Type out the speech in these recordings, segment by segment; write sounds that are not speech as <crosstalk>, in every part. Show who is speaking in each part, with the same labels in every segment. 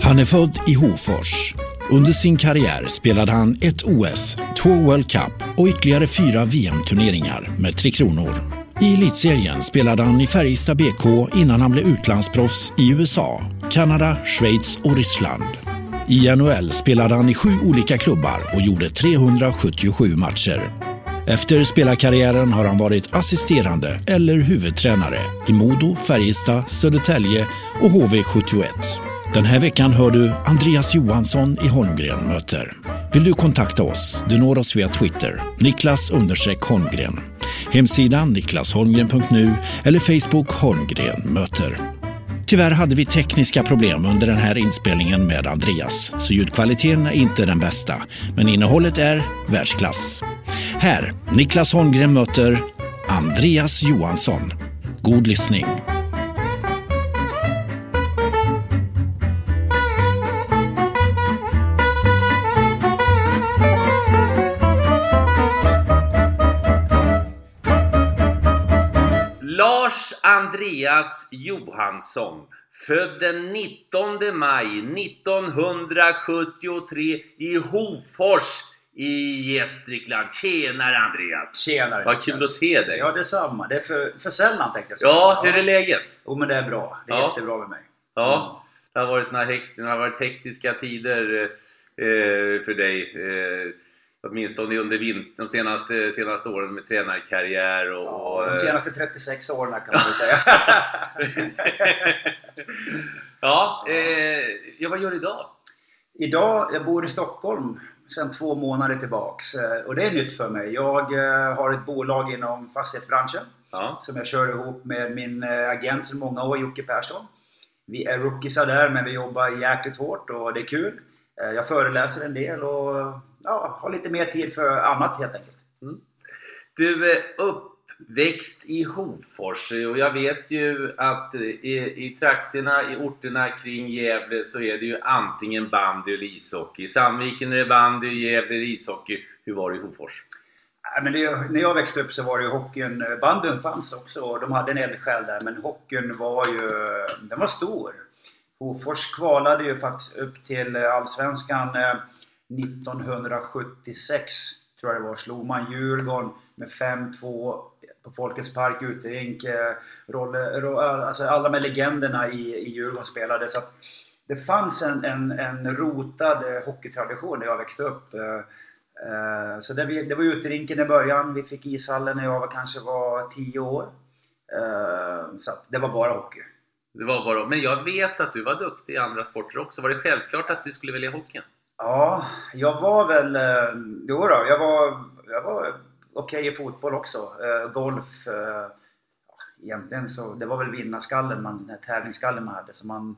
Speaker 1: Han är född i Hofors. Under sin karriär spelade han ett OS, två World Cup och ytterligare fyra VM-turneringar med Tre Kronor. I elitserien spelade han i Färjestad BK innan han blev utlandsproffs i USA, Kanada, Schweiz och Ryssland. I NHL spelade han i sju olika klubbar och gjorde 377 matcher. Efter spelarkarriären har han varit assisterande eller huvudtränare i Modo, Färjestad, Södertälje och HV71. Den här veckan hör du Andreas Johansson i Holmgren möter. Vill du kontakta oss? Du når oss via Twitter, Niklas-Holmgren. Hemsidan niklasholmgren.nu eller Facebook Holmgren möter. Tyvärr hade vi tekniska problem under den här inspelningen med Andreas, så ljudkvaliteten är inte den bästa, men innehållet är världsklass. Här, Niklas Holmgren möter Andreas Johansson. God lyssning.
Speaker 2: Andreas Johansson, född den 19 maj 1973 i Hofors i Gästrikland. Tjenare Andreas!
Speaker 3: Tjenare!
Speaker 2: Vad kul att se dig!
Speaker 3: Ja, detsamma. Det är för, för sällan tänkte jag säga.
Speaker 2: Ja, hur är läget?
Speaker 3: Jo, men det är bra. Det är
Speaker 2: Ja.
Speaker 3: jättebra med mig.
Speaker 2: Ja, det har varit, några hekt, det har varit hektiska tider eh, för dig. Eh, åtminstone under vint- de senaste, senaste åren med tränarkarriär och... och
Speaker 3: De
Speaker 2: eh,
Speaker 3: senaste 36 åren kan man säga. <laughs>
Speaker 2: ja, eh, ja, vad gör du idag?
Speaker 3: Idag, jag bor i Stockholm sedan två månader tillbaks. Eh, Och det är nytt för mig. Jag eh, har ett bolag inom fastighetsbranschen
Speaker 2: Ja,
Speaker 3: som jag kör ihop med min agent sedan många år, Jocke Persson. Vi är rookiesar där, men vi jobbar jäkligt hårt och det är kul. Jag föreläser en del och ja, har lite mer tid för annat helt enkelt.
Speaker 2: Du är uppväxt i Hofors och jag vet ju att i, i trakterna, i orterna kring Gävle så är det ju antingen bandy eller ishockey. I Sandviken är det bandy, i Gävle är det ishockey. Hur var det i Hofors?
Speaker 3: Men det, när jag växte upp så var det ju hockeyn, eh, bandyn fanns också och de hade en eldsjäl där men hockeyn var ju, den var stor. Hofors kvalade ju faktiskt upp till eh, Allsvenskan eh, 1976 tror jag det var. Slog man Djurgården med 5-2 på Folkets Park uterink. Eh, alltså alla de här legenderna i, i Djurgården spelade. Så att det fanns en, en, en rotad hockeytradition när jag växte upp. Eh, eh, så det, vi- det var uterinken i början. Vi fick ishallen när jag var, kanske var 10 år. Eh, så att det var bara hockey.
Speaker 2: Det var bara, men jag vet att du var duktig i andra sporter också. Var det självklart att du skulle välja hockeyn?
Speaker 3: Ja, jag var väl... Eh, jo då, jag var, jag var okej i fotboll också. Eh, golf. Eh, egentligen så, det var väl vinnarskallen, man, den här tävlingsskallen man hade. Så man,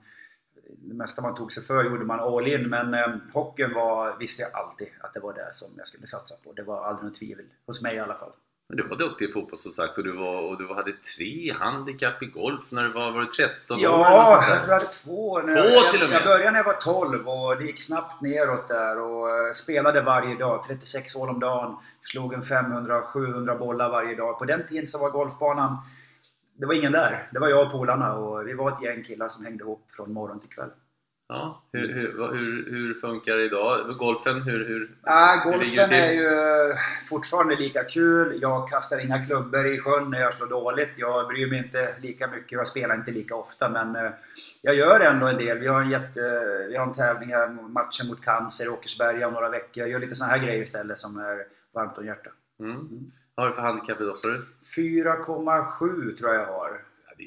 Speaker 3: det mesta man tog sig för gjorde man all in. Men eh, hockeyn var, visste jag alltid att det var det som jag skulle satsa på. Det var aldrig något tvivel. Hos mig i alla fall.
Speaker 2: Men du var duktig i fotboll som sagt och du, var, och du hade tre handikapp i golf när du var, var du 13 år eller något
Speaker 3: Ja, jag
Speaker 2: där?
Speaker 3: tror jag hade två. När
Speaker 2: Två
Speaker 3: jag,
Speaker 2: till och med?
Speaker 3: Jag började när jag var 12 och det gick snabbt neråt där och eh, spelade varje dag. 36 hål om dagen. Slog en 500-700 bollar varje dag. På den tiden så var golfbanan... Det var ingen där. Det var jag och polarna och vi var ett gäng killar som hängde ihop från morgon till kväll.
Speaker 2: Ja, hur, hur, hur, hur funkar det idag? Golfen, hur, hur,
Speaker 3: Ah,
Speaker 2: hur ligger det
Speaker 3: golfen
Speaker 2: till?
Speaker 3: är ju eh, fortfarande lika kul. Jag kastar inga klubbor i sjön när jag slår dåligt. Jag bryr mig inte lika mycket. Jag spelar inte lika ofta. Men eh, jag gör ändå en del. Vi har en, jätte, vi har en tävling här, matchen mot Cancer i Åkersberga om några veckor. Jag gör lite såna här grejer istället som är varmt om hjärtat.
Speaker 2: Mm. Vad har du för handikapp idag sa du?
Speaker 3: 4,7 tror jag jag har.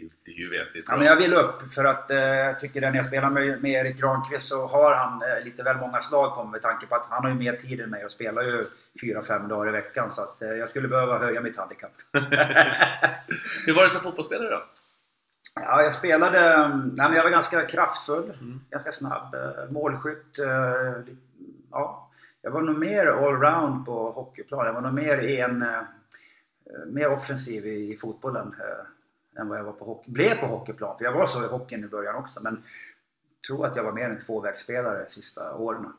Speaker 2: Ja, det, är ju, väldigt
Speaker 3: Ja,
Speaker 2: bra.
Speaker 3: men jag vill upp för att eh, jag tycker att när jag spelar med, med Erik Granqvist så har han eh, lite väl många slag på mig med tanke på att han har ju mer tid än mig och spelar ju 4-5 dagar i veckan så att eh, jag skulle behöva höja mitt handikapp. <laughs>
Speaker 2: Hur var det som fotbollsspelare då?
Speaker 3: ja, jag spelade... mm, Nej, men jag var ganska kraftfull, ganska snabb, eh, målskytt. Eh, ja, jag var nog mer allround på hockeyplan. Jag var nog mer en... Eh, mer offensiv i, fotbollen än vad jag var på hockey. Blev på hockeyplan, för jag var så i hockeyn i början också. Men tror att jag var mer en tvåvägsspelare de sista åren.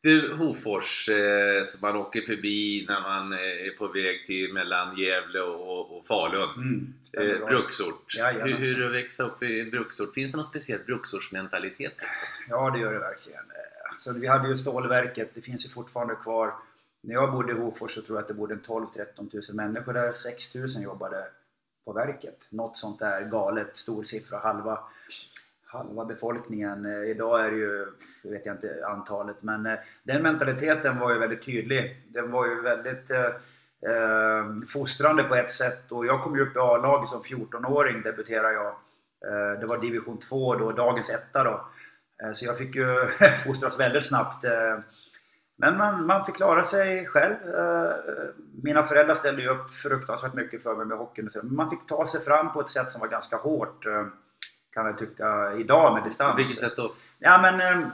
Speaker 2: Du, Hofors eh, som man åker förbi när man eh, är på väg till mellan Gävle och, och Falun.
Speaker 3: Mm,
Speaker 2: eh, bruksort.
Speaker 3: Jajamensan.
Speaker 2: hur, hur är det att växa upp i en bruksort? Finns det någon speciell bruksortsmentalitet?
Speaker 3: Ja, det gör det verkligen. Eh, Så vi hade ju stålverket, det finns ju fortfarande kvar. När jag bodde i Hofors så tror jag att det bodde 12-13 000 människor där. 6 000 jobbade på verket. Något sånt där galet, stor siffra. Halva, halva befolkningen. Eh, idag är det ju, vet jag inte antalet, men eh, den mentaliteten var ju väldigt tydlig. Den var ju väldigt eh, eh fostrande på ett sätt. Och jag kom ju upp i A-laget som 14-åring, debuterade jag. Eh, det var division 2 då, dagens etta då. Eh, Så jag fick ju <laughs> fostras väldigt snabbt. eh. Men man, man fick klara sig själv. Eh, Mina föräldrar ställde ju upp fruktansvärt mycket för mig med hockeyn. Men man fick ta sig fram på ett sätt som var ganska hårt. eh, Kan jag tycka idag med
Speaker 2: På
Speaker 3: distans.
Speaker 2: vilket sätt då?
Speaker 3: Ja men eh,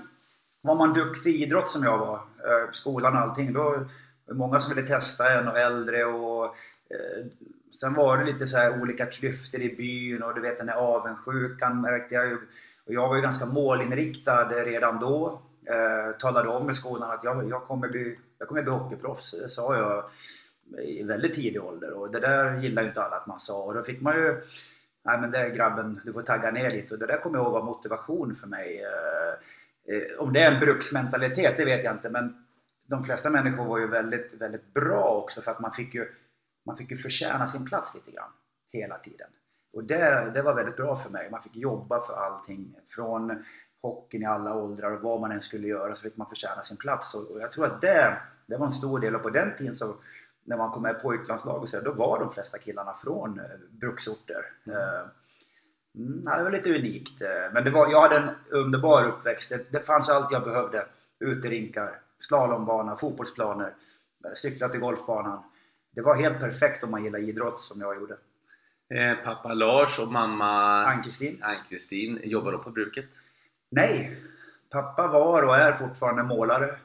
Speaker 3: var man duktig i idrott som jag var, skolan och allting, då var det många som ville testa en och äldre och sen var det lite så olika klyftor i byn och du vet den här avundsjukan märkte jag ju. Och jag var ju ganska målinriktad redan då. Eh, talade om i skolan att jag, jag kommer bli, jag kommer bli hockeyproffs, det sa jag i väldigt tidig ålder och det där gillade ju inte alla att man sa och då fick man ju Nej men det grabben, du får tagga ner lite och det där kommer jag ihåg var motivation för mig. Eh, eh, Om det är en bruksmentalitet, det vet jag inte men de flesta människor var ju väldigt, väldigt bra också för att man fick ju, man fick ju förtjäna sin plats lite grann hela tiden. Och det, det var väldigt bra för mig. Man fick jobba för allting. Från hockeyn i alla åldrar och vad man än skulle göra så fick man förtjäna sin plats. Och, jag tror att det, det var en stor del. Och på den tiden så när man kom med i pojklandslag och så, då var de flesta killarna från eh, bruksorter. Eh, Mm, ja, det var lite unikt. eh, Men det var, jag hade en underbar uppväxt. Det, det fanns allt jag behövde. Uterinkar, slalombana, fotbollsplaner, cykla till golfbanan. Det var helt perfekt om man gillar idrott som jag gjorde.
Speaker 2: Eh, pappa Lars och mamma
Speaker 3: Ann-Kristin?
Speaker 2: Ann-Kristin, jobbar de på bruket?
Speaker 3: Nej! Pappa var och är fortfarande målare.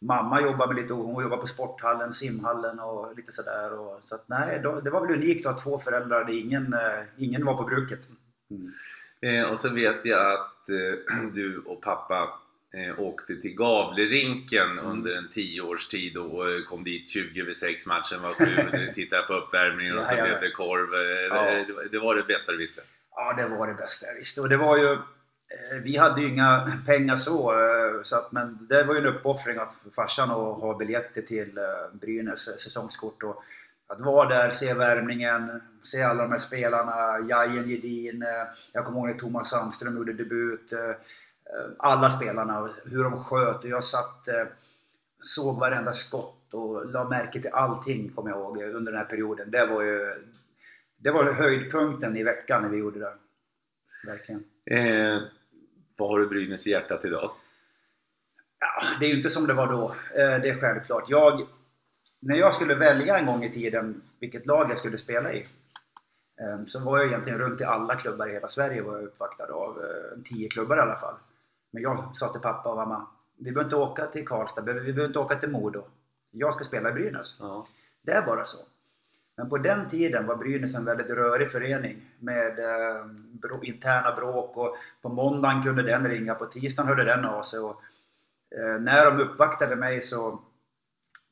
Speaker 3: Mamma jobbar med lite, hon jobbar på sporthallen, simhallen och lite sådär. Och, så att, nej, då, det var väl unikt att ha två föräldrar där ingen, eh, ingen var på bruket.
Speaker 2: Eh, och så vet jag att eh, du och pappa eh, åkte till Gavlerinken
Speaker 3: Mm.
Speaker 2: under en tio års tid och eh, kom dit 20 över 6 matchen var sju, <laughs> tittade på uppvärmningen och så blev det korv. Eh,
Speaker 3: Ja.
Speaker 2: det, var- det var det bästa du visste?
Speaker 3: Ja, det var det bästa jag visste. Och det var ju... Eh, vi hade ju inga pengar så, eh, så att, men det var ju en uppoffring av farsan att ha biljetter till eh, Brynäs säsongskort. Och att vara där, se värmningen, se alla de här spelarna, Jajen Gedin, jag kommer ihåg när Thomas Sandström gjorde debut. Alla spelarna, hur de sköt. Och jag satt, såg varenda skott och la märke till allting, kommer jag ihåg, under den här perioden. Det var ju det var höjdpunkten i veckan när vi gjorde det. Verkligen.
Speaker 2: Eh, vad har du Brynäs i hjärtat idag?
Speaker 3: Ja, det är ju inte som det var då. Eh, Det är självklart. Jag, när jag skulle välja en gång i tiden vilket lag jag skulle spela i. eh, Så var jag egentligen runt i alla klubbar i hela Sverige var jag uppvaktad av. eh, Tio klubbar i alla fall. Men jag sa till pappa och mamma. Vi behöver inte åka till Karlstad. Vi behöver inte åka till Modo. Jag ska spela i Brynäs.
Speaker 2: Ja.
Speaker 3: Det är bara så. Men på den tiden var Brynäs en väldigt rörig förening med eh, bro, interna bråk och på måndagen kunde den ringa, på tisdagen hörde den av sig. Och, eh, när de uppvaktade mig så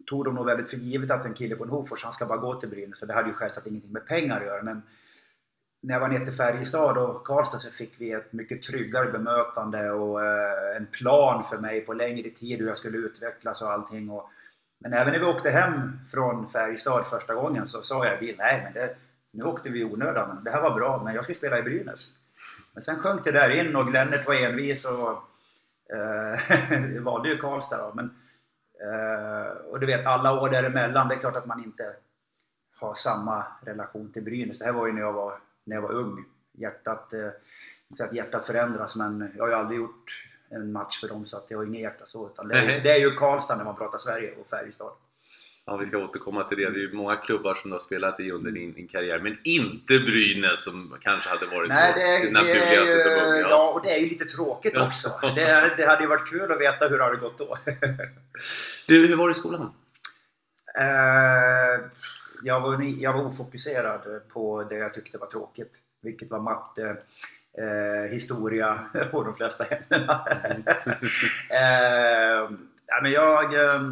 Speaker 3: tog de nog väldigt för givet att en kille från Hofors, han ska bara gå till Brynäs. Så det hade ju självklart ingenting med pengar att göra. Men när jag var nere till Färjestad och Karlstad så fick vi ett mycket tryggare bemötande och eh, en plan för mig på längre tid hur jag skulle utvecklas och allting. Och, men även när vi åkte hem från Färjestad första gången så sa jag i bilen, nej men det, nu åkte vi i onödan. Det här var bra, men jag ska spela i Brynäs. Men sen sjönk det där in och Glennert var envis och eh, <laughs> valde ju Karlstad då. Men, eh, och du vet, alla år däremellan, det är klart att man inte har samma relation till Brynäs. Det här var ju när jag var, när jag var ung. Hjärtat, eh, att hjärtat förändras, men jag har ju aldrig gjort en match för dem så att jag har inget hjärta så. Utan det, är, det är ju Karlstad när man pratar Sverige och Färjestad.
Speaker 2: Ja, vi ska återkomma till det. Det är ju många klubbar som du har spelat i under din, din karriär, men inte Brynäs som kanske hade varit
Speaker 3: Nej, det,
Speaker 2: det naturligaste
Speaker 3: det,
Speaker 2: som ung.
Speaker 3: Ja. ja, och det är ju lite tråkigt
Speaker 2: Ja.
Speaker 3: också. Det, det hade ju varit kul att veta hur det hade gått då. <laughs>
Speaker 2: Du, hur var det i skolan?
Speaker 3: Eh, jag, var, jag var ofokuserad på det jag tyckte var tråkigt. Vilket var matte, eh, historia <laughs> och de flesta ämnena. <laughs> eh, ja, men jag eh,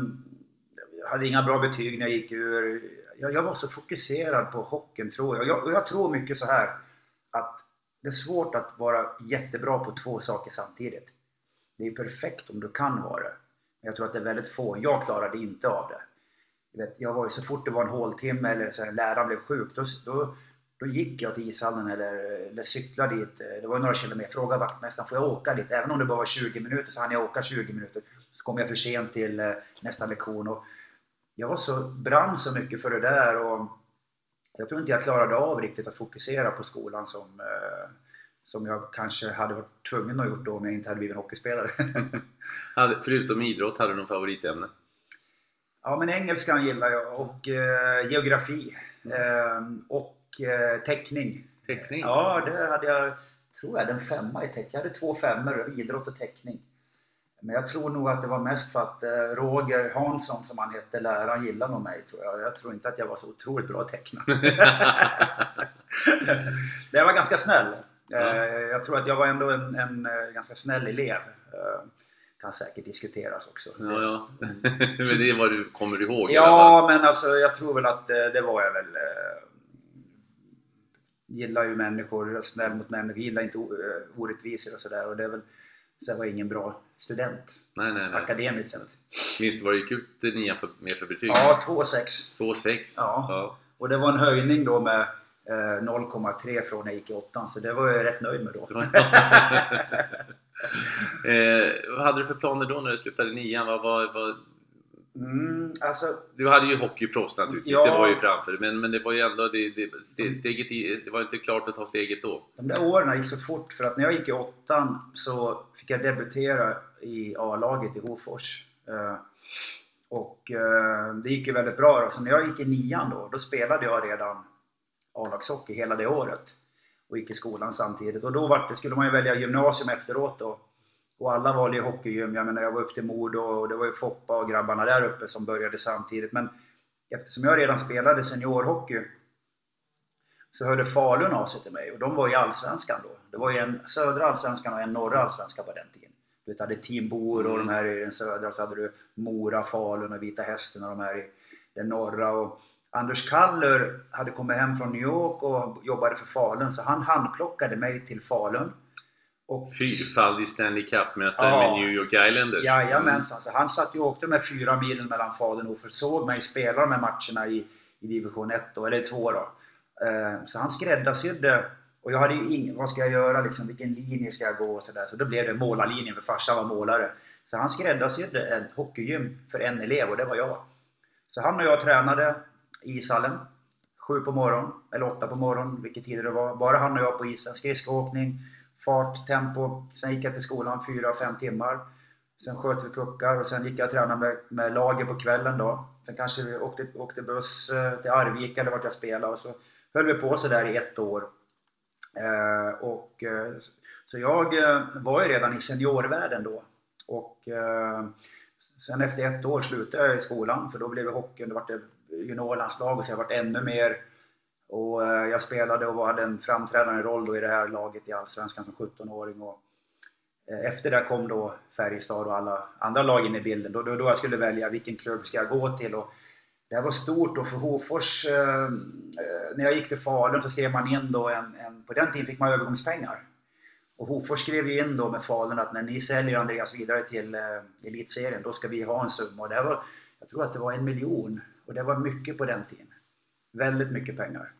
Speaker 3: hade inga bra betyg när jag gick ur. Jag, jag var så fokuserad på hockeyn tror jag. jag. Jag tror mycket så här att det är svårt att vara jättebra på två saker samtidigt. Det är perfekt om du kan vara det. Men jag tror att det är väldigt få. Jag klarade inte av det. Vet, jag var ju så fort det var en håltimme eller så här, läraren blev sjuk, då, då, då gick jag till ishallen eller, eller cyklade dit. Det var några kilometer. Frågade vaktmästaren, får jag åka dit? Även om det bara var 20 minuter så hann jag åka 20 minuter. Så kom jag för sent till eh, nästa lektion. Och jag var så, brann så mycket för det där och jag tror inte jag klarade av riktigt att fokusera på skolan som, eh, som jag kanske hade varit tvungen att gjort då om jag inte hade blivit en hockeyspelare. <laughs>
Speaker 2: Förutom idrott, hade du något favoritämne?
Speaker 3: Ja, men engelskan gillar jag och eh, geografi eh, och eh, teckning.
Speaker 2: Teckning?
Speaker 3: Ja, det hade jag, tror jag, en femma i teckning. Jag hade två femmor, idrott och teckning. Men jag tror nog att det var mest för att eh, Roger Hansson, som han hette, läraren, gillade nog mig tror jag. Jag tror inte att jag var så otroligt bra att teckna. <laughs> jag var ganska snäll.
Speaker 2: Ja.
Speaker 3: Eh, Jag tror att jag var ändå en, en ganska snäll elev. Kan säkert diskuteras också.
Speaker 2: Ja, ja. <laughs> men det är vad du kommer ihåg
Speaker 3: Ja, men alltså jag tror väl att det var jag väl. Eh, Gillar ju människor, snäll mot människor, gillar inte eh, orättvisor och sådär. Och det är väl, så jag var ingen bra student.
Speaker 2: Nej, nej, nej.
Speaker 3: Akademiskt sett.
Speaker 2: Minns du vad du gick ut nian för, med för betyg?
Speaker 3: Ja, 2,6.
Speaker 2: 2,6?
Speaker 3: Ja. Och det var en höjning då med eh, 0,3 från när jag gick i åttan. Så det var jag rätt nöjd med då. <laughs>
Speaker 2: eh, vad hade du för planer då när du slutade nian? Vad, vad, vad,
Speaker 3: Mm, alltså,
Speaker 2: du hade ju hockeyproffs naturligtvis,
Speaker 3: Ja.
Speaker 2: det var ju framför. Men, men det var ju ändå det, det, ste- steget i, det var inte klart att ta steget då.
Speaker 3: De där åren gick så fort för att när jag gick i åttan så fick jag debutera i A-laget i Hofors. Eh, Och eh, det gick ju väldigt bra då. Så när jag gick i nian då, då spelade jag redan A-lagshockey hela det året. Och gick i skolan samtidigt. Och då var det, skulle man ju välja gymnasium efteråt då. Och alla valde ju hockeygym. Jag menar jag var upp till Modo och det var ju Foppa och grabbarna där uppe som började samtidigt. Men eftersom jag redan spelade seniorhockey så hörde Falun av sig till mig och de var i Allsvenskan då. Det var ju en södra Allsvenskan och en norra Allsvenskan på den tiden. Du vet, hade Team Bor och de här i den södra, så hade du Mora, Falun och Vita Hästen och de här i den norra. Och Anders Kaller hade kommit hem från New York och jobbade för Falun så han handplockade mig till Falun. Och
Speaker 2: Fyrfaldig Stanley Cup-mästare
Speaker 3: Ja.
Speaker 2: med New York Islanders.
Speaker 3: Jajamensan, så han satt ju och åkte här fyra milen mellan Falun och Hofors. Såg mig spela de här matcherna i, i division 1 då, eller 2 då. Eh, Så han skräddarsydde och jag hade ju ing, vad ska jag göra liksom, vilken linje ska jag gå och sådär. Så då blev det målarlinjen för farsan var målare. Så han skräddarsydde ett hockeygym för en elev och det var jag. Så han och jag tränade i ishallen. Sju på morgonen, eller åtta på morgonen, vilket tider det var. Bara han och jag på isen. Skridskoåkning, fart, tempo. Sen gick jag till skolan fyra, fem timmar. Sen sköt vi puckar och sen gick jag och tränade med, med laget på kvällen då. Sen kanske vi åkte, åkte buss eh, till Arvika eller vart jag spelade och så höll vi på så där i ett år. Eh, och, eh, så jag eh, var ju redan i seniorvärlden då. Och eh, sen efter ett år slutade jag i skolan för då blev det hockey, då vart det juniorlandslag och så jag vart ännu mer och eh, jag spelade och hade en framträdande roll då i det här laget i Allsvenskan som 17-åring. Och eh, efter det kom då Färjestad och alla andra lag in i bilden. Då, då, då jag skulle välja vilken klubb ska jag gå till. Och det här var stort då för Hofors. Eh, eh, när jag gick till Falun så skrev man in då en, en, på den tiden fick man övergångspengar. Och Hofors skrev ju in då med Falun att när ni säljer Andreas vidare till eh, Elitserien då ska vi ha en summa. Och det var, jag tror att det var en miljon och det var mycket på den tiden. Väldigt mycket pengar.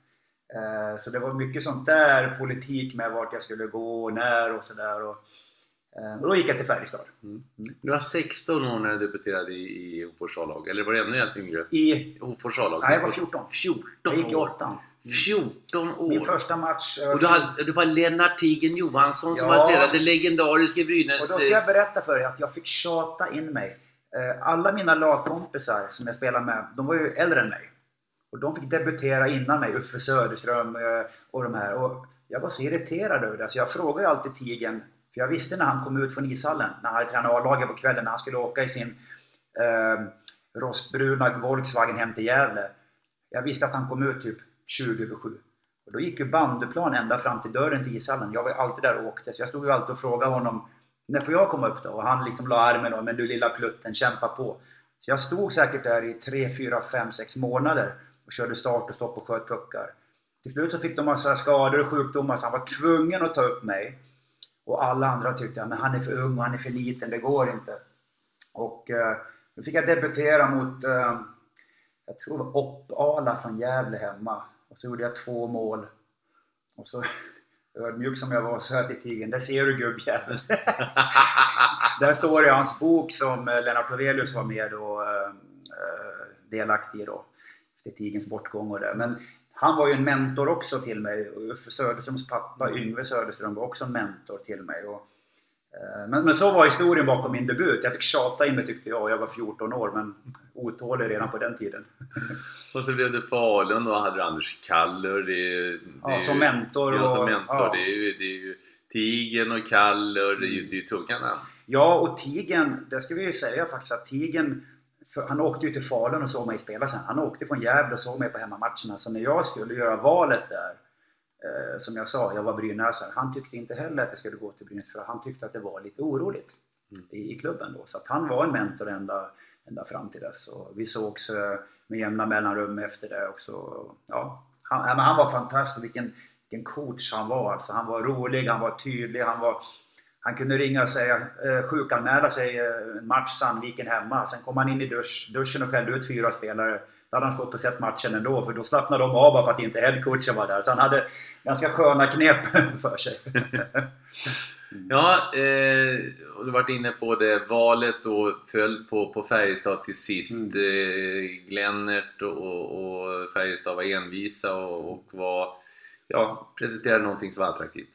Speaker 3: Eh, så det var mycket sånt där politik med vart jag skulle gå och när och sådär. Och, eh, och då gick jag till Färjestad.
Speaker 2: Mm. Du var 16 år när du debuterade i, i Hofors A-lag, eller var du ännu yngre?
Speaker 3: I
Speaker 2: Hofors A-lag?
Speaker 3: Nej, jag var 14.
Speaker 2: 14
Speaker 3: Jag gick i
Speaker 2: år.
Speaker 3: åttan.
Speaker 2: 14 år!
Speaker 3: Min första match... eh,
Speaker 2: Och du, hade, det var Lennart Tigen Johansson som
Speaker 3: Ja.
Speaker 2: var tränare, den legendariske
Speaker 3: Och då
Speaker 2: Brynäs...
Speaker 3: ska jag berätta för dig att jag fick tjata in mig. Alla mina lagkompisar som jag spelade med, de var ju äldre än mig. Och de fick debutera innan mig, Uffe Söderström eh, och de här. Och jag var så irriterad över det, så jag frågade ju alltid Tigen, för jag visste när han kom ut från ishallen, när han hade tränat A-laget på kvällen, när han skulle åka i sin eh, rostbruna Volkswagen hem till Gävle. Jag visste att han kom ut typ 20 över 7. Och då gick ju bandyplan ända fram till dörren till ishallen. Jag var ju alltid där och åkte, så jag stod ju alltid och frågade honom när får jag komma upp då? Och han liksom la armen om, men du lilla plutten, kämpa på. Så jag stod säkert där i 3, 4, 5, 6 månader och körde start och stopp och sköt puckar. Till slut så fick de massa skador och sjukdomar så han var tvungen att ta upp mig. Och alla andra tyckte att han är för ung och han är för liten, det går inte. Och eh, då fick jag debutera mot, eh, jag tror det var Opp-Ala från Gävle hemma. Och så gjorde jag två mål. Och så <laughs> ödmjuk som jag var så här till Tigen, där ser du gubbjävel. <laughs> Där står det i hans bok som eh, Lennart Lovelius var med och eh, eh delaktig i då. Tigens bortgång och det. Men han var ju en mentor också till mig. Och Uffe Söderströms pappa Yngve Söderström var också en mentor till mig. Och, eh, men, men så var historien bakom min debut. Jag fick tjata in mig tyckte jag. Jag var 14 år men otålig redan på den tiden. <laughs>
Speaker 2: Och så blev det Falun och hade Anders Kallur. Det, det
Speaker 3: Ja,
Speaker 2: är ju-
Speaker 3: som mentor
Speaker 2: Ja, som
Speaker 3: och-
Speaker 2: mentor.
Speaker 3: ja.
Speaker 2: Det, är ju, det är ju Tigen och Kallur. Det är ju, det är ju tunga namn.
Speaker 3: Ja, och Tigen, det ska vi ju säga faktiskt att Tigen han åkte ju till Falun och såg mig spela sen. Han åkte från Gävle och såg mig på hemmamatcherna. Så när jag skulle göra valet där, eh, som jag sa, jag var brynäsare. Han tyckte inte heller att jag skulle gå till Brynäs för han tyckte att det var lite oroligt i, i klubben då. Så att han var en mentor ända, ända fram till dess. Och vi sågs eh, med jämna mellanrum efter det också. Ja, han, han var fantastisk. Vilken, vilken coach han var. Alltså, han var rolig, han var tydlig, han var han kunde ringa och säga, eh, sjukanmäla sig eh, en match Sandviken hemma. Sen kom han in i dusch, duschen och skällde ut fyra spelare. Då hade han stått och sett matchen ändå, för då slappnade de av bara för att inte headcoachen var där. Så han hade ganska sköna knep <laughs> för sig. <laughs>
Speaker 2: Ja, eh, och du varit inne på det. Valet då föll på, på Färjestad till sist.
Speaker 3: Mm.
Speaker 2: Eh, Glennert och, och Färjestad var envisa och, och var, ja, presenterade någonting som var attraktivt.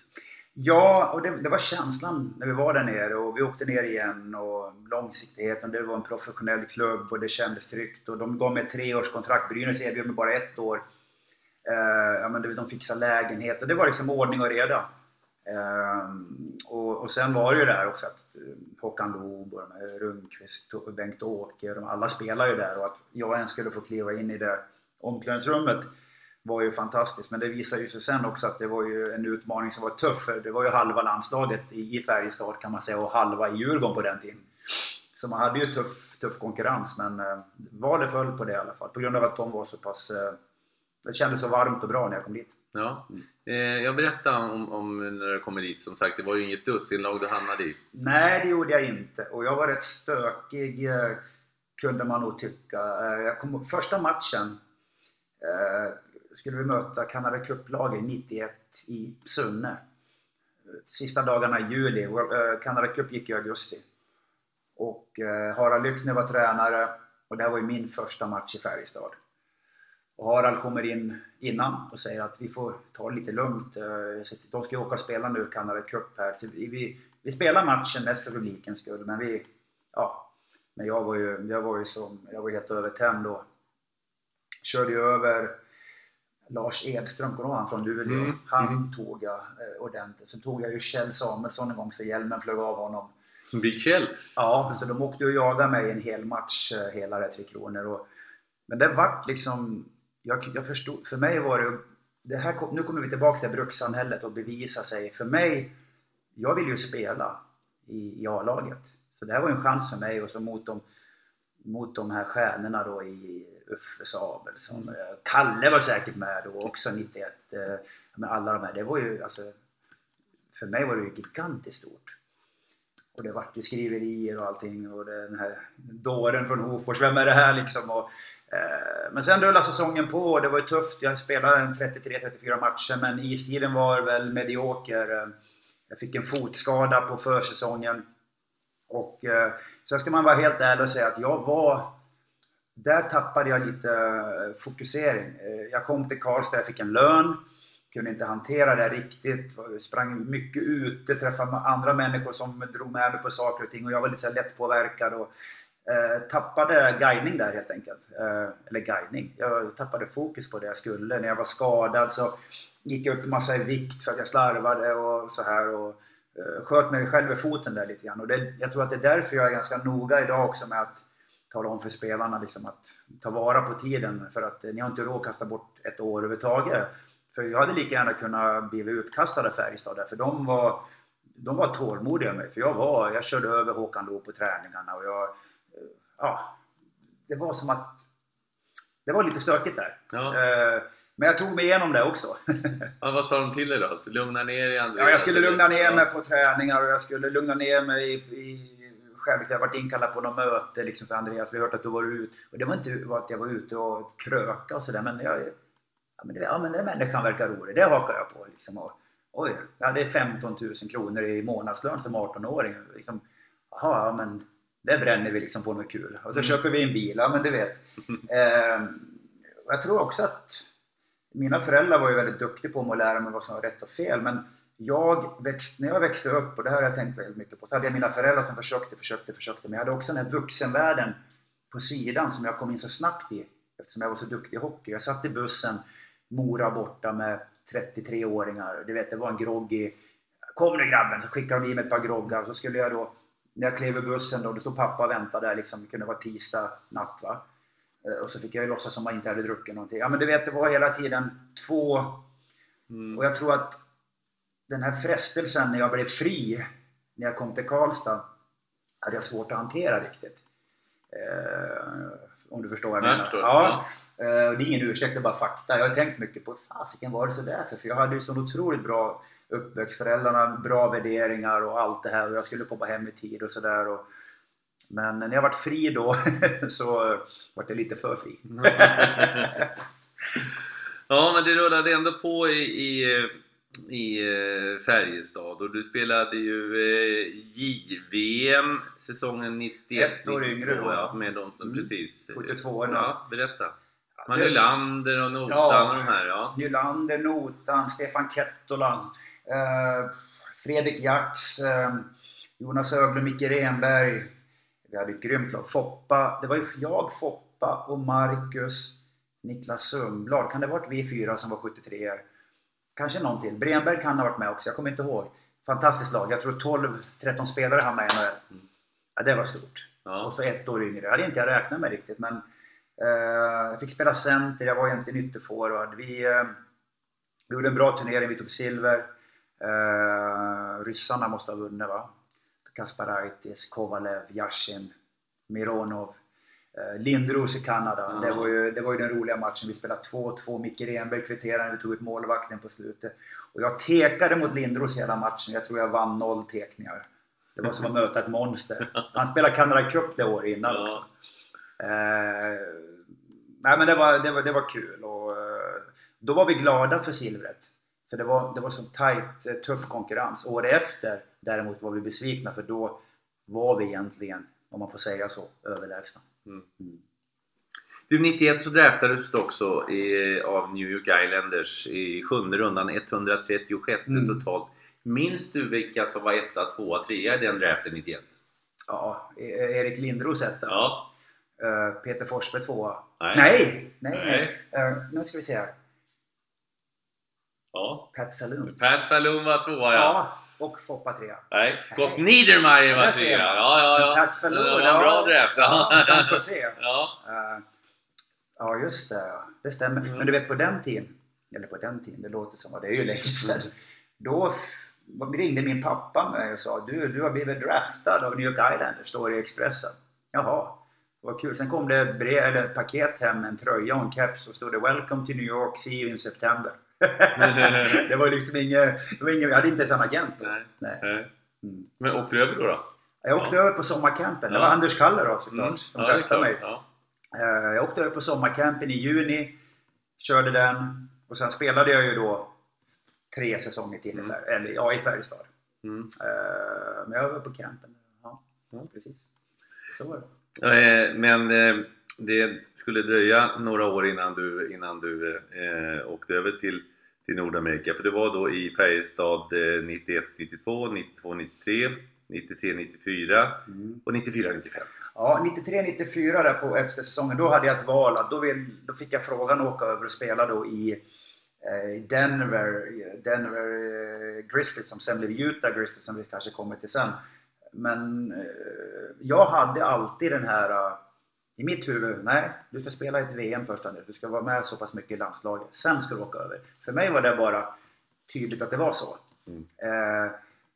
Speaker 3: Ja, och det, det var känslan när vi var där nere och vi åkte ner igen och långsiktigheten. Det var en professionell klubb och det kändes tryggt och de gav mig ett treårskontrakt. Brynäs erbjöd mig bara ett år. Eh, ja, men de fixade lägenhet och det var liksom ordning och reda. Eh, och, och sen var det ju där också att eh, Håkan Loob och Rundqvist och Bengt-Åke, alla spelar ju där och att jag ens skulle få kliva in i det omklädningsrummet var ju fantastiskt. Men det visar ju sig sen också att det var ju en utmaning som var tuff. för Det var ju halva landslaget i i Färjestad kan man säga och halva i Djurgården på den tiden. Så man hade ju tuff, tuff konkurrens men eh, valet föll på det i alla fall. På grund av att de var så pass... Eh, det kändes så varmt och bra när jag kom dit.
Speaker 2: Ja. Eh, jag berättade om, om när du kommer dit. Som sagt, det var ju inget dussinlag du hamnade i.
Speaker 3: Nej, det gjorde jag inte. Och jag var rätt stökig, eh, kunde man nog tycka. Eh, kom, första matchen skulle vi möta Canada Cup-laget 91 i Sunne. Sista dagarna i juli. Canada eh, Cup gick i augusti. Och eh, Harald Lyckner var tränare och det här var ju min första match i Färjestad. Och Harald kommer in innan och säger att vi får ta det lite lugnt. Eh, de ska ju åka och spela nu Canada Cup här. Så vi, vi, spelar matchen mest för publikens skull, men vi... Ja. Men jag var ju, jag var ju, som, jag var helt övertänd då. körde ju över Lars Edström, kommer han från Luleå?
Speaker 2: Mm,
Speaker 3: Han
Speaker 2: mm.
Speaker 3: tog jag eh, ordentligt. Sen tog jag ju Kjell Samuelsson en gång så hjälmen flög av honom.
Speaker 2: Big Kjell.
Speaker 3: Ja, så de åkte och jagade mig en hel match, eh, hela det Tre Kronor. Och, men det vart liksom, jag, jag förstod, för mig var det, det här, kom- nu kommer vi tillbaka till brukssamhället och bevisa sig. För mig, jag vill ju spela i, i A-laget. Så det här var en chans för mig och så mot de, mot de här stjärnorna då i Uffe Sabelsson. Mm. Kalle var säkert med då också 91. Eh, men alla de här, det var ju alltså... För mig var det ju gigantiskt stort. Och det vart ju skriverier och allting och den här dåren från Hofors, vem är det här liksom? Och, eh, men sen rullade säsongen på och det var ju tufft. Jag spelade 33-34 matcher men istiden var väl medioker. Jag fick en fotskada på försäsongen. Och eh, sen ska man vara helt ärlig och säga att jag var... Där tappade jag lite eh, fokusering. Eh, jag kom till Karlstad, jag fick en lön. Kunde inte hantera det riktigt. Sprang mycket ute, träffade andra människor som drog med mig på saker och ting. Och jag var lite så lättpåverkad. Och, eh, tappade guidning där helt enkelt. Eh, eller guidning. Jag tappade fokus på det jag skulle. När jag var skadad så gick jag upp en massa i vikt för att jag slarvade och så här. Och, eh, sköt mig själv i foten där lite grann. Och det, jag tror att det är därför jag är ganska noga idag också med att tala om för spelarna liksom att ta vara på tiden. För att eh, ni har inte råd att kasta bort ett år överhuvudtaget. För jag hade lika gärna kunnat bli utkastad av Färjestad för de var, de var tålmodiga med mig. För jag var, jag körde över Håkan Loob på träningarna och jag, eh, ja, det var som att, det var lite stökigt där. Ja. Men jag tog mig igenom det också. <laughs>
Speaker 2: ja, vad sa de till dig då? Lugna ner dig
Speaker 3: Andreas? Ja, jag skulle lugna ner mig på träningar och jag skulle lugna ner mig i, i själv. Jag varit inkallad på något möte liksom för Andreas, vi har hört att du var ute. Och det var inte att jag var ute och kröka och sådär men jag... Ja men, det, ja, men den människan verkar rolig, det hakar jag på liksom. Och, oj, jag hade 15 000 kronor i månadslön som 18-åring. Liksom, jaha, ja, men det bränner vi liksom på något kul. Och så mm. köper vi en bil, ja men du vet. <laughs> Eh, jag tror också att mina föräldrar var ju väldigt duktiga på att lära mig vad som var rätt och fel. Men jag växt, när jag växte upp, och det här har jag tänkt väldigt mycket på, så hade jag mina föräldrar som försökte, försökte, försökte. Men jag hade också den här vuxenvärlden på sidan som jag kom in så snabbt i. Eftersom jag var så duktig i hockey. Jag satt i bussen, Mora borta med 33-åringar. Du vet, det var en groggy... Kom nu grabben! Så skickade de i mig ett par groggar. Så skulle jag då, när jag klev i bussen då, då stod pappa och väntade där liksom. Det kunde vara tisdag natt va. Eh, och så fick jag ju låtsas som jag inte hade druckit någonting. Ja men du vet, det var hela tiden två... Mm. Och jag tror att den här frestelsen när jag blev fri, när jag kom till Karlstad, hade jag svårt att hantera riktigt. Eh, om du förstår vad jag, jag menar.
Speaker 2: Förstår. Ja.
Speaker 3: ja. Eh, det är ingen ursäkt, det är bara fakta. Jag har tänkt mycket på, fasiken var det sådär för? För jag hade ju så otroligt bra uppväxt, föräldrarna, bra värderingar och allt det här och jag skulle komma hem i tid och sådär. Men när jag vart fri då <laughs> så vart jag lite för fri. <laughs>
Speaker 2: ja, men det rullade ändå på i, i, i eh, Färjestad och du spelade ju eh, JVM säsongen 91
Speaker 3: Ett år yngre då.
Speaker 2: Ja, med de som mm. precis...
Speaker 3: 72
Speaker 2: Ja, berätta. Man Nylander och Notan ja, och de här. Ja.
Speaker 3: Nylander, Notan, Stefan Kettola, eh, Fredrik Jax, eh, Jonas Öglund, Micke Renberg, vi hade ett grymt lag. Foppa, det var ju jag, Foppa och Marcus, Niklas Sundblad. Kan det ha varit vi fyra som var 73 er Kanske någon till. Bremberg kan ha varit med också, jag kommer inte ihåg. Fantastiskt lag. Jag tror 12-13 spelare hamnade i NHL. Mm. Ja, det var stort. Ja. Och så ett år yngre. Det hade inte jag räknat med riktigt men eh, jag fick spela center, jag var egentligen ytterforward. Vi, eh, vi gjorde en bra turnering, vi tog silver. Eh, ryssarna måste ha vunnit va? Kasparaitis, Kovalev, Yashin, Mironov. Eh, Lindros i Kanada. Mm. Det, var ju, det var ju den roliga matchen. Vi spelade 2-2. Micke Renberg kvitterade vi tog ut målvakten på slutet. Och jag tekade mot Lindros hela matchen. Jag tror jag vann noll tekningar. Det var som att möta ett monster. Han spelade Canada Cup det året innan ja. också. Eh, nej men det var, det var, det var kul. Och, eh, då var vi glada för silvret. För det var, det var så tight, eh, tuff konkurrens. Året efter däremot var vi besvikna för då var vi egentligen, om man får säga så, överlägsna. Mm. Mm.
Speaker 2: Du, 91 så draftades du också i, av New York Islanders i sjunde rundan, 136 mm. totalt. Minns du vilka som var etta, tvåa, trea i den draften 91?
Speaker 3: Ja, e- Erik Lindros etta.
Speaker 2: Ja.
Speaker 3: Uh, Peter Forsberg tvåa.
Speaker 2: Nej,
Speaker 3: nej, nej. nej. Uh, nu ska vi se här.
Speaker 2: Ja.
Speaker 3: Pat Falloon.
Speaker 2: Pat Falloon var tvåa ja.
Speaker 3: ja. Och Foppa trea.
Speaker 2: Nej, Scott Niedermayer var trea. Ja, ja, ja.
Speaker 3: Pat Falloon. Det
Speaker 2: var en bra draft.
Speaker 3: Ja,
Speaker 2: ja.
Speaker 3: Uh, <laughs> ja, just det. Det stämmer. Mm. Men du vet på den tiden, eller på den tiden, det låter som att det är ju länge sedan. Mm. Då ringde min pappa mig och sa du, du har blivit draftad av New York Islanders, står i Expressen. Jaha. Det var kul. Sen kom det ett, brev, eller ett paket hem, en tröja och en keps och stod det “Welcome to New York, see you in September”. Det var liksom inget, det var inget, jag hade inte ens en agent då.
Speaker 2: Nej.
Speaker 3: Nej. Mm.
Speaker 2: Men åkte du över då? då?
Speaker 3: Jag åkte
Speaker 2: Ja.
Speaker 3: över på sommarcampen. Det var Anders Kaller då såklart,
Speaker 2: Mm.
Speaker 3: som
Speaker 2: Ja, klart.
Speaker 3: mig.
Speaker 2: Ja.
Speaker 3: Eh, Jag åkte över på sommarcampen i juni, körde den och sen spelade jag ju då tre säsonger till i, Fär- eller, ja, i Färjestad.
Speaker 2: Mm.
Speaker 3: Eh, Men jag var på campen. Ja, precis. Så var det.
Speaker 2: Eh, Men det skulle dröja några år innan du, innan du eh, åkte över till, till Nordamerika. För du var då i Färjestad eh, 91, 92, 92, 93, 93, 94 och 94, 95.
Speaker 3: Ja, 93-94 där på efter säsongen, då hade jag ett val. Då, vill, då fick jag frågan att åka över och spela då i eh, Denver, Denver eh, Grizzlies som sen blev Utah Grizzlies som vi kanske kommer till sen. Men eh, jag hade alltid den här i mitt huvud, nej, du ska spela ett VM först Anders. Du ska vara med så pass mycket i landslaget. Sen ska du åka över. För mig var det bara tydligt att det var så. Eh,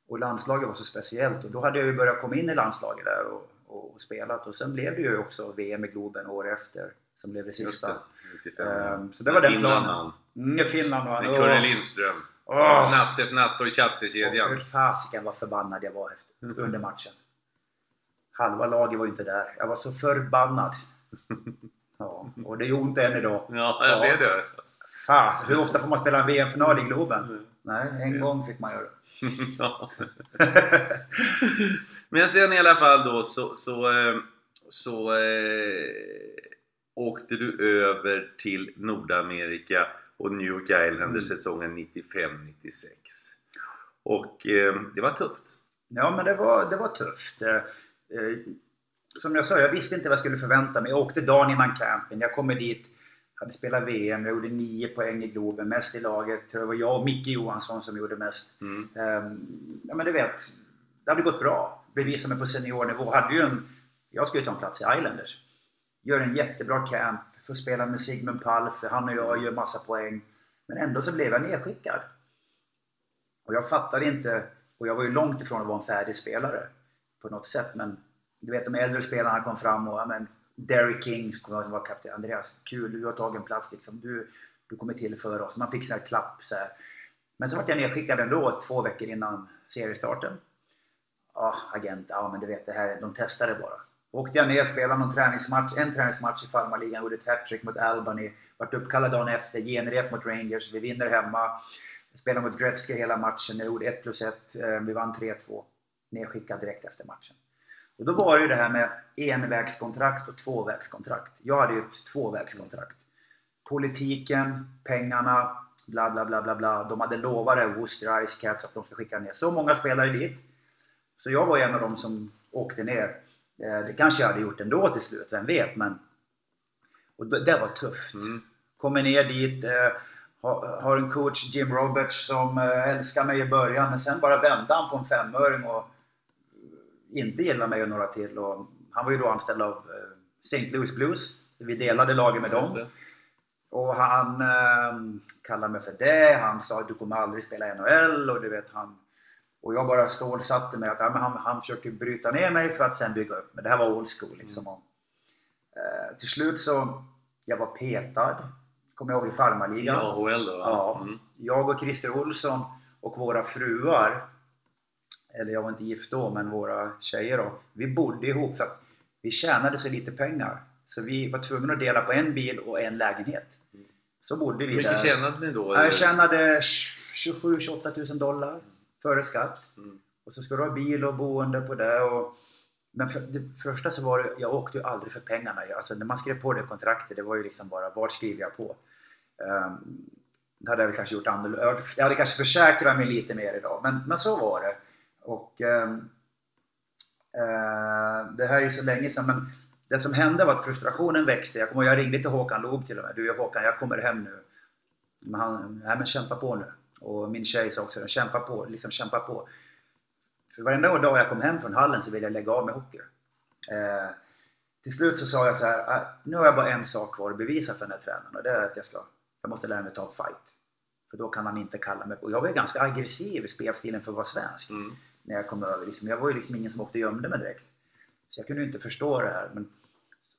Speaker 3: och landslaget var så speciellt och då hade jag ju börjat komma in i landslaget där och, och, och spelat och sen blev det ju också VM i Globen år efter som blev det
Speaker 2: Just
Speaker 3: sista.
Speaker 2: det, 95.
Speaker 3: Ehm, så det var den
Speaker 2: Finland
Speaker 3: planen. Mm, Finland vann.
Speaker 2: Med
Speaker 3: Åh.
Speaker 2: Kurre Lindström.
Speaker 3: Åh.
Speaker 2: Natte för natt och chatterkedjan.
Speaker 3: för fasiken vad förbannad jag var efter, under matchen. Halva laget var ju inte där. Jag var så förbannad. <laughs> Ja, och det gör ont än idag.
Speaker 2: Ja, jag ser det.
Speaker 3: Fan, hur ofta får man spela en VM-final i Globen? Nej, en gång fick man göra det. <laughs>
Speaker 2: Ja. Men sen i alla fall då så, så, eh, så eh, åkte du över till Nordamerika och New York Islanders säsongen 95-96. Och eh, det var tufft.
Speaker 3: Ja, men det var, det var tufft. Eh, Som jag sa, jag visste inte vad jag skulle förvänta mig. Jag åkte dagen innan campen. Jag kommer dit, hade spelat VM, jag gjorde nio poäng i Globen, mest i laget. Det var jag och Micke Johansson som gjorde mest.
Speaker 2: Mm.
Speaker 3: Eh, Ja, men du vet, det hade gått bra. Bevisa mig på seniornivå. Hade ju en, jag skulle ta en plats i Islanders. Gör en jättebra camp, får spela med Sigmund Palf, han och jag gör massa poäng. Men ändå så blev jag nedskickad. Och jag fattade inte, och jag var ju långt ifrån att vara en färdig spelare på något sätt. Men du vet de äldre spelarna kom fram och ja, men, Derek King som var kapten. Andreas, kul, du har tagit en plats liksom. Du, du kommer tillföra oss. Man fick sån här klapp så här. Men så vart jag nedskickad ändå två veckor innan seriestarten. Ja, agent, ja men du vet det här, de testade bara. Åkte jag ner, spelade någon träningsmatch, en träningsmatch i farmarligan, gjorde ett hattrick mot Albany. Vart uppkallad dagen efter, genrep mot Rangers, vi vinner hemma. Spelade mot Gretzky hela matchen, jag gjorde 1 plus 1, eh, vi vann 3-2. Nedskickad direkt efter matchen. Och då var det ju det här med envägskontrakt och tvåvägskontrakt. Jag hade ju ett tvåvägskontrakt. Politiken, pengarna, bla bla bla bla bla. De hade lovat Worcester Ice Cats, att de ska skicka ner så många spelare dit. Så jag var en av dem som åkte ner. Eh, Det kanske jag hade gjort ändå till slut, vem vet. Men... Och det var tufft. Kommer ner dit, eh, har, har en coach, Jim Roberts, som eh, älskar mig i början. Men sen bara vände han på en femöring och inte gillar mig och några till. Och han var ju då anställd av eh, St. Louis Blues. Vi delade laget med dem. Och han eh, kallade mig för det. Han sa att du kommer aldrig spela i NHL. Och du vet han... Och jag bara stålsatte mig att ja, men han, han försöker bryta ner mig för att sen bygga upp Men Det här var old school liksom. Och, eh, till slut så... Jag var petad. Kommer jag ihåg i farmarligan.
Speaker 2: I AHL då?
Speaker 3: Ja.
Speaker 2: Mm.
Speaker 3: Jag och Christer Olsson och våra fruar, eller jag var inte gift då, men våra tjejer då. Vi bodde ihop för att vi tjänade så lite pengar. Så vi var tvungna att dela på en bil och en lägenhet. Så bodde vi
Speaker 2: Hur mycket
Speaker 3: där.
Speaker 2: tjänade ni då?
Speaker 3: Jag tjänade 27-28 000 dollar före skatt.
Speaker 2: Mm.
Speaker 3: Och så ska du ha bil och boende på det. Och, men för, det första så var det, jag åkte ju aldrig för pengarna. Alltså när man skrev på det kontraktet, det var ju liksom bara, vart skriver jag på? Um, det hade jag väl kanske gjort annorlunda. Jag hade kanske försäkrat mig lite mer idag, men, men så var det. Och ehm, eh, Det här är ju så länge sedan, men det som hände var att frustrationen växte. Jag kommer ihåg, jag ringde till Håkan Loob till och med. Du Håkan, jag kommer hem nu. Men han, nej men kämpa på nu. Och min tjej sa också, kämpa på, liksom kämpa på. För varenda dag jag kom hem från hallen så ville jag lägga av med hockey. Eh, till slut så sa jag så här, ah, nu har jag bara en sak kvar att bevisa för den här tränaren och det är att jag ska, jag måste lära mig ta en fight. För då kan han inte kalla mig, och jag var ju ganska aggressiv i spelstilen för att vara svensk.
Speaker 2: Mm.
Speaker 3: När jag kom över, liksom, jag var ju liksom ingen som åkte och gömde mig direkt. Så jag kunde ju inte förstå det här. Men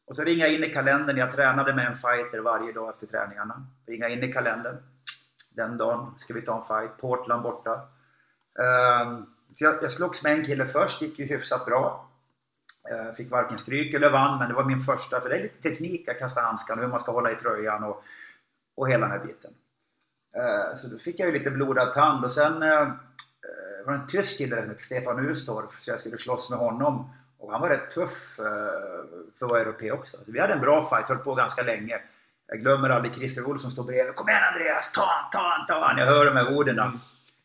Speaker 3: Och så ringa in i kalendern. Jag tränade med en fighter varje dag efter träningarna. Ringa in i kalendern. Den dagen ska vi ta en fight. Portland borta. Um, jag, jag slogs med en kille först, gick ju hyfsat bra. Uh, fick varken stryk eller vann, men det var min första. För det är lite teknik att kasta handskarna, hur man ska hålla i tröjan och, och hela den här biten. Uh, så då fick jag ju lite blodad tand och sen uh, var en tysk kille som hette Stefan Ustorf, så jag skulle slåss med honom. Och han var rätt tuff eh, för att vara europé också. Så vi hade en bra fight, höll på ganska länge. Jag glömmer aldrig Christer Olsson som står bredvid. Kom igen Andreas! Ta han, ta han, ta han! Jag hör de här orden.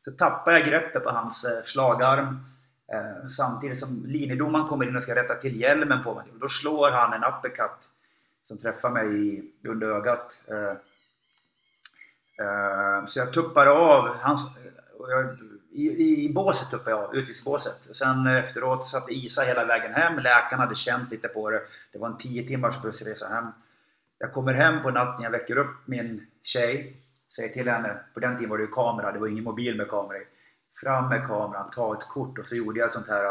Speaker 3: Så tappar jag greppet på hans eh, slagarm. Eh, samtidigt som linjedomaren kommer in och ska rätta till hjälmen på mig. Och då slår han en uppercut som träffar mig under ögat. Så jag tuppar av hans... Jag i, i båset uppe, ja, utvisningsbåset. Sen efteråt satt Isa hela vägen hem. Läkarna hade känt lite på det. Det var en 10 timmars bussresa hem. Jag kommer hem på natten, jag väcker upp min tjej. Säger till henne, på den tiden var det ju kamera, det var ingen mobil med kamera Fram med kameran, ta ett kort och så gjorde jag sånt här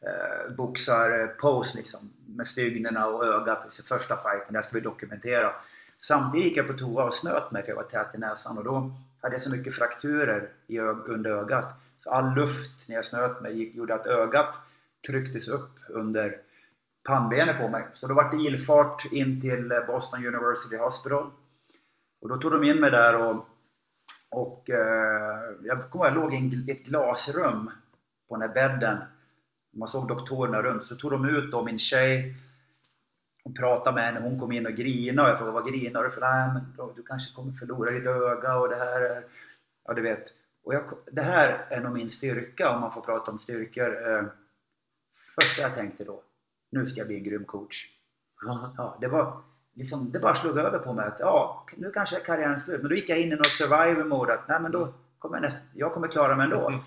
Speaker 3: eh, boxar-pose eh, liksom. Med stygnerna och ögat, första fighten, det ska vi dokumentera. Samtidigt gick jag på toa och snöt mig för jag var tät i näsan och då hade jag så mycket frakturer i under ögat. Så all luft när jag snöt mig gjorde att ögat trycktes upp under pannbenet på mig. Så då var det ilfart in till eh, Boston University Hospital. Och då tog de in mig där och, och eh, jag kommer jag låg i ett glasrum på den här bädden. Man såg doktorerna runt. Så tog de ut då min tjej hon pratade med henne, hon kom in och grinade och jag frågade vad grinar du för? Nej men du kanske kommer förlora ditt öga och det här är... Ja du vet. Och jag, det här är nog min styrka om man får prata om styrkor. Eh, första jag tänkte då, nu ska jag bli en grym coach. Ja, det var liksom, det bara slog över på mig att ja, nu kanske är karriären slut. Men då gick jag in i något survivor mode att nej men då kommer jag, näst, jag kommer klara mig ändå. Mm.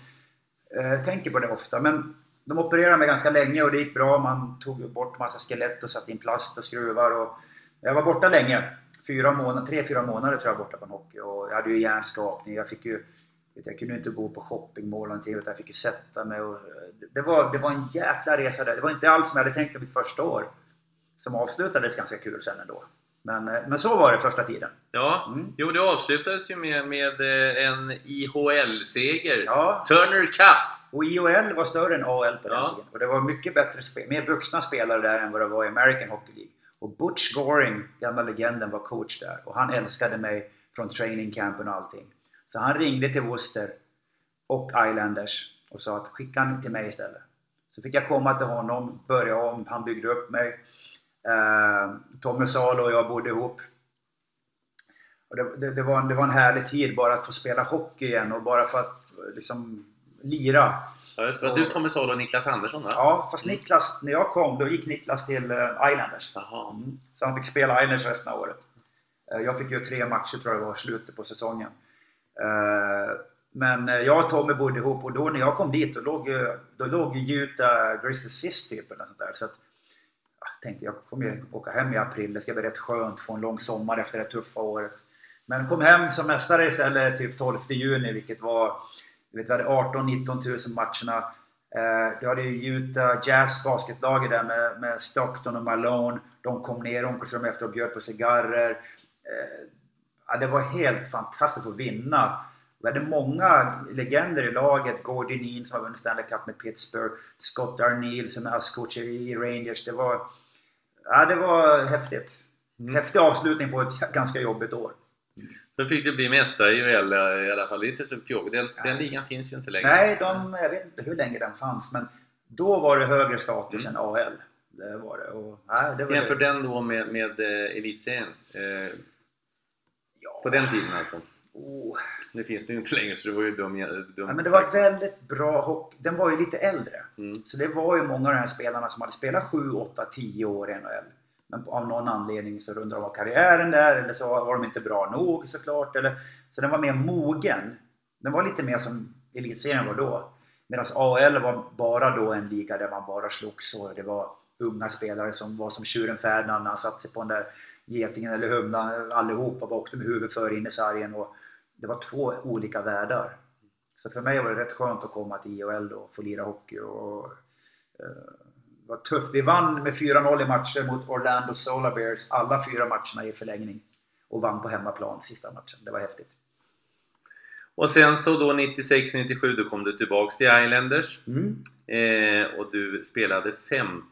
Speaker 3: Eh, tänker på det ofta. Men de opererade mig ganska länge och det gick bra. Man tog bort massa skelett och satte in plast och skruvar. Och jag var borta länge. Fyra månader, tre, fyra månader tror jag borta från hockey. Och jag hade ju hjärnskakning. Jag fick ju... Jag kunde inte gå på shoppingmål och utan jag fick ju sätta mig. Och, det, var, det var en jäkla resa där. Det var inte alls som jag hade tänkt mig mitt första år. Som avslutades ganska kul sen ändå. Men, eh, men så var det första tiden.
Speaker 2: Ja, mm. jo det avslutades ju med, med eh, en IHL-seger. Ja. Turner Cup!
Speaker 3: Och IHL var större än AL på den ja. tiden. Och det var mycket bättre spel, mer vuxna spelare där än vad det var i American Hockey League. Och Butch Goring, gamla legenden, var coach där. Och han älskade mig från training campen och allting. Så han ringde till Worcester och Islanders och sa att skicka han till mig istället. Så fick jag komma till honom, börja om, han byggde upp mig. Eh, Tommy Salo och jag bodde ihop. Och det, det, det, var en, det var en härlig tid bara att få spela hockey igen och bara för att liksom lira.
Speaker 2: Ja, just det. Du, Tommy Salo och Niklas Andersson va?
Speaker 3: Ja, fast Niklas, när jag kom då gick Niklas till uh, Islanders. Mm. Så han fick spela Islanders resten av året. Uh, jag fick ju tre matcher tror jag det var, slutet på säsongen. Uh, men jag och Tommy bodde ihop och då när jag kom dit då låg, då låg Utah Grizzlies sist typ eller sånt där. Så att, jag tänkte jag kommer åka hem i april, det ska bli rätt skönt, få en lång sommar efter det tuffa året. Men kom hem som mästare istället typ 12 juni vilket var vet, vi hade 18-19 000 matcherna. Eh, du hade ju Utah Jazz basketlaget där med, med Stockton och Malone. De kom ner omklädningsrummet efter och bjöd på cigarrer. Eh, ja, det var helt fantastiskt att vinna. Vi hade många legender i laget. Gordon Neen som har vunnit Stanley Cup med Pittsburgh. Scott Arneal som är ASS-coach i Rangers. Det var, ja, det var häftigt. Mm. Häftig avslutning på ett ganska jobbigt år.
Speaker 2: Då fick du bli mästare i UL i alla fall. Det är inte så kul. Den, den ligan finns ju inte längre.
Speaker 3: Nej, de, jag vet inte hur länge den fanns. Men då var det högre status mm. än AL. Det var det. Och, nej, det var
Speaker 2: Jämför det. den då med, med eh, elitserien? Eh, ja. På den tiden alltså? Oh. Nu finns det ju inte längre så det var ju dum, dum
Speaker 3: ja, men Det var väldigt bra hockey. Den var ju lite äldre. Mm. Så det var ju många av de här spelarna som hade spelat 7, 8, 10 år i NHL. Men av någon anledning så rundade de av karriären där eller så var de inte bra nog såklart. Eller, så den var mer mogen. Den var lite mer som elitserien var då. Medan AL var bara då en liga där man bara slogs och det var unga spelare som var som tjuren Ferdinand när han satte sig på den där getingen eller humlan. Allihopa var åkte med huvudet före in i sargen. Och det var två olika världar. Så för mig var det rätt skönt att komma till IHL och få lira hockey. Och, eh, var tufft. Vi vann med 4-0 i matcher mot Orlando Solar Bears. Alla fyra matcherna i förlängning. Och vann på hemmaplan sista matchen. Det var häftigt.
Speaker 2: Och sen så då 96-97 då kom du tillbaks till Islanders.
Speaker 3: Mm.
Speaker 2: Eh, och du spelade 15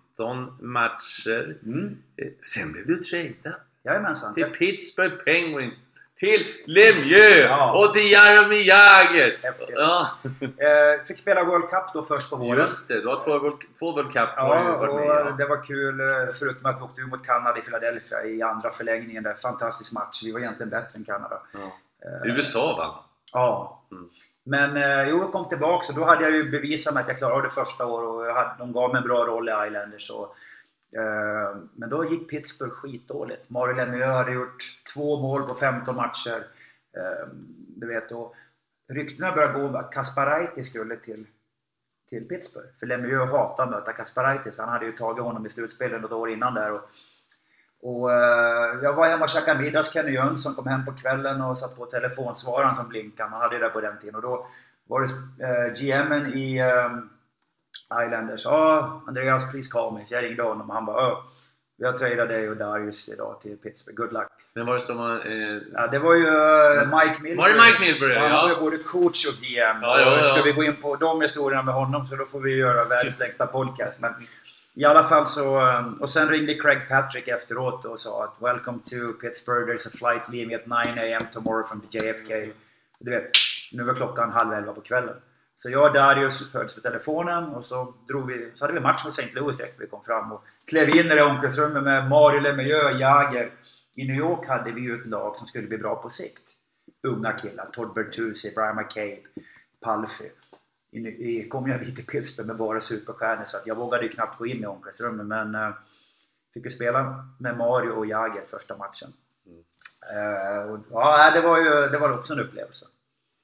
Speaker 2: matcher.
Speaker 3: Mm.
Speaker 2: Eh, sen blev du tradad
Speaker 3: Jajamensan.
Speaker 2: till Pittsburgh Penguins. Till Lemieux
Speaker 3: Ja.
Speaker 2: och till Jaromir Jagr! Ja, <laughs>
Speaker 3: Eh, fick spela World Cup då först på våren.
Speaker 2: just det. Du har två World, två World Cup
Speaker 3: Ja,
Speaker 2: varit med
Speaker 3: och
Speaker 2: ja.
Speaker 3: det var kul. eh, Förutom att vi åkte mot Kanada i Philadelphia i andra förlängningen. Där. Fantastisk match. Vi var egentligen bättre än Kanada.
Speaker 2: Ja.
Speaker 3: Eh,
Speaker 2: USA vann.
Speaker 3: Ja.
Speaker 2: Mm.
Speaker 3: Men eh, jo, jag kom tillbaka och då hade jag ju bevisat mig att jag klarade det första året och jag hade, de gav mig en bra roll i Islanders. Och, Eh, men då gick Pittsburgh skitdåligt. Mario Lemieux hade gjort två mål på 15 matcher. Eh, du vet, och ryktena började gå om att Kasparaitis skulle till, till Pittsburgh. För Lemieux hatar att möta Kasparaitis. Han hade ju tagit honom i slutspelet något år innan där. Och, och, eh, jag var hemma och käkade middag hos Kenny Jönsson, kom hem på kvällen och satt på telefonsvararen som blinkade. Man hade ju det på den tiden. Och då var det GMen i Islanders. Ja, Andreas, please call me. Så jag ringde honom och han bara "Ja, vi har tradat dig och Darius idag till Pittsburgh. Good luck.
Speaker 2: Men var det som var... Eh,
Speaker 3: Ja, det var ju eh, Mike Milbury.
Speaker 2: Var det Mike Milbury,
Speaker 3: Han
Speaker 2: ja?
Speaker 3: var ju både coach och GM.
Speaker 2: Ja, ja, ja.
Speaker 3: Ska vi gå in på de historierna med honom så då får vi göra världens längsta podcast. Men i alla fall så... eh, Och sen ringde Craig Patrick efteråt och sa att Welcome to Pittsburgh, there's a flight leaving at 9 am tomorrow from the JFK. Du vet, nu var klockan halv elva på kvällen. Så jag och Darius hördes på telefonen och så, drog vi, så hade vi match mot St. Louis direkt vi kom fram. Och klev in i det omklädningsrummet med Mario Lemieux, Jagr. I New York hade vi ju ett lag som skulle bli bra på sikt. Unga killar. Todd Bertuzzi, Brian McCabe, Palfi. I, i, kom jag dit till Pittsburgh med bara superstjärnor så att jag vågade ju knappt gå in i omklädningsrummet. Men uh, fick ju spela med Mario och Jagr första matchen. Eh, och, ja, det var ju det var också en upplevelse.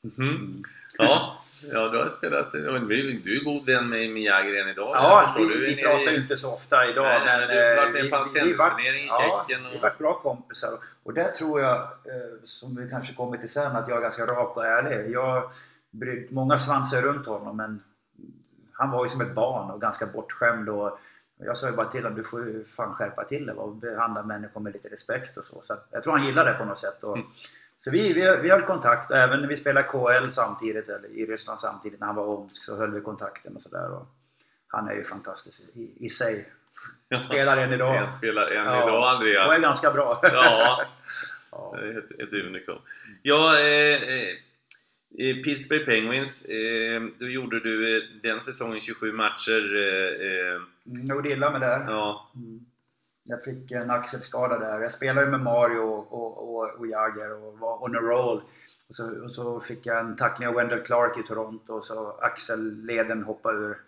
Speaker 2: mhm. Ja, ja, du har spelat... Du är god vän med, med Jagr än idag.
Speaker 3: Ja, vi,
Speaker 2: Du
Speaker 3: vi pratar ju inte så ofta idag.
Speaker 2: Nej, nej, men du har varit med på hans tennisturnering i Tjeckien
Speaker 3: Ja,
Speaker 2: och-
Speaker 3: vi varit bra kompisar. Och där tror jag, eh, som vi kanske kommer till sen, att jag är ganska rak och ärlig. Jag brydde många svansar runt honom, men han var ju som ett barn och ganska bortskämd. Och jag sa ju bara till honom, du får ju fan skärpa till dig och behandla människor med lite respekt och så. så jag tror han gillar det på något sätt. Och, Så vi, vi, vi höll kontakt och även när vi spelade KL samtidigt, eller i Ryssland samtidigt när han var i Omsk så höll vi kontakten och sådär. Han är ju fantastisk i, i sig. Spelar än idag.
Speaker 2: En spelar än idag, Andreas.
Speaker 3: Och är ganska bra.
Speaker 2: Ja, <laughs>
Speaker 3: Ja.
Speaker 2: ett, ett unikum. Ja, eh, eh, Pittsburgh Penguins, eh, då gjorde du eh, den säsongen 27 matcher. Eh, eh,
Speaker 3: Nog det illa med det.
Speaker 2: ja,
Speaker 3: jag fick en axelskada där. Jag spelade ju med Mario och, och, och, Jagger och var on a roll. Och så, och så fick jag en tackling av Wendell Clark i Toronto och så axelleden hoppade ur.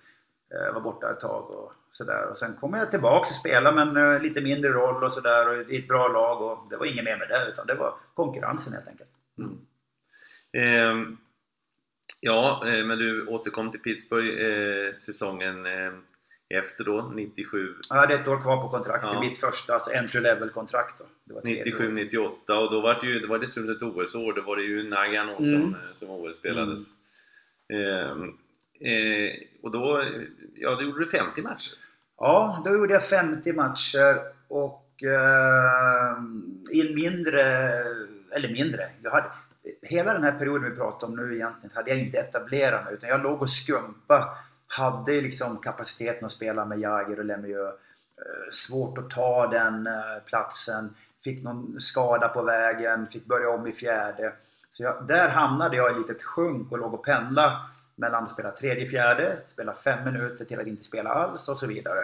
Speaker 3: Jag var borta ett tag och sådär. Och sen kom jag tillbaka och spelade men eh, lite mindre roll och sådär och i ett bra lag och det var inget mer med det utan det var konkurrensen helt enkelt.
Speaker 2: Mm. Ehm, eh, ja men du återkom till Pittsburgh eh, säsongen eh, efter då, 97,
Speaker 3: Jag hade ett år kvar på kontraktet,
Speaker 2: Ja.
Speaker 3: mitt första alltså entry level kontrakt då. Det var tredje
Speaker 2: 97,
Speaker 3: året.
Speaker 2: 98 och då var det ju, det var dessutom ett OS-år. Då var det ju Nagano som,
Speaker 3: Mm.
Speaker 2: eh, som OS spelades. Eh, eh, och då, ja då gjorde du 50 matcher.
Speaker 3: Ja, då gjorde jag 50 matcher och eh, i en mindre, eller mindre, jag hade, hela den här perioden vi pratar om nu egentligen hade jag inte etablerat mig utan jag låg och skumpa. Hade liksom kapaciteten att spela med Jagr och Lemieux. Eh, svårt att ta den eh, platsen. Fick någon skada på vägen, fick börja om i fjärde. Så jag, där hamnade jag i ett litet sjunk och låg och pendla mellan att spela tredje, fjärde, spela fem minuter till att inte spela alls och så vidare.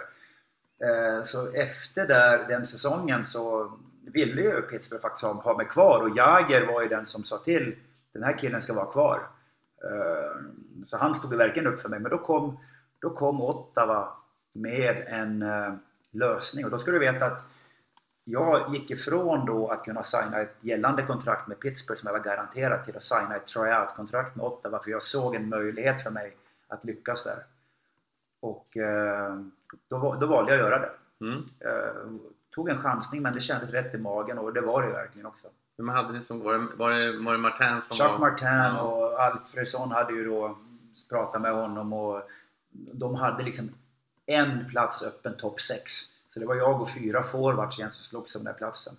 Speaker 3: Eh, så efter där, den säsongen så ville ju Pittsburgh faktiskt ha, mig kvar och Jagr var ju den som sa till den här killen ska vara kvar. Så han stod verkligen upp för mig. Men då kom, då kom Ottawa med en eh, lösning och då ska du veta att jag gick ifrån då att kunna signa ett gällande kontrakt med Pittsburgh som jag var garanterad till att signa ett tryout-kontrakt med Ottawa för jag såg en möjlighet för mig att lyckas där. Och eh, då, då valde jag att göra det.
Speaker 2: Mm.
Speaker 3: Eh, tog en chansning men det kändes rätt i magen och det var det verkligen också.
Speaker 2: Vem hade ni som, var det, var det, var det Martin som
Speaker 3: Chuck
Speaker 2: var...
Speaker 3: Martin
Speaker 2: Ja.
Speaker 3: och Alfredsson hade ju då pratat med honom och de hade liksom en plats öppen topp 6. Så det var jag och fyra forwards igen som slogs om den här platsen.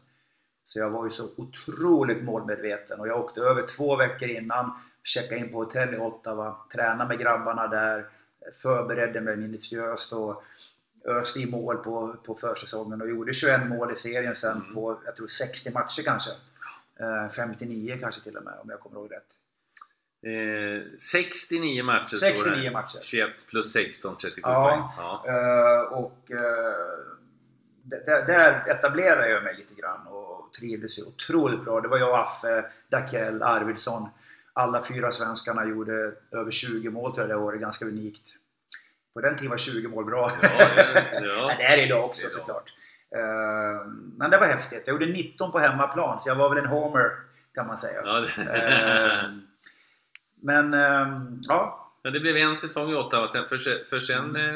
Speaker 3: Så jag var ju så otroligt målmedveten och jag åkte över två veckor innan, checkade in på hotell i Ottawa, tränade med grabbarna där, förberedde mig minutiöst och öste i mål på, på försäsongen och gjorde 21 mål i serien sen
Speaker 2: Mm.
Speaker 3: på, jag tror 60 matcher kanske. Eh, 59 kanske till och med om jag kommer ihåg rätt.
Speaker 2: Eh, 69 matcher står
Speaker 3: 69
Speaker 2: det.
Speaker 3: matcher.
Speaker 2: 21 plus 16, 37
Speaker 3: Ja.
Speaker 2: poäng. Ja.
Speaker 3: Eh, och eh, där, etablerade jag mig lite grann och trivdes otroligt bra. Det var jag, Affe, Dakell, Arvidsson. Alla fyra svenskarna gjorde över 20 mål tror jag det året, ganska unikt. På den tiden var 20 mål bra.
Speaker 2: Ja, det- <laughs> ja.
Speaker 3: Det är det idag också
Speaker 2: Det idag.
Speaker 3: såklart. Eh, men det var häftigt. Jag gjorde 19 på hemmaplan, så jag var väl en homer kan man säga.
Speaker 2: Ja.
Speaker 3: Eh, men eh, ja,
Speaker 2: Ja, det blev en säsong i Ottawa sen, för, för sen eh,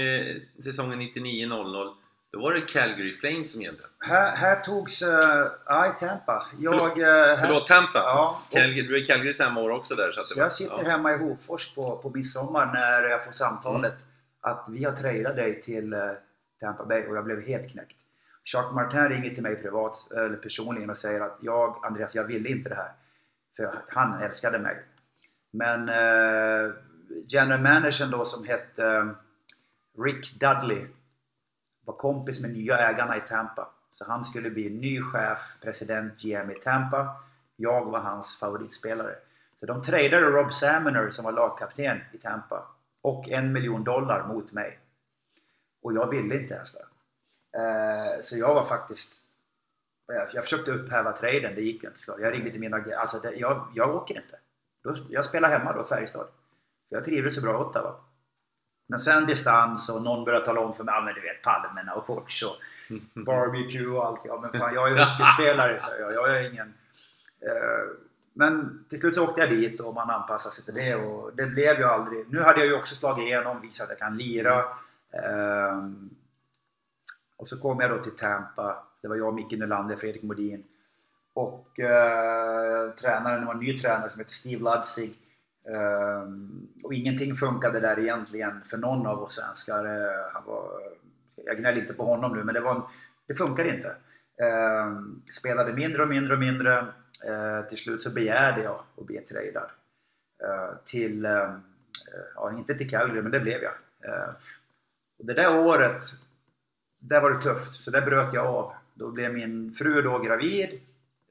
Speaker 2: eh, säsongen 99-00 då var det Calgary Flames som gällde.
Speaker 3: här, här togs... Uh, I Tampa. Jag,
Speaker 2: Förlåt.
Speaker 3: eh, här-
Speaker 2: Förlåt, Tampa!
Speaker 3: Ja,
Speaker 2: Calgary, du är i Calgary samma år också där. Så,
Speaker 3: Så
Speaker 2: var,
Speaker 3: jag sitter
Speaker 2: ja.
Speaker 3: hemma i Hofors på, på midsommar när jag får samtalet
Speaker 2: Mm.
Speaker 3: att vi har tradeat dig till eh, Tampa Bay och jag blev helt knäckt. Jacques Martin ringer till mig privat, eller personligen och säger att jag, Andreas, jag ville inte det här. För han älskade mig. Men eh, general managern då som hette eh, Rick Dudley var kompis med nya ägarna i Tampa. Så han skulle bli ny chef, president, GM i Tampa. Jag var hans favoritspelare. Så de tradade Rob Salmoner som var lagkapten i Tampa och en miljon dollar mot mig. Och jag ville inte ens det. Eh, så jag var faktiskt... Jag, försökte upphäva traden, det gick inte. Jag ringde till mina... Alltså det, jag, jag åker inte. Jag spelar hemma då, Färjestad. För jag trivdes så bra i Ottawa. Men sen distans och någon började tala om för mig, ja men du vet palmerna och shorts och <laughs> barbecue och allt. Ja men fan jag är hockeyspelare så jag, jag är ingen... Eh, men till slut så åkte jag dit och man anpassade sig till det och det blev ju aldrig... Nu hade jag ju också slagit igenom, visat att jag kan lira. Ehm, och så kom jag då till Tampa. Det var jag, Micke Nylander, Fredrik Modin. Och eh, tränaren var en ny tränare som heter Steve Ludzig. Ehm, och ingenting funkade där egentligen för någon av oss svenskar. Eh, han var, jag gnäller inte på honom nu, men det, var en, det funkade inte. Ehm, spelade mindre och mindre och mindre. Eh, till slut så begärde jag att bli tradad. Eh, till, ehm, ja inte till Calgary, men det blev jag. Ehm, och det där året, där var det tufft, så där bröt jag av. Då blev min fru då gravid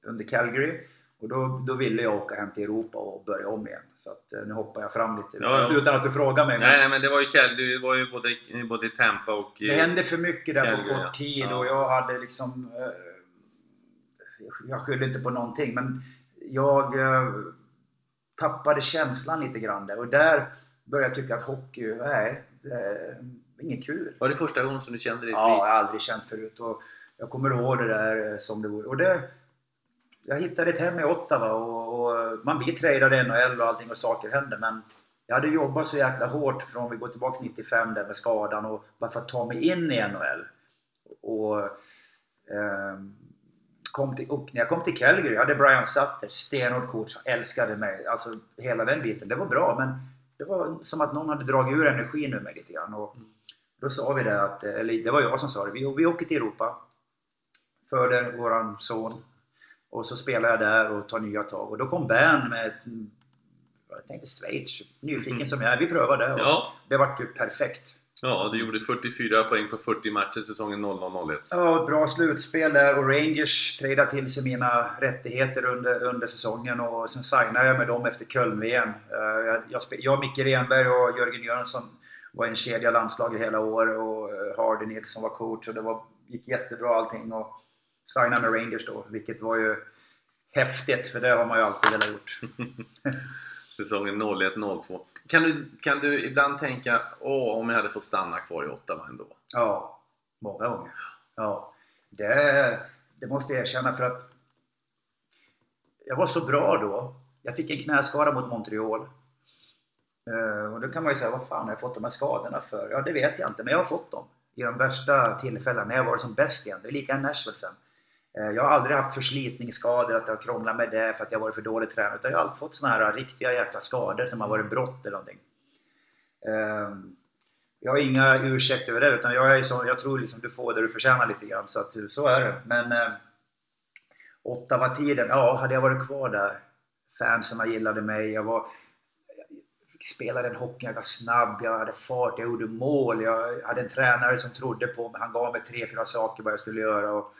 Speaker 3: under Calgary och då, då ville jag åka hem till Europa och börja om igen. Så att, eh, nu hoppar jag fram lite
Speaker 2: Ja, ja.
Speaker 3: utan att du frågar mig.
Speaker 2: Nej, nej, men det var ju Calgary, det var ju både, både i Tampa och...
Speaker 3: Det hände för mycket där
Speaker 2: Calgary,
Speaker 3: på
Speaker 2: ja.
Speaker 3: kort tid
Speaker 2: Ja.
Speaker 3: och jag hade liksom... eh, Jag skyller inte på någonting men jag eh, tappade känslan lite grann där och där började jag tycka att hockey, nej, det är inget kul.
Speaker 2: Var det första gången som du kände ditt
Speaker 3: Ja,
Speaker 2: liv?
Speaker 3: jag har aldrig känt förut. Och jag kommer ihåg det där som det vore. Och det, jag hittade ett hem i Ottawa och, och man blir tradad i NHL och allting och saker händer. Men jag hade jobbat så jäkla hårt från vi går tillbaka 95 där med skadan och bara för att ta mig in i NHL. Och, eh, kom till, och när jag kom till Calgary, jag hade Brian Sutter, stenhård coach, älskade mig. Alltså hela den biten, det var bra men det var som att någon hade dragit ur energin ur mig lite grann. Och då sa vi det att, eller det var jag som sa det, vi, vi åker till Europa. Föder våran son. Och så spelar jag där och tar nya tag. Och då kom Ben med ett, jag tänkte Schweiz, nyfiken som jag är. Vi prövade och
Speaker 2: Ja.
Speaker 3: det var typ perfekt.
Speaker 2: Ja, du gjorde 44 poäng på 40 matcher säsongen 00-01.
Speaker 3: Ja, bra slutspel där och Rangers tradade till sig mina rättigheter under, under säsongen och sen signade jag med dem efter Köln-VM. Eh, Jag, jag, jag, Micke Renberg och Jörgen Jönsson var en kedja landslaget hela år och eh, Hardy Nilsson var coach och det var, gick jättebra allting och signade med Rangers då, vilket var ju häftigt för det har man ju alltid velat gjort. <laughs>
Speaker 2: Säsongen 01-02. Kan du, kan du ibland tänka, åh, om jag hade fått stanna kvar i Ottawa ändå?
Speaker 3: Ja, många gånger. Ja, det, det måste jag erkänna för att jag var så bra då. Jag fick en knäskada mot Montreal. Eh, och då kan man ju säga, vad fan har jag fått de här skadorna för? Ja, det vet jag inte, men jag har fått dem i de värsta tillfällena när jag varit som bäst igen. Det är lika Nashville sen. Eh, jag har aldrig haft förslitningsskador, att jag har krånglat med det för att jag varit för dålig tränare. Utan jag har alltid fått såna här riktiga jäkla skador som har varit brott eller någonting. Ehm, jag har inga ursäkter över det, utan jag, är så, jag tror liksom du får det du förtjänar lite grann. Så, att, så är det. Men eh, Ottawa-tiden, ja, hade jag varit kvar där, fansen gillade mig, jag var jag spelade en hockey, jag var snabb, jag hade fart, jag gjorde mål, jag hade en tränare som trodde på mig, han gav mig tre, fyra saker vad jag skulle göra och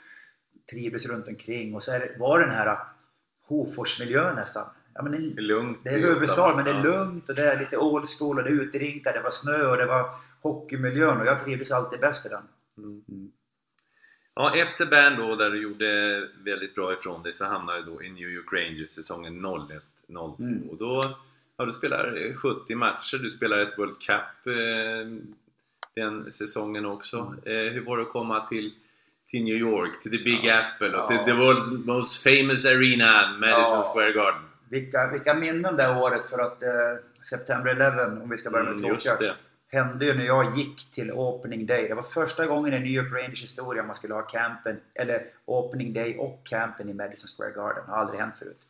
Speaker 3: trivdes runt omkring. Och så var den här Hoforsmiljön nästan. Ja, men det,
Speaker 2: är lugnt
Speaker 3: det är
Speaker 2: Ottawa,
Speaker 3: men det är lugnt och det är lite old school och det är uterinkar, det var snö och det var hockeymiljön och jag trivdes alltid bäst i den.
Speaker 2: Ja, efter Bern då, där du gjorde väldigt bra ifrån dig, så hamnade du då i New York Rangers säsongen 01-02.
Speaker 3: Mm.
Speaker 2: Och då ja, du spelar 70 matcher, du spelar ett World Cup eh, den säsongen också.
Speaker 3: Mm.
Speaker 2: Eh, hur var det att komma till, till New York, till the Big Apple och till
Speaker 3: Ja.
Speaker 2: the world's most famous arena, Madison
Speaker 3: Ja.
Speaker 2: Square Garden?
Speaker 3: Vilka, vilka minnen det året för att eh, September 11, om vi ska börja med
Speaker 2: Mm, det.
Speaker 3: hände ju när jag gick till opening day. Det var första gången i New York Rangers historia man skulle ha campen, eller opening day och campen i Madison Square Garden. Det har aldrig hänt förut.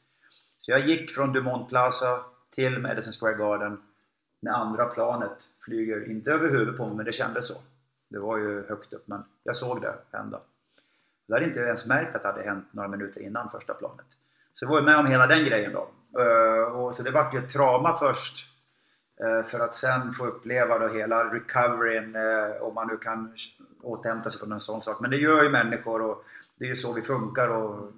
Speaker 3: Så jag gick från Dumont Plaza till Madison Square Garden när andra planet flyger, inte över huvudet på mig, men det kändes så. Det var ju högt upp, men jag såg det hända. Jag hade inte ens märkt att det hade hänt några minuter innan första planet. Så jag var ju med om hela den grejen då. Eh, och så det vart ju ett trauma först. Eh, för att sen få uppleva då hela recoveryn, eh, om man nu kan återhämta sig från en sån sak. Men det gör ju människor och det är ju så vi funkar. Och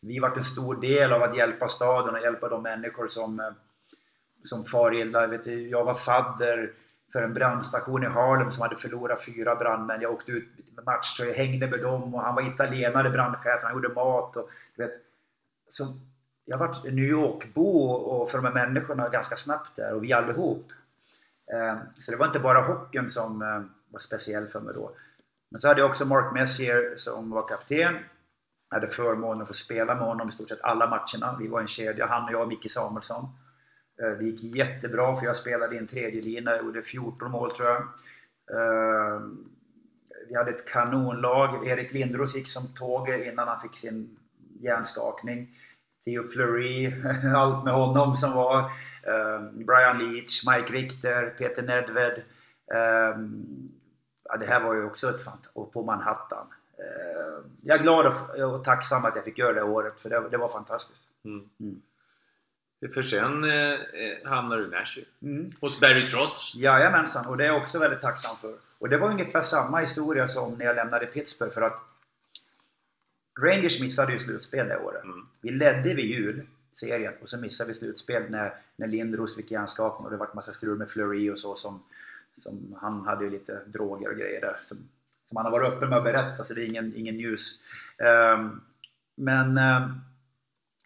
Speaker 3: vi vart en stor del av att hjälpa staden och hjälpa de människor som, som far illa. Jag, vet, jag var fadder för en brandstation i Harlem som hade förlorat fyra brandmän. Jag åkte ut med match jag hängde med dem och han var italienare, brandchefen, han gjorde mat. Och, du vet, så jag varit New York-bo och för de här människorna ganska snabbt där och vi allihop. Eh, så det var inte bara hockeyn som eh, var speciell för mig då. Men så hade jag också Mark Messier som var kapten. Jag hade förmånen att få spela med honom i stort sett alla matcherna. Vi var en kedja, han och jag och Micke Samuelsson. Eh, Det gick jättebra för jag spelade i en tredje lina, jag gjorde 14 mål tror jag. Eh, Vi hade ett kanonlag. Erik Lindros gick som tåget innan han fick sin hjärnskakning. Theo Fleury, <laughs> allt med honom som var. Eh, Brian Leach, Mike Richter, Peter Nedved. Ja, det här var ju också ett fant och på Manhattan. Jag är glad och, och tacksam att jag fick göra det året, för det, det var fantastiskt.
Speaker 2: För sen eh, eh, hamnar du i Nashville.
Speaker 3: Mm.
Speaker 2: Hos Barry Trotz.
Speaker 3: Jajamensan, och det är jag också väldigt tacksam för. Och det var ungefär samma historia som när jag lämnade Pittsburgh för att Rangers missade ju slutspel det året. Vi ledde vid jul serien och så missade vi slutspel när, när Lindros fick hjärnskakning och det var massa strul med Fleury och så som, som han hade ju lite droger och grejer där som, som han har varit öppen med att berätta så det är ingen, ingen news. Ehm, men ehm,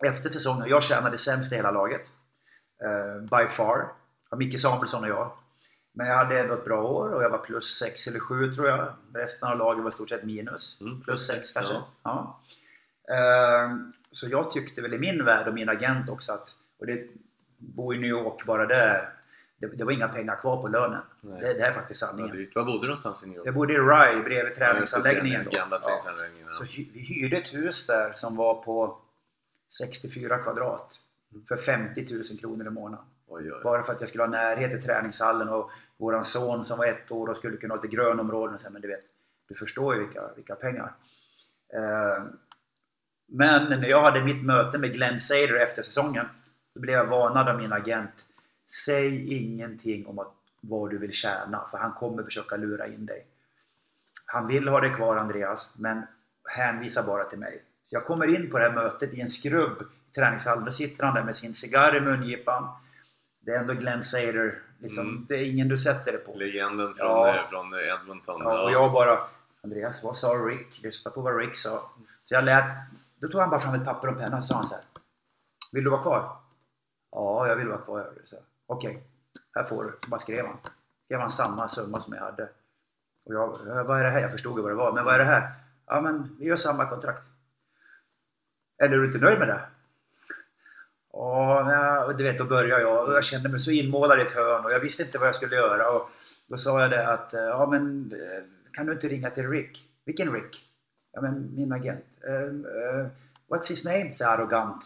Speaker 3: efter säsongen, jag tjänade sämst i hela laget. Eh, by far. Micke Samuelsson och jag. Men jag hade ändå ett bra år och jag var plus 6 eller 7 tror jag. Resten av laget var i stort sett minus.
Speaker 2: Mm,
Speaker 3: plus 6
Speaker 2: sex,
Speaker 3: kanske.
Speaker 2: ja.
Speaker 3: Ja. Eh, så jag tyckte väl i min värld och min agent också att, och det bor i New York bara det, det, det var inga pengar kvar på lönen. Det, det är faktiskt
Speaker 2: Ja,
Speaker 3: sanningen.
Speaker 2: Var bodde du någonstans i New York?
Speaker 3: Jag bodde i Rye bredvid
Speaker 2: Ja,
Speaker 3: träningsanläggningen. då.
Speaker 2: Gamla
Speaker 3: Ja.
Speaker 2: träningsanläggningen.
Speaker 3: Så
Speaker 2: Ja.
Speaker 3: hy- vi hyrde ett hus där som var på 64 kvadrat för 50 000 kronor i månaden.
Speaker 2: Oj, oj.
Speaker 3: Bara för att jag skulle ha närhet till träningshallen och våran son som var ett år och skulle kunna ha lite grönområden. Men du vet, du förstår ju vilka, vilka pengar. Eh, Men när jag hade mitt möte med Glenn Sader efter säsongen, då blev jag varnad av min agent. Säg ingenting om att, vad du vill tjäna, för han kommer försöka lura in dig. Han vill ha dig kvar Andreas, men hänvisa bara till mig. Så jag kommer in på det här mötet i en skrubb i träningshallen. Då sitter han där med sin cigarr i mungipan. Det är ändå Glenn Sader. Liksom,
Speaker 2: Mm.
Speaker 3: Det är ingen du sätter det på.
Speaker 2: Legenden från,
Speaker 3: Ja.
Speaker 2: eh, från Edmonton.
Speaker 3: Ja, och jag bara Andreas, vad sa Rick? Lyssna på vad Rick sa. Så jag lät, då tog han bara fram ett papper och en penna och sa han så här. Vill du vara kvar? Ja, jag vill vara kvar. Okej, här får du. Bara skrev han. Skrev han samma summa som jag hade. Och jag, "Ja, vad är det här? Jag förstod ju vad det var. Men vad är det här? Ja, men vi gör samma kontrakt. Eller är du inte nöjd med det? Och du vet, då började jag och jag kände mig så inmålad i ett hörn och jag visste inte vad jag skulle göra. Och då sa jag det att, eh, ja men eh, kan du inte ringa till Rick? Vilken Rick? Ja men min agent. Uh, uh, what's his name? Så arrogant.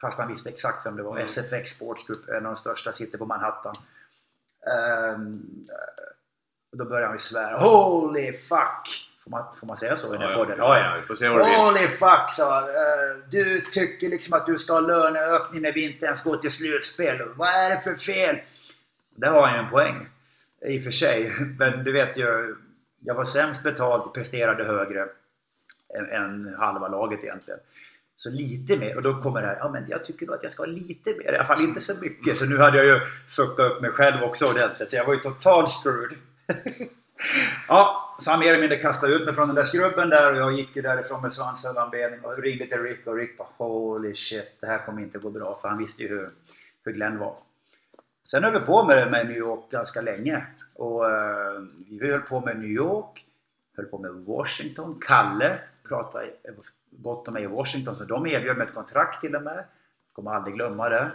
Speaker 3: Fast han visste exakt vem det var. SFX Sports Group, en av de största, sitter på Manhattan. Ehm, Och då började han ju svära. Holy fuck! Får man, får man säga så i den här
Speaker 2: Ja,
Speaker 3: podden?
Speaker 2: ja, ja, vi får se vad du vill.
Speaker 3: Holy fuck sa. Eh, Du tycker liksom att du ska ha löneökning när vi inte ens går till slutspel. Vad är det för fel? Där har han ju en poäng. I och för sig. <laughs> Men du vet ju. Jag var sämst betald och presterade högre än, än halva laget egentligen. Så lite mer. Och då kommer det här. Ja men jag tycker nog att jag ska ha lite mer. I alla fall inte så mycket. Så nu hade jag ju fuckat upp mig själv också ordentligt. Så jag var ju totalt screwed. <laughs> Ja, så han mer eller mindre kastade ut mig från den där skrubben där och jag gick ju därifrån med svansen mellan benen och ringde till Rick och Rick bara Holy shit, det här kommer inte gå bra för han visste ju hur, hur Glenn var. Sen höll vi på med med New York ganska länge. Och eh, vi höll på med New York, höll på med Washington. Kalle pratade gott om mig i Washington så de erbjöd mig ett kontrakt till och med. Kommer aldrig glömma det.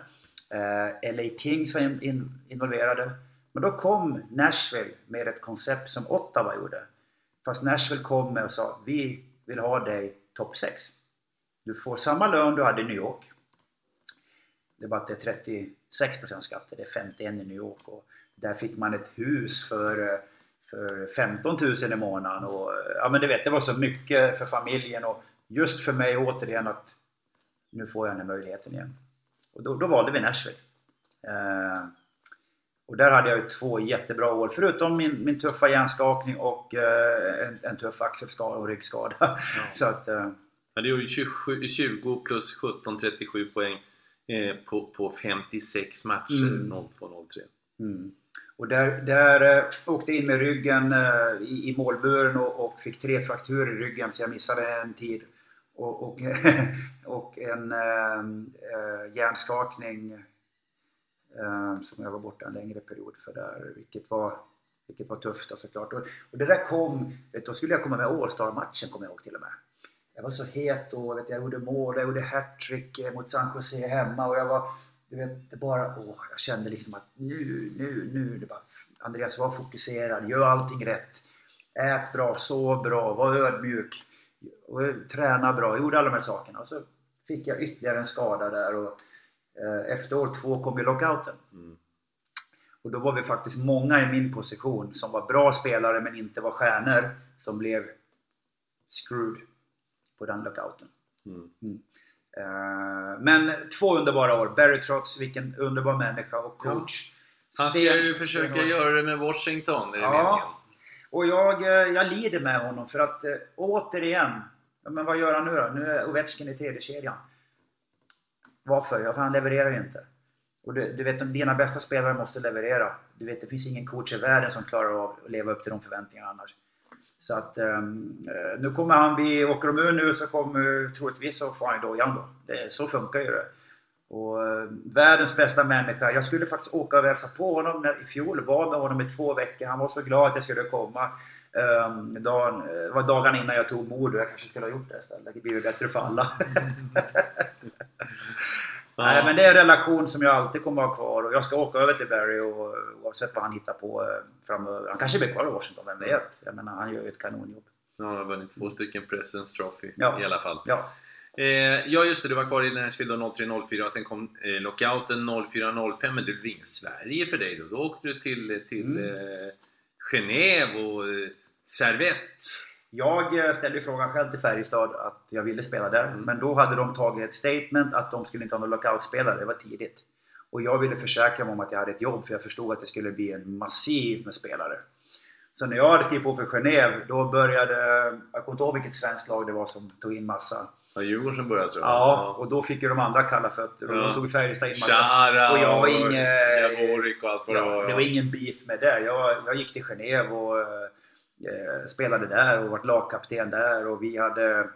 Speaker 3: Eh, LA Kings var in, in, involverade. Men då kom Nashville med ett koncept som Ottawa gjorde. Fast Nashville kom med och sa vi vill ha dig topp 6. Du får samma lön du hade i New York. Det är bara att det är 36% skatt, det är 51 i New York. Och där fick man ett hus för, för 15 000 i månaden. Och, ja men du vet, det var så mycket för familjen och just för mig återigen att nu får jag den här möjligheten igen. Och då, då valde vi Nashville. Eh, och där hade jag ju två jättebra år, förutom min, min tuffa hjärnskakning och eh, en, en tuff axelskada och ryggskada. <laughs> Så att, eh,
Speaker 2: Ja, det ju 27, 20 plus 17, 37 poäng eh, på, på 56 matcher,
Speaker 3: Mm.
Speaker 2: 0-2-0-3.
Speaker 3: Mm. Och där, där eh, åkte jag in med ryggen eh, i, i målburen och, och fick tre frakturer i ryggen så jag missade en tid. Och, och, <laughs> och en eh, hjärnskakning Eh, som jag var borta en längre period för där, vilket var, vilket var tufft då, såklart. Och, och det där kom, vet, då skulle jag komma med All-Star-matchen kommer jag ihåg till och med. Jag var så het då, vet, jag gjorde mål, jag gjorde hattrick eh, mot San Jose hemma och jag var du vet, det bara, åh, jag kände liksom att nu, nu, nu, det bara, Andreas var fokuserad, gör allting rätt. Ät bra, sov bra, var ödmjuk, och eh, träna bra, gjorde alla de här sakerna. Och så fick jag ytterligare en skada där och efter år två kom ju lockouten.
Speaker 2: Mm.
Speaker 3: Och då var vi faktiskt många i min position som var bra spelare men inte var stjärnor som blev screwed på den lockouten.
Speaker 2: Mm.
Speaker 3: Eh, Men två underbara år. Barry Trotz, vilken underbar människa och coach.
Speaker 2: Han ska ju försöka
Speaker 3: stenhård.
Speaker 2: göra det med Washington, är det
Speaker 3: Ja.
Speaker 2: meningen?
Speaker 3: Och jag, eh, jag lider med honom för att eh, återigen, ja, men vad gör han nu då? Nu är Ovechkin i tredje kedjan. Varför? Ja, för alltså, han levererar ju inte. Och du, du vet, dina bästa spelare måste leverera. Du vet, det finns ingen coach i världen som klarar av att leva upp till de förväntningarna annars. Så att ehm, eh, nu kommer han, bli, åker de ur nu så kommer troligtvis så får han ju dojan då. Det, så funkar ju det. Och eh, världens bästa människa. Jag skulle faktiskt åka och hälsa på honom när, i fjol. Var med honom i två veckor. Han var så glad att jag skulle komma. Um, dagen, eh, det var dagarna innan jag tog Modo. Jag kanske skulle ha gjort det istället. Det blir ju bättre för alla. <laughs> Nej, men det är en relation som jag alltid kommer att ha kvar. Och jag ska åka över till Barry och, oavsett vad han hittar på eh, framöver. Han kanske blir kvar i Washington, vem vet? Jag menar, han gör ju ett kanonjobb.
Speaker 2: Ja, Han har vunnit två stycken Presidents Trophy
Speaker 3: Ja.
Speaker 2: i alla fall.
Speaker 3: Ja.
Speaker 2: Eh, ja just det, du var kvar i Nashville då 03-04 och sen kom eh, lockouten 04-05 men det blev ingen Sverige för dig då. Då åkte du till, till
Speaker 3: Mm.
Speaker 2: eh, Genève och Servette.
Speaker 3: Jag eh, ställde frågan själv till Färjestad att jag ville spela där.
Speaker 2: Mm.
Speaker 3: Men då hade de tagit ett statement att de skulle inte ha någon lockoutspelare. Det var tidigt. Och jag ville försäkra mig om att jag hade ett jobb för jag förstod att det skulle bli en massiv med spelare. Så när jag hade skrivit på för Genève, då började... Jag kommer inte ihåg vilket svenskt lag det var som tog in massa.
Speaker 2: Ja, Djurgården som började tror jag.
Speaker 3: Ja, och då fick ju de andra kalla fötter
Speaker 2: Ja.
Speaker 3: då tog Färjestad in massa.
Speaker 2: Chara
Speaker 3: Och jag var
Speaker 2: och. Javorik och allt vad det var.
Speaker 3: Ja, det var ingen beef med det. Jag, jag gick till Genève och eh, spelade där och var lagkapten där och vi hade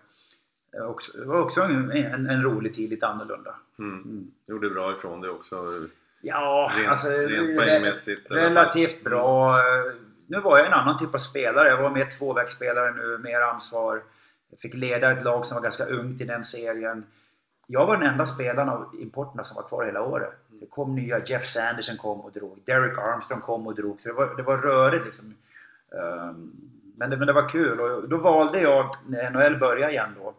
Speaker 3: eh, också, det var också en, en, en rolig tid, lite annorlunda.
Speaker 2: Mm. Gjorde bra ifrån det också.
Speaker 3: Ja,
Speaker 2: Rent-
Speaker 3: alltså
Speaker 2: rent
Speaker 3: re-
Speaker 2: poängmässigt fall.
Speaker 3: relativt bra. Nu var jag en annan typ av spelare. Jag var mer tvåvägsspelare nu, mer ansvar. Jag fick leda ett lag som var ganska ungt i den serien. Jag var den enda spelaren av importerna som var kvar hela året. Det kom nya, Jeff Sanderson kom och drog, Derek Armstrong kom och drog. Så det var, det var rörigt liksom. Ehm, Men det, men det var kul och då valde jag, när NHL började igen då,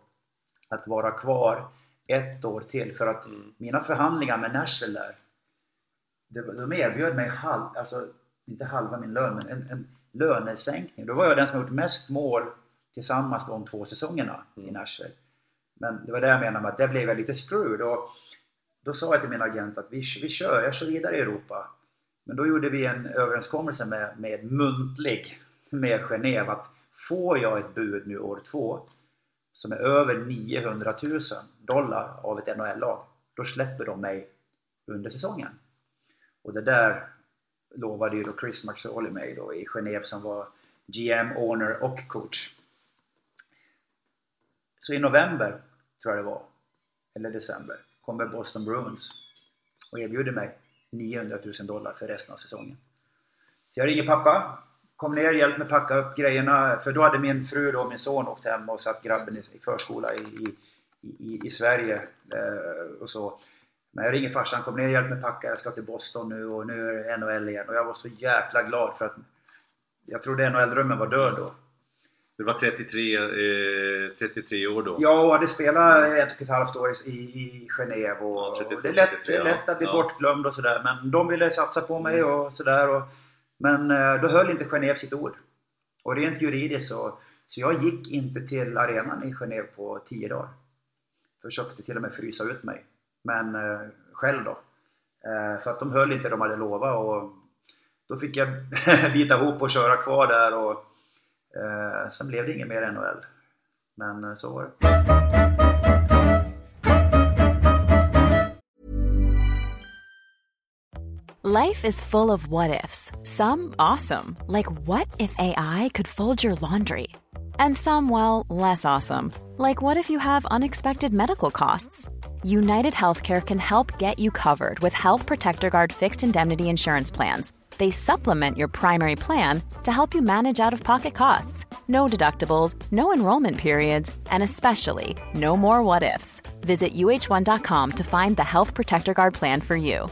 Speaker 3: att vara kvar ett år till. För att mina förhandlingar med Nashville där, de erbjöd mig halv, alltså inte halva min lön, men en, en lönesänkning. Då var jag den som gjort mest mål tillsammans de två säsongerna i Nashville. Men det var det jag menade med att det blev jag lite screwed. Och då sa jag till min agent att vi, vi kör, jag kör vidare i Europa. Men då gjorde vi en överenskommelse med, med muntlig med Genève att får jag ett bud nu år två som är över 900 000 dollar av ett NHL-lag, då släpper de mig under säsongen. Och det där lovade ju då Chris Maxoli mig då i Genève som var GM, owner och coach. Så i november, tror jag det var, eller december, kommer Boston Bruins och erbjuder mig 900 000 dollar för resten av säsongen. Så jag ringer pappa, kom ner, hjälp mig packa upp grejerna. För då hade min fru och min son åkt hem och satt grabben i förskola i, i, i Sverige. Eh, och så. Men jag ringer farsan, kom ner, hjälp mig packa, jag ska till Boston nu och nu är det NHL igen. Och jag var så jäkla glad för att jag trodde NHL-drömmen var död då.
Speaker 2: Du var 33, eh, 33 år då?
Speaker 3: Ja, och hade spelat ett och ett halvt år i, i Genève. Och,
Speaker 2: Ja, 32,
Speaker 3: och det, är lätt,
Speaker 2: 33,
Speaker 3: det är lätt att bli
Speaker 2: ja.
Speaker 3: bortglömd och sådär. Men de ville satsa på mig och sådär. Och, men eh, då höll inte Genève sitt ord. Och rent juridiskt så, så jag gick inte till arenan i Genève på 10 dagar. Försökte till och med frysa ut mig. Men eh, själv då. Eh, för att de höll inte det de hade lovat. Och då fick jag <laughs> bita ihop och köra kvar där. Och, eh, sen blev det inget mer NHL. Men eh, så var det.
Speaker 4: Life is full of what ifs. Some awesome, like what if AI could fold your laundry? And some, well, less awesome, like what if you have unexpected medical costs? United Healthcare can help get you covered with Health Protector Guard fixed indemnity insurance plans. They supplement your primary plan to help you manage out of pocket costs. No deductibles, no enrollment periods, and especially no more what ifs. Visit uh1.com to find the Health Protector Guard plan for you.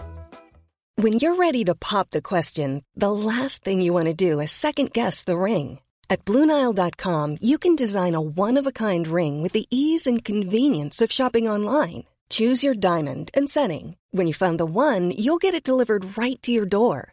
Speaker 5: When you're ready to pop the question, the last thing you want to do is second guess the ring. At Bluenile.com, you can design a one of a kind ring with the ease and convenience of shopping online. Choose your diamond and setting. When you find the one, you'll get it delivered right to your door.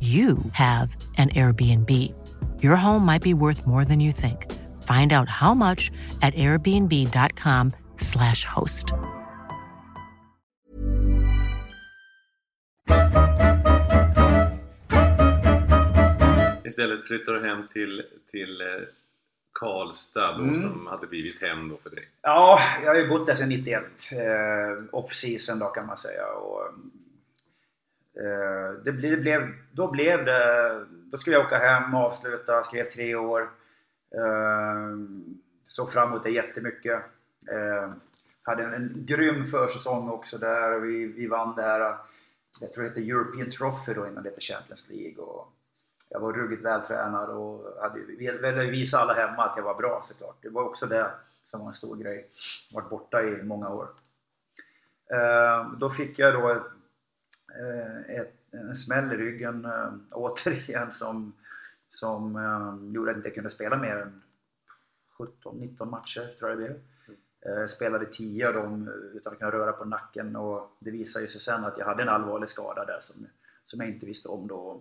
Speaker 6: you have an Airbnb. Your home might be worth more than you think. Find out how much at airbnb.com/slash host.
Speaker 2: Istället flyttar du hem till, till eh, Karlstad då,
Speaker 3: Mm.
Speaker 2: som hade blivit hem då för dig.
Speaker 3: Ja, jag har ju bott där sedan 91. Eh, Off-season då kan man säga. Och, Eh, det blev, blev, då blev det... Då skulle jag åka hem och avsluta, skrev tre år. Eh, såg fram emot det jättemycket. Eh, hade en, en grym försäsong också där. och Vi, vi vann det här, eh, jag tror det hette European Trophy då innan det hette Champions League. Och jag var ruggigt vältränad och hade, ville visa alla hemma att jag var bra såklart. Det var också det som var en stor grej. Jag varit borta i många år. Eh, Då fick jag då Eh, ett, en smäll i ryggen eh, återigen som, som eh, gjorde att jag inte kunde spela mer än 17-19 matcher tror jag det blev. Eh, Spelade 10 av dem utan att kunna röra på nacken och det visade sig sen att jag hade en allvarlig skada där som, som jag inte visste om då.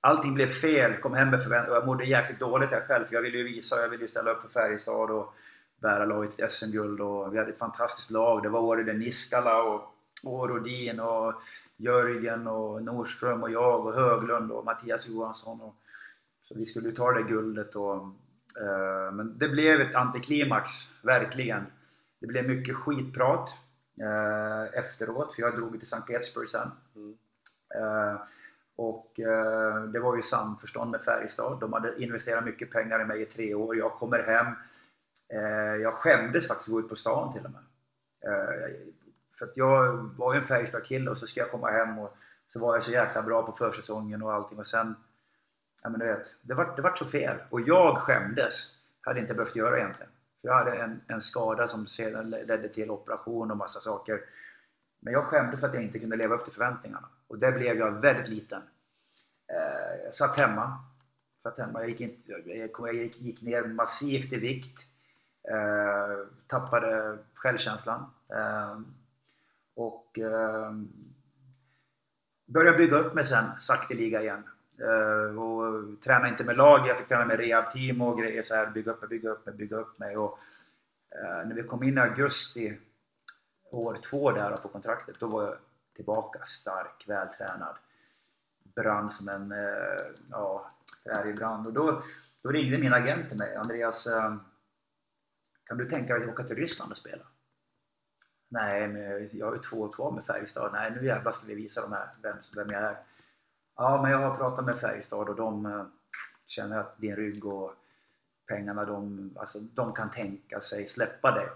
Speaker 3: Allting blev fel, kom hem med förväntningar och jag mådde jäkligt dåligt jag själv för jag ville ju visa, jag ville ju ställa upp för Färjestad och bära laget till SM-guld och vi hade ett fantastiskt lag. Det var Åride Niskala och, och Rodin och Jörgen och Nordström och jag och Höglund och Mattias Johansson. Och, så vi skulle ta det guldet och eh, men det blev ett antiklimax, verkligen. Det blev mycket skitprat eh, efteråt, för jag drog till Sankt Petersburg sen. Eh, Och eh, det var ju samförstånd med Färjestad. De hade investerat mycket pengar i mig i tre år. Jag kommer hem. Eh, jag skämdes faktiskt att gå ut på stan till och med. För att jag var ju en Färjestad-kille och så ska jag komma hem och så var jag så jäkla bra på försäsongen och allting och sen... Ja men du vet, det vart det var så fel. Och jag skämdes. Hade inte behövt göra egentligen. För jag hade en, en skada som sedan ledde till operation och massa saker. Men jag skämdes för att jag inte kunde leva upp till förväntningarna. Och där blev jag väldigt liten. Eh, jag satt hemma. Satt hemma. Jag, gick inte, jag gick, gick ner massivt i vikt. Eh, tappade självkänslan. Eh, och eh, började bygga upp mig sen sakteliga igen. Uh, och träna inte med lag, jag fick träna med rehabteam och grejer så här, bygga upp mig, bygga upp mig, bygga upp mig. Och, eh, när vi kom in i augusti år två där på kontraktet, då var jag tillbaka stark, vältränad. Brann som en, uh, ja, i brand. Och då, då ringde min agent till mig, Andreas, ehm, kan du tänka dig att åka till Ryssland och spela? Nej, men jag har ju två år kvar med Färjestad. Nej, nu jävlar ska vi visa dem här vem, vem jag är. Ja, men jag har pratat med Färjestad och de uh, känner att din rygg och pengarna, de, alltså, de kan tänka sig släppa dig.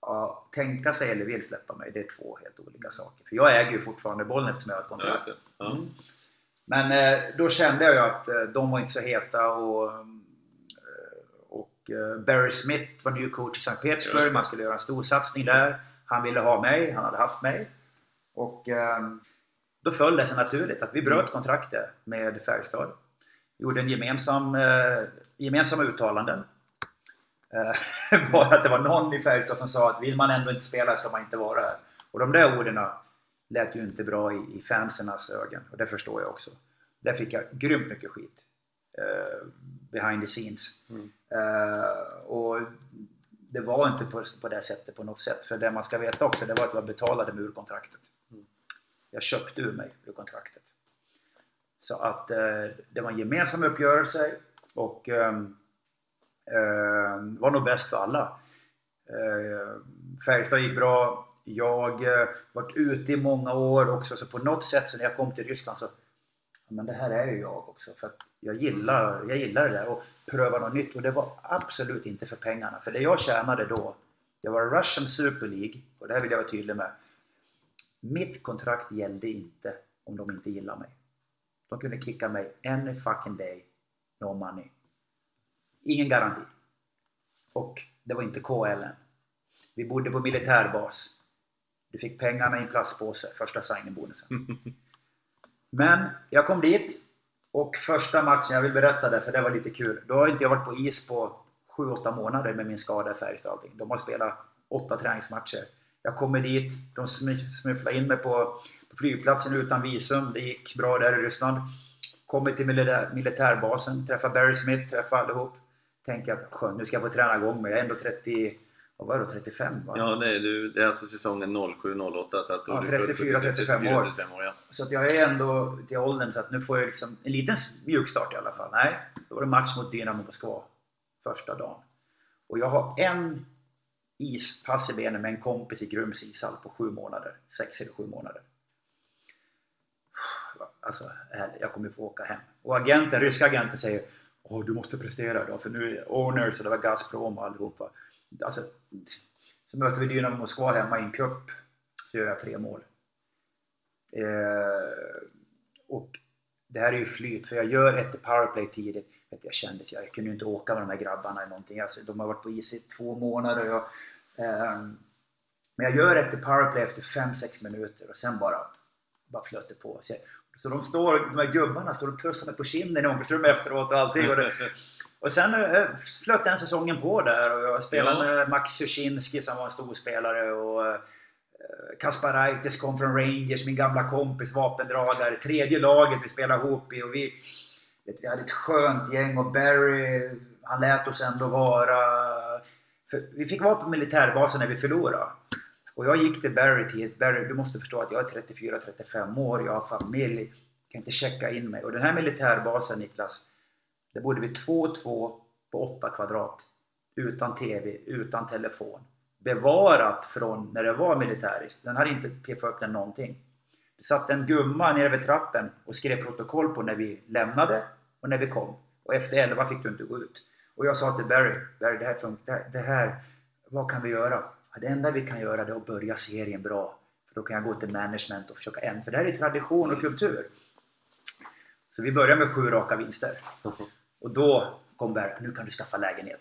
Speaker 3: Ja, tänka sig eller vill släppa mig, det är två helt olika saker. För jag äger ju fortfarande bollen eftersom jag har ett kontrakt. Ja, mm. Men eh, då kände jag ju att eh, de var inte så heta och, eh, och eh, Barry Smith var ny coach i Sankt Petersburg. Man skulle göra en stor satsning där. Han ville ha mig, han hade haft mig. Och ehm, då föll det sig naturligt att vi bröt kontraktet med Färjestad. Gjorde en gemensam, eh, gemensamma uttalanden. Eh, <laughs> bara att det var någon i Färjestad som sa att vill man ändå inte spela ska man inte vara här. Och de där orden lät ju inte bra i, i fansernas ögon och det förstår jag också. Där fick jag grymt mycket skit. Uh, behind the scenes. Mm. Uh, och det var inte på, på det sättet på något sätt. För det man ska veta också, det var att jag betalade med ur kontraktet. Mm. Jag köpte ur mig ur kontraktet. Så att eh, det var en gemensam uppgörelse och eh, eh, var nog bäst för alla. Eh, Färjestad gick bra. Jag eh, varit ute i många år också, så på något sätt så när jag kom till Ryssland så men det här är ju jag också. För jag gillar, jag gillar det där och pröva något nytt. Och det var absolut inte för pengarna. För det jag tjänade då, det var Russian Super League. Och det här vill jag vara tydlig med. Mitt kontrakt gällde inte om de inte gillar mig. De kunde kicka mig any fucking day, no money. Ingen garanti. Och det var inte KL än. Vi bodde på militärbas. Du fick pengarna i en plastpåse, första signingbonusen. <laughs> Men jag kom dit och första matchen, jag vill berätta det för det var lite kul. Då har inte jag varit på is på 7-8 månader med min skada i Färjestad och allting. De har spelat 8 träningsmatcher. Jag kommer dit, de smufflade in mig på, på flygplatsen utan visum. Det gick bra där i Ryssland. Kommer till militär, militärbasen, träffar Barry Smith, träffar allihop. Tänker att nu ska jag få träna igång mig. Jag är ändå 30, vad var det 35 va?
Speaker 2: Ja, nej, du, det är alltså säsongen 07-08 så att
Speaker 3: ja, 34-35 år. år ja. Så att jag är ändå till åldern så att nu får jag liksom en liten mjukstart i alla fall. Nej, då var det match mot Dynamo Moskva första dagen. Och jag har en ispass i benen med en kompis i Grums ishall på sju månader. Sex eller sju månader. Alltså, jag kommer få åka hem. Och agenten, ryska agenten säger Åh, du måste prestera idag för nu är owners och det var Gazprom och allihopa. Alltså, så möter vi Dynamo Moskva hemma i en cup. Så gör jag tre mål. Eh, och det här är ju flyt, för jag gör ett powerplay tidigt. Jag kände att jag kunde inte åka med de här grabbarna eller någonting. Alltså, de har varit på is i två månader. Och jag, eh, men jag gör ett powerplay efter 5-6 minuter och sen bara, bara flöt det på. Så, så de, står, de här gubbarna står och pussar mig på kinden i omklädningsrummet efteråt och allting. Och det, <laughs> Och sen äh, flöt den säsongen på där och jag spelade ja. med Max Sushinski som var en stor spelare och äh, Kasparaitis kom från Rangers, min gamla kompis, vapendragare. Tredje laget vi spelade ihop i och vi, vi hade ett skönt gäng och Barry, han lät oss ändå vara... För vi fick vara på militärbasen när vi förlorade. Och jag gick till Barry till Barry, du måste förstå att jag är 34-35 år, jag har familj, kan inte checka in mig. Och den här militärbasen Niklas, där bodde vi 2-2 på 8 kvadrat. Utan TV, utan telefon. Bevarat från när det var militäriskt. Den hade inte piffat upp den någonting. Det satt en gumma nere vid trappen och skrev protokoll på när vi lämnade och när vi kom. Och efter 11 fick du inte gå ut. Och jag sa till Barry, Barry det här funkar, det här, vad kan vi göra? Det enda vi kan göra det är att börja serien bra. För då kan jag gå till management och försöka ändra. För det här är tradition och kultur. Så vi började med sju raka vinster. Och då kom Barry, nu kan du skaffa lägenhet.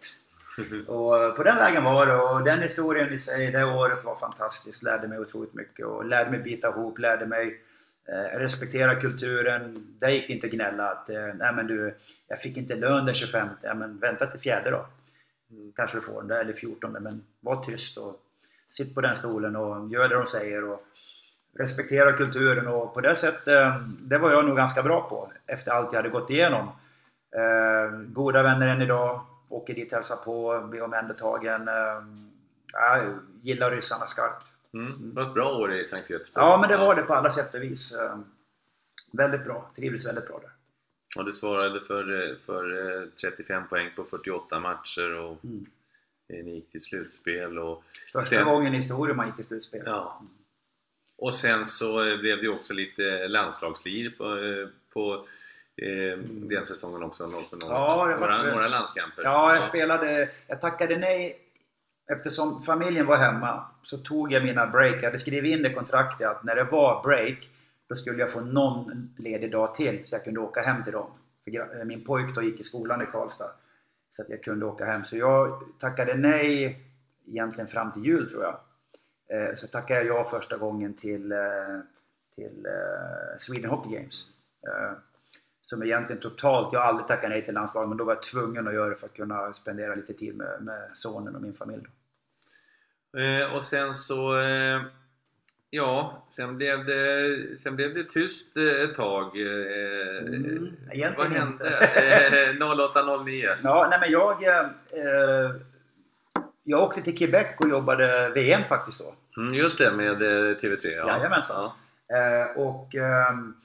Speaker 3: Och på den vägen var det och den historien i sig, det året var fantastiskt. Lärde mig otroligt mycket och lärde mig bita ihop, lärde mig eh, respektera kulturen. Där gick det inte att gnälla att eh, nej men du, jag fick inte lön den 25. Ja, men vänta till fjärde då. Mm, kanske du får den där, eller 14 men var tyst och sitt på den stolen och gör det de säger. Och, respektera kulturen och på det sättet, eh, det var jag nog ganska bra på efter allt jag hade gått igenom. Eh, goda vänner än idag, åker dit, hälsar på, blir omhändertagen. Eh, gillar ryssarna skarpt.
Speaker 2: Mm. Det var ett bra år i Sankt Petersburg.
Speaker 3: Ja, men det var det på alla sätt och vis. Eh, väldigt bra, trivdes väldigt bra där.
Speaker 2: Och du svarade för, för 35 poäng på 48 matcher och
Speaker 3: Mm.
Speaker 2: ni gick till slutspel. Och
Speaker 3: Första
Speaker 2: sen,
Speaker 3: gången i historien man gick till slutspel.
Speaker 2: Ja. Och sen så eh, blev det också lite landslagslir på, eh, på eh, den säsongen också. 0
Speaker 3: Ja, det var-
Speaker 2: några, några landskamper.
Speaker 3: Ja, jag spelade... Jag tackade nej eftersom familjen var hemma. Så tog jag mina break. Jag hade skrivit in i kontraktet att när det var break då skulle jag få någon ledig dag till så jag kunde åka hem till dem. För gra- min pojk då gick i skolan i Karlstad. Så att jag kunde åka hem. Så jag tackade nej egentligen fram till jul tror jag. Eh, Så tackade jag ja första gången till, eh, till eh, Sweden Hockey Games. Som egentligen totalt, jag har aldrig tackat nej till landslaget men då var jag tvungen att göra det för att kunna spendera lite tid med, med sonen och min familj.
Speaker 2: Eh, och sen så... Eh, ja, sen blev det, sen blev det tyst eh, ett tag. Eh,
Speaker 3: Mm,
Speaker 2: vad hände?
Speaker 3: inte.
Speaker 2: Eh, 08-09.
Speaker 3: Ja, nej men jag... Jag åkte till Quebec och jobbade VM faktiskt då.
Speaker 2: Mm, just det, med eh, TV3. Ja.
Speaker 3: Jajamensan.
Speaker 2: Ja.
Speaker 3: Och ehm,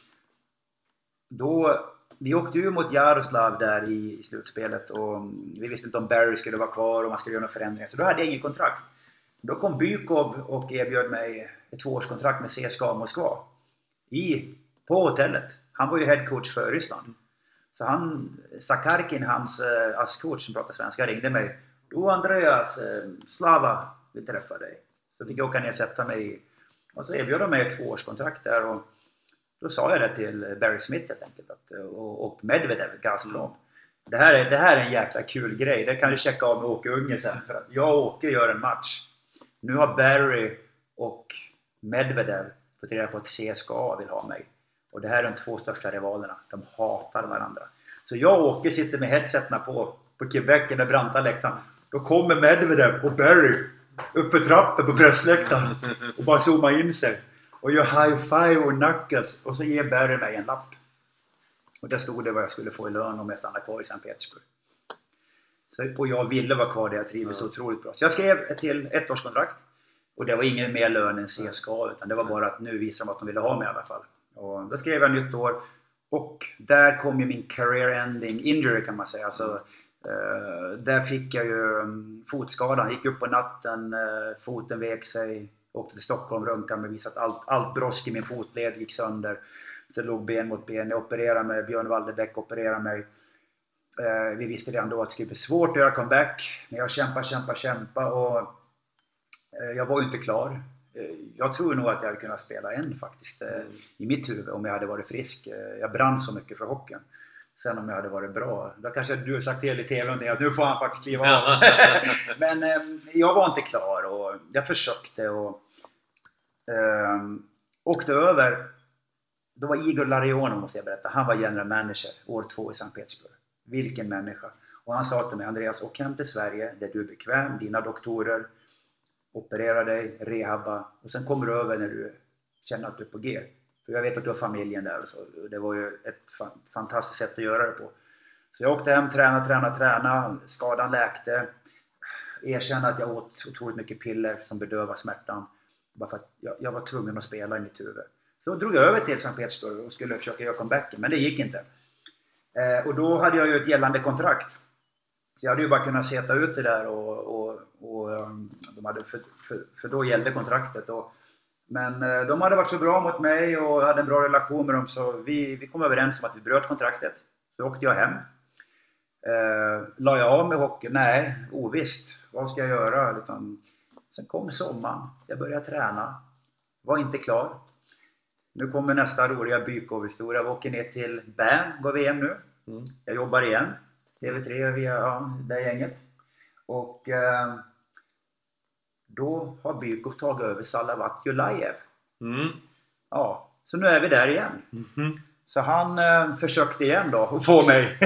Speaker 3: då, vi åkte ju mot Jaroslav där i, i slutspelet och vi visste inte om Barry skulle vara kvar och man skulle göra några förändringar. Så då hade jag inget kontrakt. Då kom Bykov och erbjöd mig ett tvåårskontrakt med CSKA Moskva. I, på hotellet. Han var ju headcoach för Ryssland. Så han, Sakarkin, hans eh, ASS-coach som pratar svenska, ringde mig. Du Andreas, eh, Slava vill träffa dig. Så fick jag åka ner och sätta mig och så erbjöd de mig ett tvåårskontrakt där och då sa jag det till Barry Smith helt enkelt att, och, och Medvedev, Gazprom. Det här, är, det här är en jäkla kul grej. Det kan du checka av med Åke Unge sen. För att jag och Åke gör en match. Nu har Barry och Medvedev fått reda på att CSKA vill ha mig. Och det här är de två största rivalerna. De hatar varandra. Så jag och Åke sitter med headsetarna på, på Quebec, den branta läktaren. Då kommer Medvedev och Barry upp för trappen på pressläktaren och bara zoomar in sig. Och gör high five och knuckles. Och så ger Barry mig en lapp. Och där stod det vad jag skulle få i lön om jag stannade kvar i Sankt Petersburg. Så, och jag ville vara kvar där jag trivdes så otroligt bra. Så jag skrev ett till ettårskontrakt. Och det var ingen mer lön än CSKA utan det var bara att nu visade de att de ville ha mig i alla fall. Och då skrev jag nytt år. Och där kom ju min career ending injury kan man säga. Alltså, eh, där fick jag ju um, fotskadan. Gick upp på natten, eh, foten vek sig. Åkte till Stockholm, röntgade mig, visade att allt, allt brosk i min fotled gick sönder. Det låg ben mot ben. Jag opererade mig, Björn Walderbäck opererade mig. Eh, vi visste redan då att det skulle bli svårt att göra comeback. Men jag kämpade, kämpade, kämpade och eh, jag var ju inte klar. Eh, Jag tror nog att jag hade kunnat spela en faktiskt eh, i mitt huvud om jag hade varit frisk. Eh, Jag brann så mycket för hockeyn. Sen om jag hade varit bra, då kanske du har sagt till i TV att nu får han faktiskt kliva av. <laughs> Men eh, jag var inte klar och jag försökte och eh, åkte över. Då var Igor Larionov, måste jag berätta, han var general manager år två i Sankt Petersburg. Vilken människa! Och han sa till mig, Andreas, åk hem till Sverige där du är bekväm, dina doktorer, operera dig, rehabba och sen kommer du över när du känner att du är på G. För jag vet att du har familjen där och så. Det var ju ett fantastiskt sätt att göra det på. Så jag åkte hem, tränade, tränade, tränade. Skadan läkte. Erkände att jag åt otroligt mycket piller som bedövar smärtan. Bara för att jag, jag var tvungen att spela i mitt huvud. Så drog jag över till Sankt Petersburg och skulle försöka göra comebacken, men det gick inte. Eh, och då hade jag ju ett gällande kontrakt. Så jag hade ju bara kunnat sätta ut det där och, och, och ehm, de hade, för, för, för då gällde kontraktet. Och men eh, de hade varit så bra mot mig och hade en bra relation med dem så vi, vi kom överens om att vi bröt kontraktet. Så åkte jag hem. Eh, la jag av med hockey? Nej, ovisst. Vad ska jag göra? Utan, sen kom sommaren. Jag började träna. Var inte klar. Nu kommer nästa roliga Bykov-historia. Vi åker ner till Bern, går VM nu. Mm. Jag jobbar igen. TV3 via ja, det gänget. Och eh, då har Bykov tagit över Salavat Julajev. Mm. Ja, så nu är vi där igen. Mm. Så han eh, försökte igen då att få mig.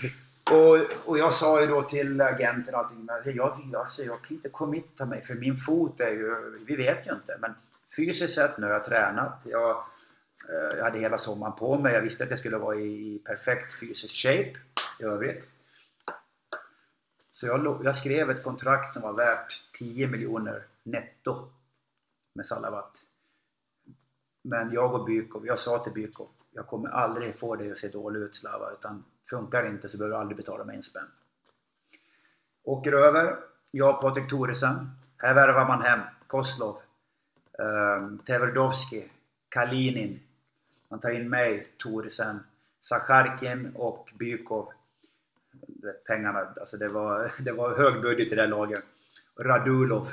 Speaker 3: <laughs> och, och jag sa ju då till agenten och allting, men jag, alltså, jag kan inte committa mig för min fot är ju, vi vet ju inte. Men fysiskt sett nu har jag tränat. Jag, eh, jag hade hela sommaren på mig. Jag visste att jag skulle vara i perfekt fysisk shape i övrigt. Så jag, jag, skrev ett kontrakt som var värt 10 miljoner netto med Salavat. Men jag och Bykov, jag sa till Bykov, jag kommer aldrig få dig att se dålig ut Slava, utan funkar det inte så behöver du aldrig betala mig en spänn. Åker över, jag och Patrik Thoresen. Här värvar man hem Koslov, eh, Teverdovski, Kalinin. Man tar in mig, Thoresen, Sacharkin och Bykov pengarna, alltså det var, <laughs> det var hög budget i det laget. Radulov.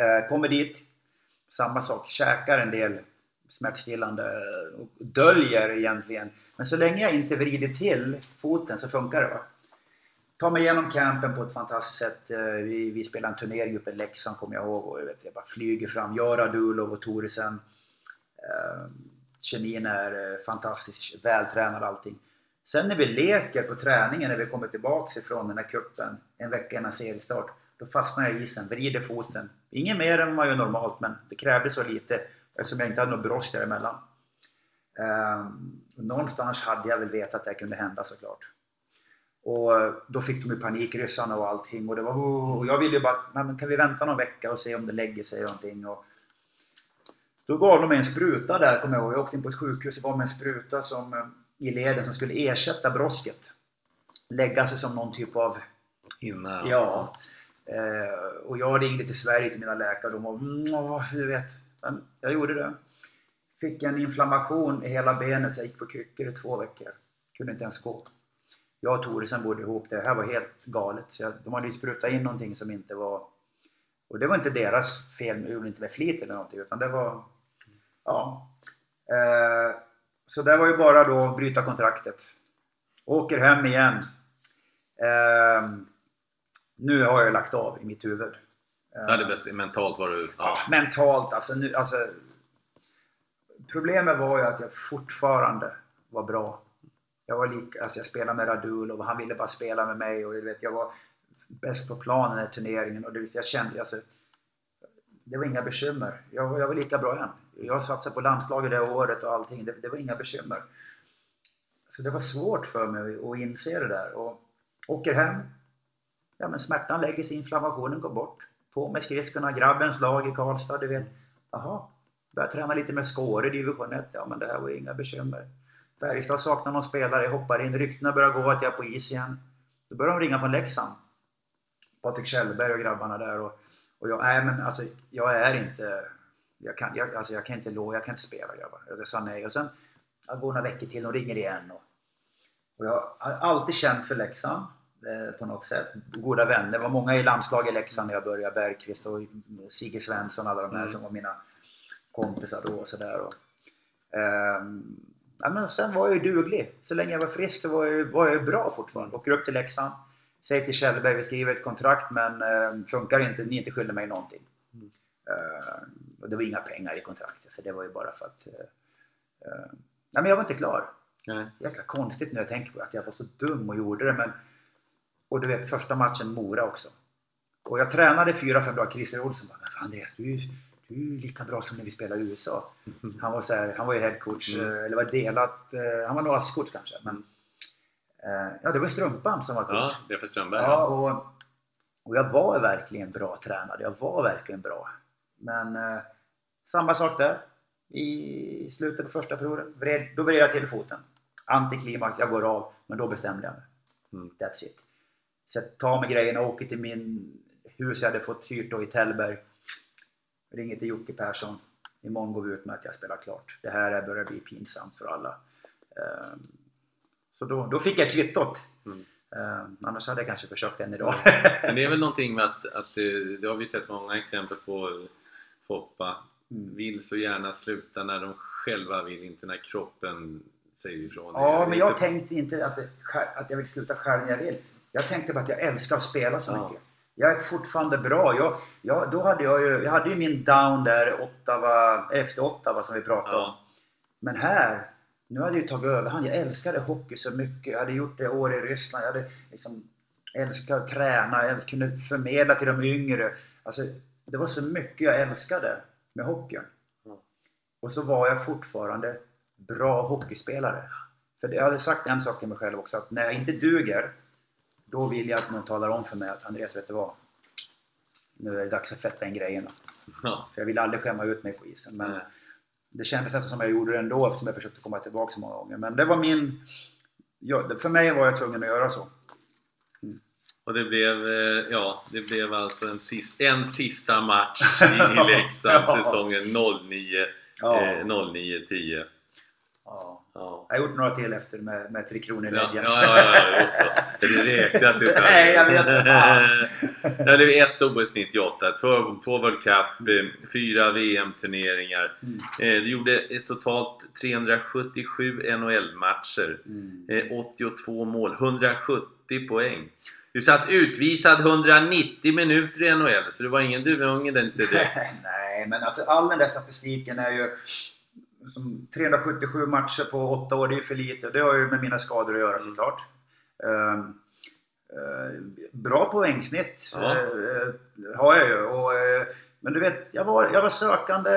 Speaker 3: Eh, kommer dit, samma sak, käkar en del smärtstillande och döljer egentligen. Men så länge jag inte vrider till foten så funkar det. Va? Tar mig igenom campen på ett fantastiskt sätt. Eh, vi, vi spelar en turnering uppe i Leksand kommer jag ihåg och jag, vet, jag bara flyger fram. Jag, Radulov och Thoresen. Eh, kemin är fantastiskt fantastisk, vältränad allting. Sen när vi leker på träningen, när vi kommer tillbaks ifrån den här kuppen en vecka innan seriestart, då fastnar jag i isen, vrider foten. Inget mer än vad man gör normalt, men det krävdes så lite eftersom jag inte hade något brosk däremellan. Um, någonstans hade jag väl vetat att det kunde hända såklart. Och då fick de ju panik, ryssarna och allting. Och, det var, och jag ville ju bara, men kan vi vänta någon vecka och se om det lägger sig någonting. Och då gav de mig en spruta där, kommer jag ihåg. Jag åkte in på ett sjukhus och gav mig en spruta som eh, i leden som skulle ersätta brosket. Lägga sig som någon typ av...
Speaker 2: Innan.
Speaker 3: Ja. Eh, och jag ringde till Sverige till mina läkare och de var mm, du vet. Men jag gjorde det. Fick en inflammation i hela benet, jag gick på kryckor i två veckor. Kunde inte ens gå. Jag och Toresen bodde ihop, det här var helt galet. Så jag, de hade ju sprutat in någonting som inte var... Och det var inte deras fel, de gjorde inte med flit eller någonting utan det var... Ja. Eh, så det var ju bara då att bryta kontraktet. Åker hem igen. Eh, nu har jag lagt av i mitt huvud.
Speaker 2: Ja, det bästa. Mentalt var du...
Speaker 3: Ja. mentalt alltså, nu, alltså. Problemet var ju att jag fortfarande var bra. Jag var lika, alltså jag spelade med Radulov och han ville bara spela med mig och jag, vet, jag var bäst på planen i turneringen och det, jag kände alltså, det var inga bekymmer. Jag, jag var lika bra än. Jag satsade på landslaget det året och allting. Det, det, var inga bekymmer. Så det var svårt för mig att inse det där. Och åker hem. Ja men smärtan lägger sig, inflammationen går bort. På med skridskorna, grabbens lag i Karlstad, du vet. Jaha, Börjar träna lite med Skåre i division 1. Ja men det här var ju inga bekymmer. Färjestad saknar någon spelare, jag hoppar in. Ryktena börjar gå att jag är på is igen. Då börjar de ringa från Leksand. Patrik Kjellberg och grabbarna där. Och, och jag, nej men alltså, jag är inte jag kan, jag, alltså jag kan inte lå, jag kan inte spela grabbar. Jag sa nej och sen jag går några veckor till och ringer igen. Och, och jag har alltid känt för Leksand på något sätt. Goda vänner. Det var många i landslaget i Leksand när jag började. Bergqvist och Sigge Svensson alla de här mm. som var mina kompisar då och sådär. Eh, ja, men sen var jag ju duglig. Så länge jag var frisk så var jag, var jag bra fortfarande. Åker upp till Leksand. Säger till Kjellberg, vi skriver ett kontrakt men eh, funkar inte, ni är inte skyldiga mig någonting. Mm. Uh, och det var inga pengar i kontraktet så det var ju bara för att... Uh, uh, nej men jag var inte klar. Nej. Jäkla konstigt när jag tänker på att jag var så dum och gjorde det men... Och du vet första matchen Mora också. Och jag tränade 4-5 dagar. Christer Olsson bara Andreas du, du är lika bra som när vi spelade i USA. <laughs> Han var, så här, han var ju headcoach, mm. eller var delat, han var nog coach kanske. Men, ja det var Strumpan som var coach.
Speaker 2: Ja, det för Strömberg.
Speaker 3: Ja, och, och jag var verkligen bra tränad. Jag var verkligen bra. Men eh, samma sak där. I slutet på första perioden, vred, då vred jag till foten. Antiklimax, jag går av. Men då bestämde jag mig. Mm. That's it. Så jag tar med grejerna och åker till min hus jag hade fått hyrt då i Tällberg. ringer till Jocke Persson. Imorgon går vi ut med att jag spelar klart. Det här börjar bli pinsamt för alla. Eh, så då, då fick jag kvittot.
Speaker 2: Mm.
Speaker 3: Eh, annars hade jag kanske försökt än idag.
Speaker 2: Men det är väl någonting med att, att det, har vi sett många exempel på Foppa
Speaker 3: Mm.
Speaker 2: vill så gärna sluta när de själva vill, inte när kroppen säger ifrån.
Speaker 3: Ja, men jag
Speaker 2: inte-
Speaker 3: tänkte inte att, att jag vill sluta själv när jag vill. Jag tänkte bara att jag älskar att spela så mycket. Jag är fortfarande bra. Jag, jag, då hade jag, ju, jag hade ju min down där Ottawa, efter Ottawa som vi pratade om. Men här, nu hade jag ju tagit över. Jag älskade hockey så mycket. Jag hade gjort det år i Ryssland. Jag hade liksom älskat att träna. Jag kunde förmedla till de yngre. Alltså, det var så mycket jag älskade med hockeyn.
Speaker 2: Ja.
Speaker 3: Och så var jag fortfarande bra hockeyspelare. För jag hade sagt en sak till mig själv också, att när jag inte duger, då vill jag att någon talar om för mig att Andreas, vet du vad? Nu är det dags att fetta in grejerna.
Speaker 2: Ja.
Speaker 3: För jag vill aldrig skämma ut mig på isen. Men
Speaker 2: Nej.
Speaker 3: det kändes nästan som jag gjorde det ändå eftersom jag försökte komma tillbaka så många gånger. Men det var min... Ja, för mig var jag tvungen att göra så.
Speaker 2: Och det blev, eh, ja, det blev alltså en, sist, en sista match i, i <laughs> Leksand
Speaker 3: Ja.
Speaker 2: säsongen 09,
Speaker 3: Ja.
Speaker 2: eh, 09-10.
Speaker 3: Ja.
Speaker 2: Ja.
Speaker 3: Jag har gjort några till efter med, med Tre Kronor
Speaker 2: Ja, ja, ja, ja, just det. räknas inte.
Speaker 3: Nej, jag vet.
Speaker 2: Det blev ett OS 98, två, två World Cup, eh, fyra VM-turneringar.
Speaker 3: Mm.
Speaker 2: Eh, Det gjorde totalt 377 NHL-matcher,
Speaker 3: Mm.
Speaker 2: eh, 82 mål, 170 poäng. Du satt utvisad 190 minuter i NHL, så det var ingen dununge den inte direkt. <laughs>
Speaker 3: Nej, men alltså all den där statistiken är ju som 377 matcher på åtta år, det är ju för lite. Det har ju med mina skador att göra
Speaker 2: Mm.
Speaker 3: såklart. Eh, bra poängsnitt
Speaker 2: Ja.
Speaker 3: eh, har jag ju. Och, eh, men du vet, jag var, jag var sökande,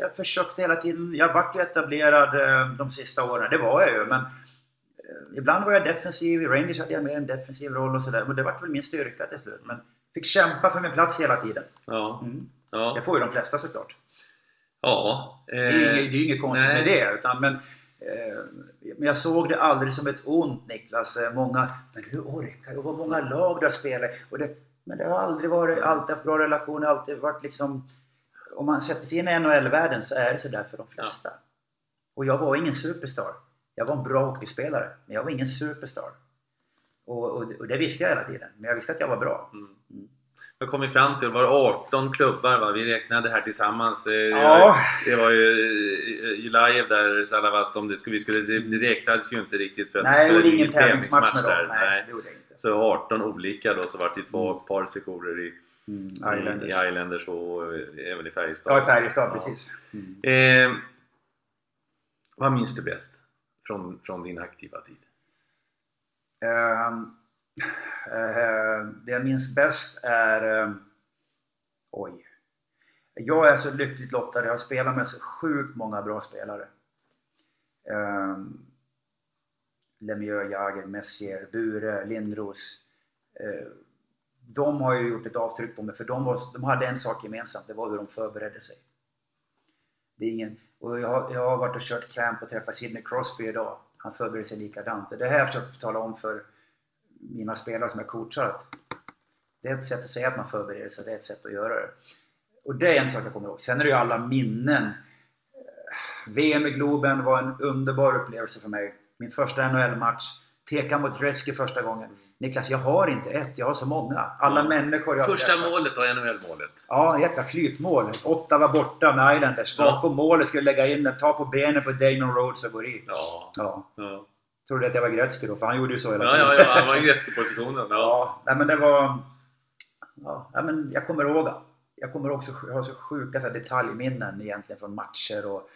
Speaker 3: jag försökte hela tiden. Jag vart ju etablerad eh, de sista åren, det var jag ju. Men eh, ibland var jag defensiv, i Rangers hade jag mer en defensiv roll och sådär. Men det vart väl min styrka till slut. Men fick kämpa för min plats hela tiden.
Speaker 2: Ja,
Speaker 3: Mm.
Speaker 2: ja,
Speaker 3: Det får ju de flesta såklart.
Speaker 2: Ja.
Speaker 3: Det är inget, det är inget konstigt
Speaker 2: nej.
Speaker 3: med det. Utan, men, eh, men jag såg det aldrig som ett ont Niklas. Eh, Många, men hur orkar du? Och vad många lag du har spelat i?" och det, Men det har aldrig varit, alltid haft bra relationer, alltid varit liksom... Om man sätter sig in i NHL-världen så är det sådär för de flesta. Och jag var ingen superstar. Jag var en bra hockeyspelare, men jag var ingen superstar. Och, och, och det visste jag hela tiden. Men jag visste att jag var bra.
Speaker 2: Jag kom ju fram till, det var 18 klubbar va? Vi räknade här tillsammans. Eh,
Speaker 3: Ja.
Speaker 2: Det var ju eh, Julajev där, Salavat, om det skulle, vi skulle, det, räknades ju inte riktigt för att
Speaker 3: Nej, det gjorde ingen tävlingsmatch med dem.
Speaker 2: där.
Speaker 3: Nej, gjorde jag inte.
Speaker 2: Så 18 olika då, så var det två par sektioner i,
Speaker 3: Mm,
Speaker 2: i,
Speaker 3: Islanders.
Speaker 2: i Islanders och eh, även i Färjestad.
Speaker 3: Ja, i Färjestad,
Speaker 2: Ja.
Speaker 3: precis. Mm.
Speaker 2: Eh, vad minns du bäst från, från din aktiva tid?
Speaker 3: Eh, Eh, det jag minns bäst är... Eh, oj. Jag är så lyckligt lottad. Jag har spelat med så sjukt många bra spelare. Eh, Lemieux, Jagr, Messier, Bure, Lindros. De har ju gjort ett avtryck på mig för de, var, de hade en sak gemensamt. Det var hur de förberedde sig. Det är ingen, och jag, har, jag har varit och kört camp och träffat Sidney Crosby idag. Han förbereder sig likadant. Det här har jag försökt tala om för mina spelare som jag coachar. Att det är ett sätt att säga att man förbereder sig, det är ett sätt att göra det. Och det är en sak jag kommer ihåg. Sen är det ju alla minnen. Eh, VM i Globen var en underbar upplevelse för mig. Min första NHL-match. Teka mot Gretzky första gången. Niklas, jag har inte ett, jag har så många. Alla människor jag
Speaker 2: Första
Speaker 3: träffat.
Speaker 2: målet och NHL-målet.
Speaker 3: Ja, jäkla flytmål. Åtta var borta med Islanders.
Speaker 2: Ja.
Speaker 3: Bakom målet skulle lägga in den, ta på benen på Damon Rhodes och gå dit.
Speaker 2: Ja.
Speaker 3: Ja.
Speaker 2: Ja,
Speaker 3: Trodde att jag var Gretzky då, för han gjorde ju så hela
Speaker 2: ja, ja, ja han var i Gretzky-positionen. Ja. <laughs>
Speaker 3: Ja, nej men det var... Ja, nej, men jag kommer ihåg. Jag kommer också jag har så sjuka så här, detaljminnen egentligen från matcher och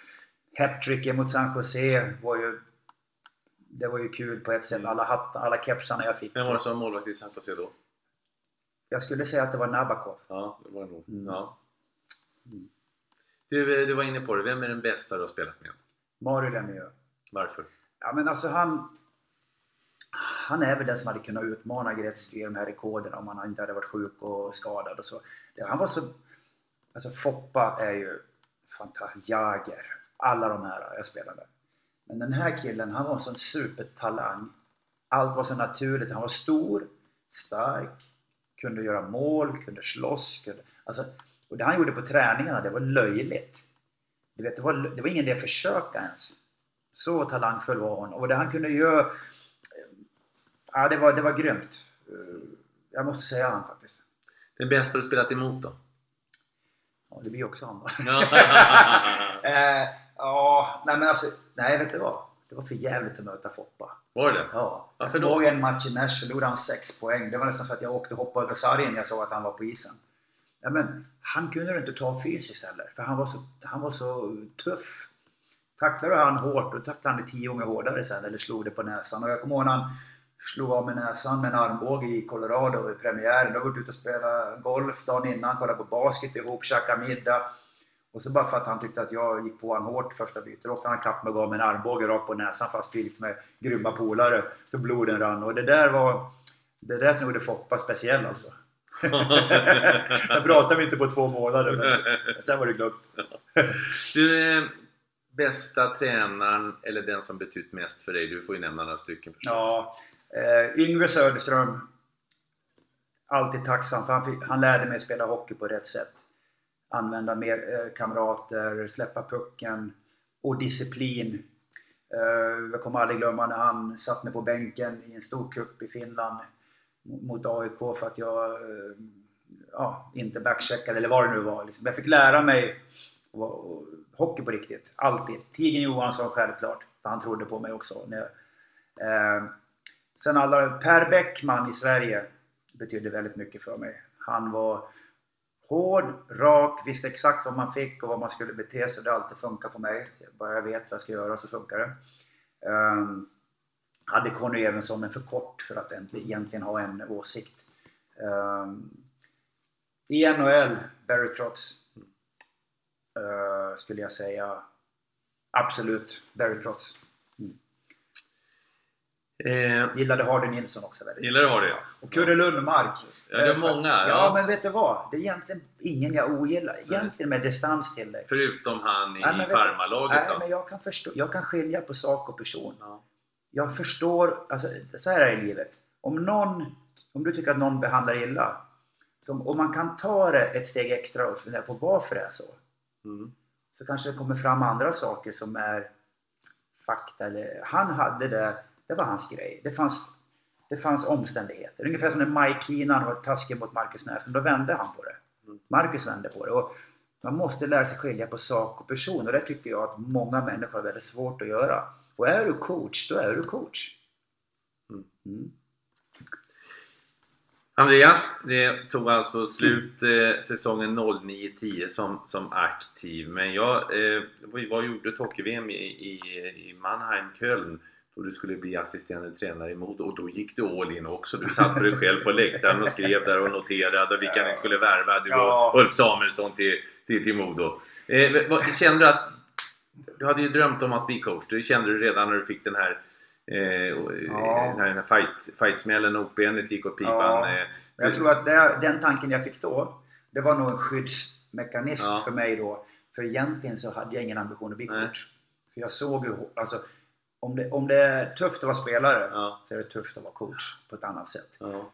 Speaker 3: hattricken mot San Jose var ju... Det var ju kul på ett sätt. Alla hattar, alla kepsarna jag fick.
Speaker 2: Vem var det som var målvakt i San Jose då?
Speaker 3: Jag skulle säga att det var Nabokov.
Speaker 2: Ja, det var det nog.
Speaker 3: Mm.
Speaker 2: Ja. Du, eh, du var inne på det. Vem är den bästa du har spelat med?
Speaker 3: Mario Lemieux.
Speaker 2: Varför?
Speaker 3: Ja men alltså han... Han är väl den som hade kunnat utmana Gretzky i de här rekorden om han inte hade varit sjuk och skadad och så. Det- Han var så... Alltså Foppa är ju fantastisk. Jager. Alla de här jag spelade. Men den här killen, han var en sån supertalang. Allt var så naturligt. Han var stor, stark, kunde göra mål, kunde slåss. Kunde, alltså, Och det han gjorde på träningarna, det var löjligt. Du vet, det, var, det var ingen idé att försöka ens. Så talangfull var hon. Och det han kunde göra... Ja, det var, det var grymt. Eh, jag måste säga han faktiskt.
Speaker 2: Den bästa du spelat emot då?
Speaker 3: Ja, det blir också han då.
Speaker 2: Ja. <laughs>
Speaker 3: eh, ja, nej men alltså, nej vet du vad? Det var för jävligt att möta Foppa.
Speaker 2: Var det
Speaker 3: Ja.
Speaker 2: Varför
Speaker 3: jag
Speaker 2: då?
Speaker 3: såg en match i då gjorde han 6 poäng. Det var nästan så att jag åkte och hoppade över sargen när jag såg att han var på isen. Ja, men han kunde du inte ta fysiskt heller, för han var så, han var så tuff. Tacklade han hårt, då tacklade han det tio gånger hårdare sen, eller slog det på näsan. Och jag kommer ihåg när han slog av med näsan med en armbåge i Colorado i premiären. Då var vi ute och spelade golf dagen innan, kollade på basket ihop, käkade middag. Och så bara för att han tyckte att jag gick på honom hårt första bytet, åkte han kapp mig och gav mig en armbåge rakt på näsan fast vi liksom är grymma polare. Så bloden rann. Och det där var det där som gjorde Foppa speciell alltså. <laughs> jag pratade inte på två månader men sen var det glömt.
Speaker 2: Du, eh, bästa tränaren eller den som betytt mest för dig? Du får ju nämna några stycken förstås.
Speaker 3: Ja, eh, Yngve Söderström. Alltid tacksam för han, fick, han lärde mig spela hockey på rätt sätt. Använda mer eh, kamrater, släppa pucken och disciplin. Eh, jag kommer aldrig glömma när han satt mig på bänken i en stor cup i Finland mot AIK för att jag eh, ja, inte backcheckade eller vad det nu var. Liksom. Jag fick lära mig och- och- hockey på riktigt. Alltid. Tigen Johansson självklart. För han trodde på mig också. Eh, sen alla, Per Bäckman i Sverige betydde väldigt mycket för mig. Han var hård, rak, visste exakt vad man fick och vad man skulle bete sig. Det har alltid funkat på mig. Bara jag vet vad jag ska göra så funkar det. Um, hade Conny Evensson men för kort för att egentligen- egentligen ha en åsikt. Um, I NHL, Barry Trotz eh, skulle jag säga. Absolut, Barry Trotz.
Speaker 2: Eh,
Speaker 3: Gillade Hardy Nilsson också väldigt.
Speaker 2: gillar du att ha det?
Speaker 3: Och Kurre Lundmark.
Speaker 2: Ja, det är många,
Speaker 3: Ja.
Speaker 2: ja.
Speaker 3: men vet du vad? Det är egentligen ingen jag ogillar. Egentligen med distans till dig.
Speaker 2: Förutom han i
Speaker 3: Nej, men
Speaker 2: farmarlaget
Speaker 3: Nej,
Speaker 2: då?
Speaker 3: men jag kan, förstå, jag kan skilja på sak och person.
Speaker 2: Ja.
Speaker 3: Jag förstår, alltså, så här är det i livet. Om någon, om du tycker att någon behandlar illa. Om man kan ta det ett steg extra och fundera på varför det är så.
Speaker 2: Mm.
Speaker 3: Så kanske det kommer fram andra saker som är fakta. Eller, han hade det, det var hans grej. Det fanns, det fanns omständigheter. Ungefär som när Mike Keenan var taskig mot Marcus Näslund. Då vände han på det. Marcus vände på det. Och man måste lära sig skilja på sak och person. Och det tycker jag att många människor har väldigt svårt att göra. Och är du coach, då är du coach. Mm.
Speaker 2: Andreas, det tog alltså slut eh, säsongen 09-10 som, som aktiv. Men jag, eh, vad- gjorde ett hockey-VM i, i, i Mannheim, Köln? Då du skulle bli assisterande tränare i Modo och då gick du all in också. Du satt för dig själv på läktaren och skrev där och noterade vilka ni skulle värva. Du
Speaker 3: Ja.
Speaker 2: och Ulf Samuelsson till, till, till Modo. Eh, vad, kände du att... Du hade ju drömt om att bli coach. Det kände du redan när du fick den här Eh, och, eh,
Speaker 3: Ja.
Speaker 2: den här, fight, fightsmällen och benet gick åt pipan.
Speaker 3: Ja.
Speaker 2: Eh,
Speaker 3: jag tror att det, den tanken jag fick då, det var nog en skyddsmekanism
Speaker 2: Ja.
Speaker 3: för mig då. För egentligen så hade jag ingen ambition att bli coach. För jag såg ju, alltså, om det, om det är tufft att vara spelare
Speaker 2: Ja.
Speaker 3: så är det tufft att vara coach på ett annat sätt.
Speaker 2: ja.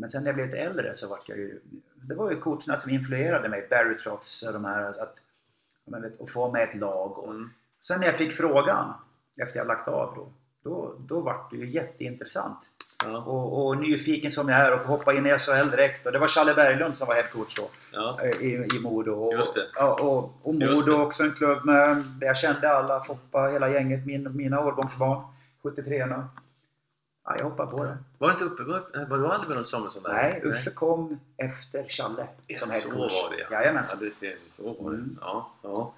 Speaker 3: Men sen när jag blev lite äldre så vart jag ju... Det var ju coacherna som influerade mig. Barry Trotz och de här. Att, vet, att få med ett lag. Och,
Speaker 2: Mm.
Speaker 3: Sen när jag fick frågan efter jag lagt av då. Då, då vart det ju jätteintressant.
Speaker 2: Ja.
Speaker 3: Och, och nyfiken som jag är och hoppa in i SHL direkt. Och det var Challe Berglund som var headcoach då.
Speaker 2: Ja.
Speaker 3: eh, I, i Modo. Och,
Speaker 2: Just det.
Speaker 3: Ja, och, och
Speaker 2: Just
Speaker 3: Modo också en klubb med, där jag kände alla, Foppa, hela gänget, min, mina årgångsbarn. 73orna. Ja, jag hoppade på det.
Speaker 2: Var, det inte uppe, var, var du aldrig med någon Samuelsson där?
Speaker 3: Nej, Uffe kom efter Challe
Speaker 2: Ja,
Speaker 3: som
Speaker 2: så
Speaker 3: headcoach.
Speaker 2: var det
Speaker 3: Jajamensan. Mm.
Speaker 2: Ja, det ser, så var det. Ja, ja.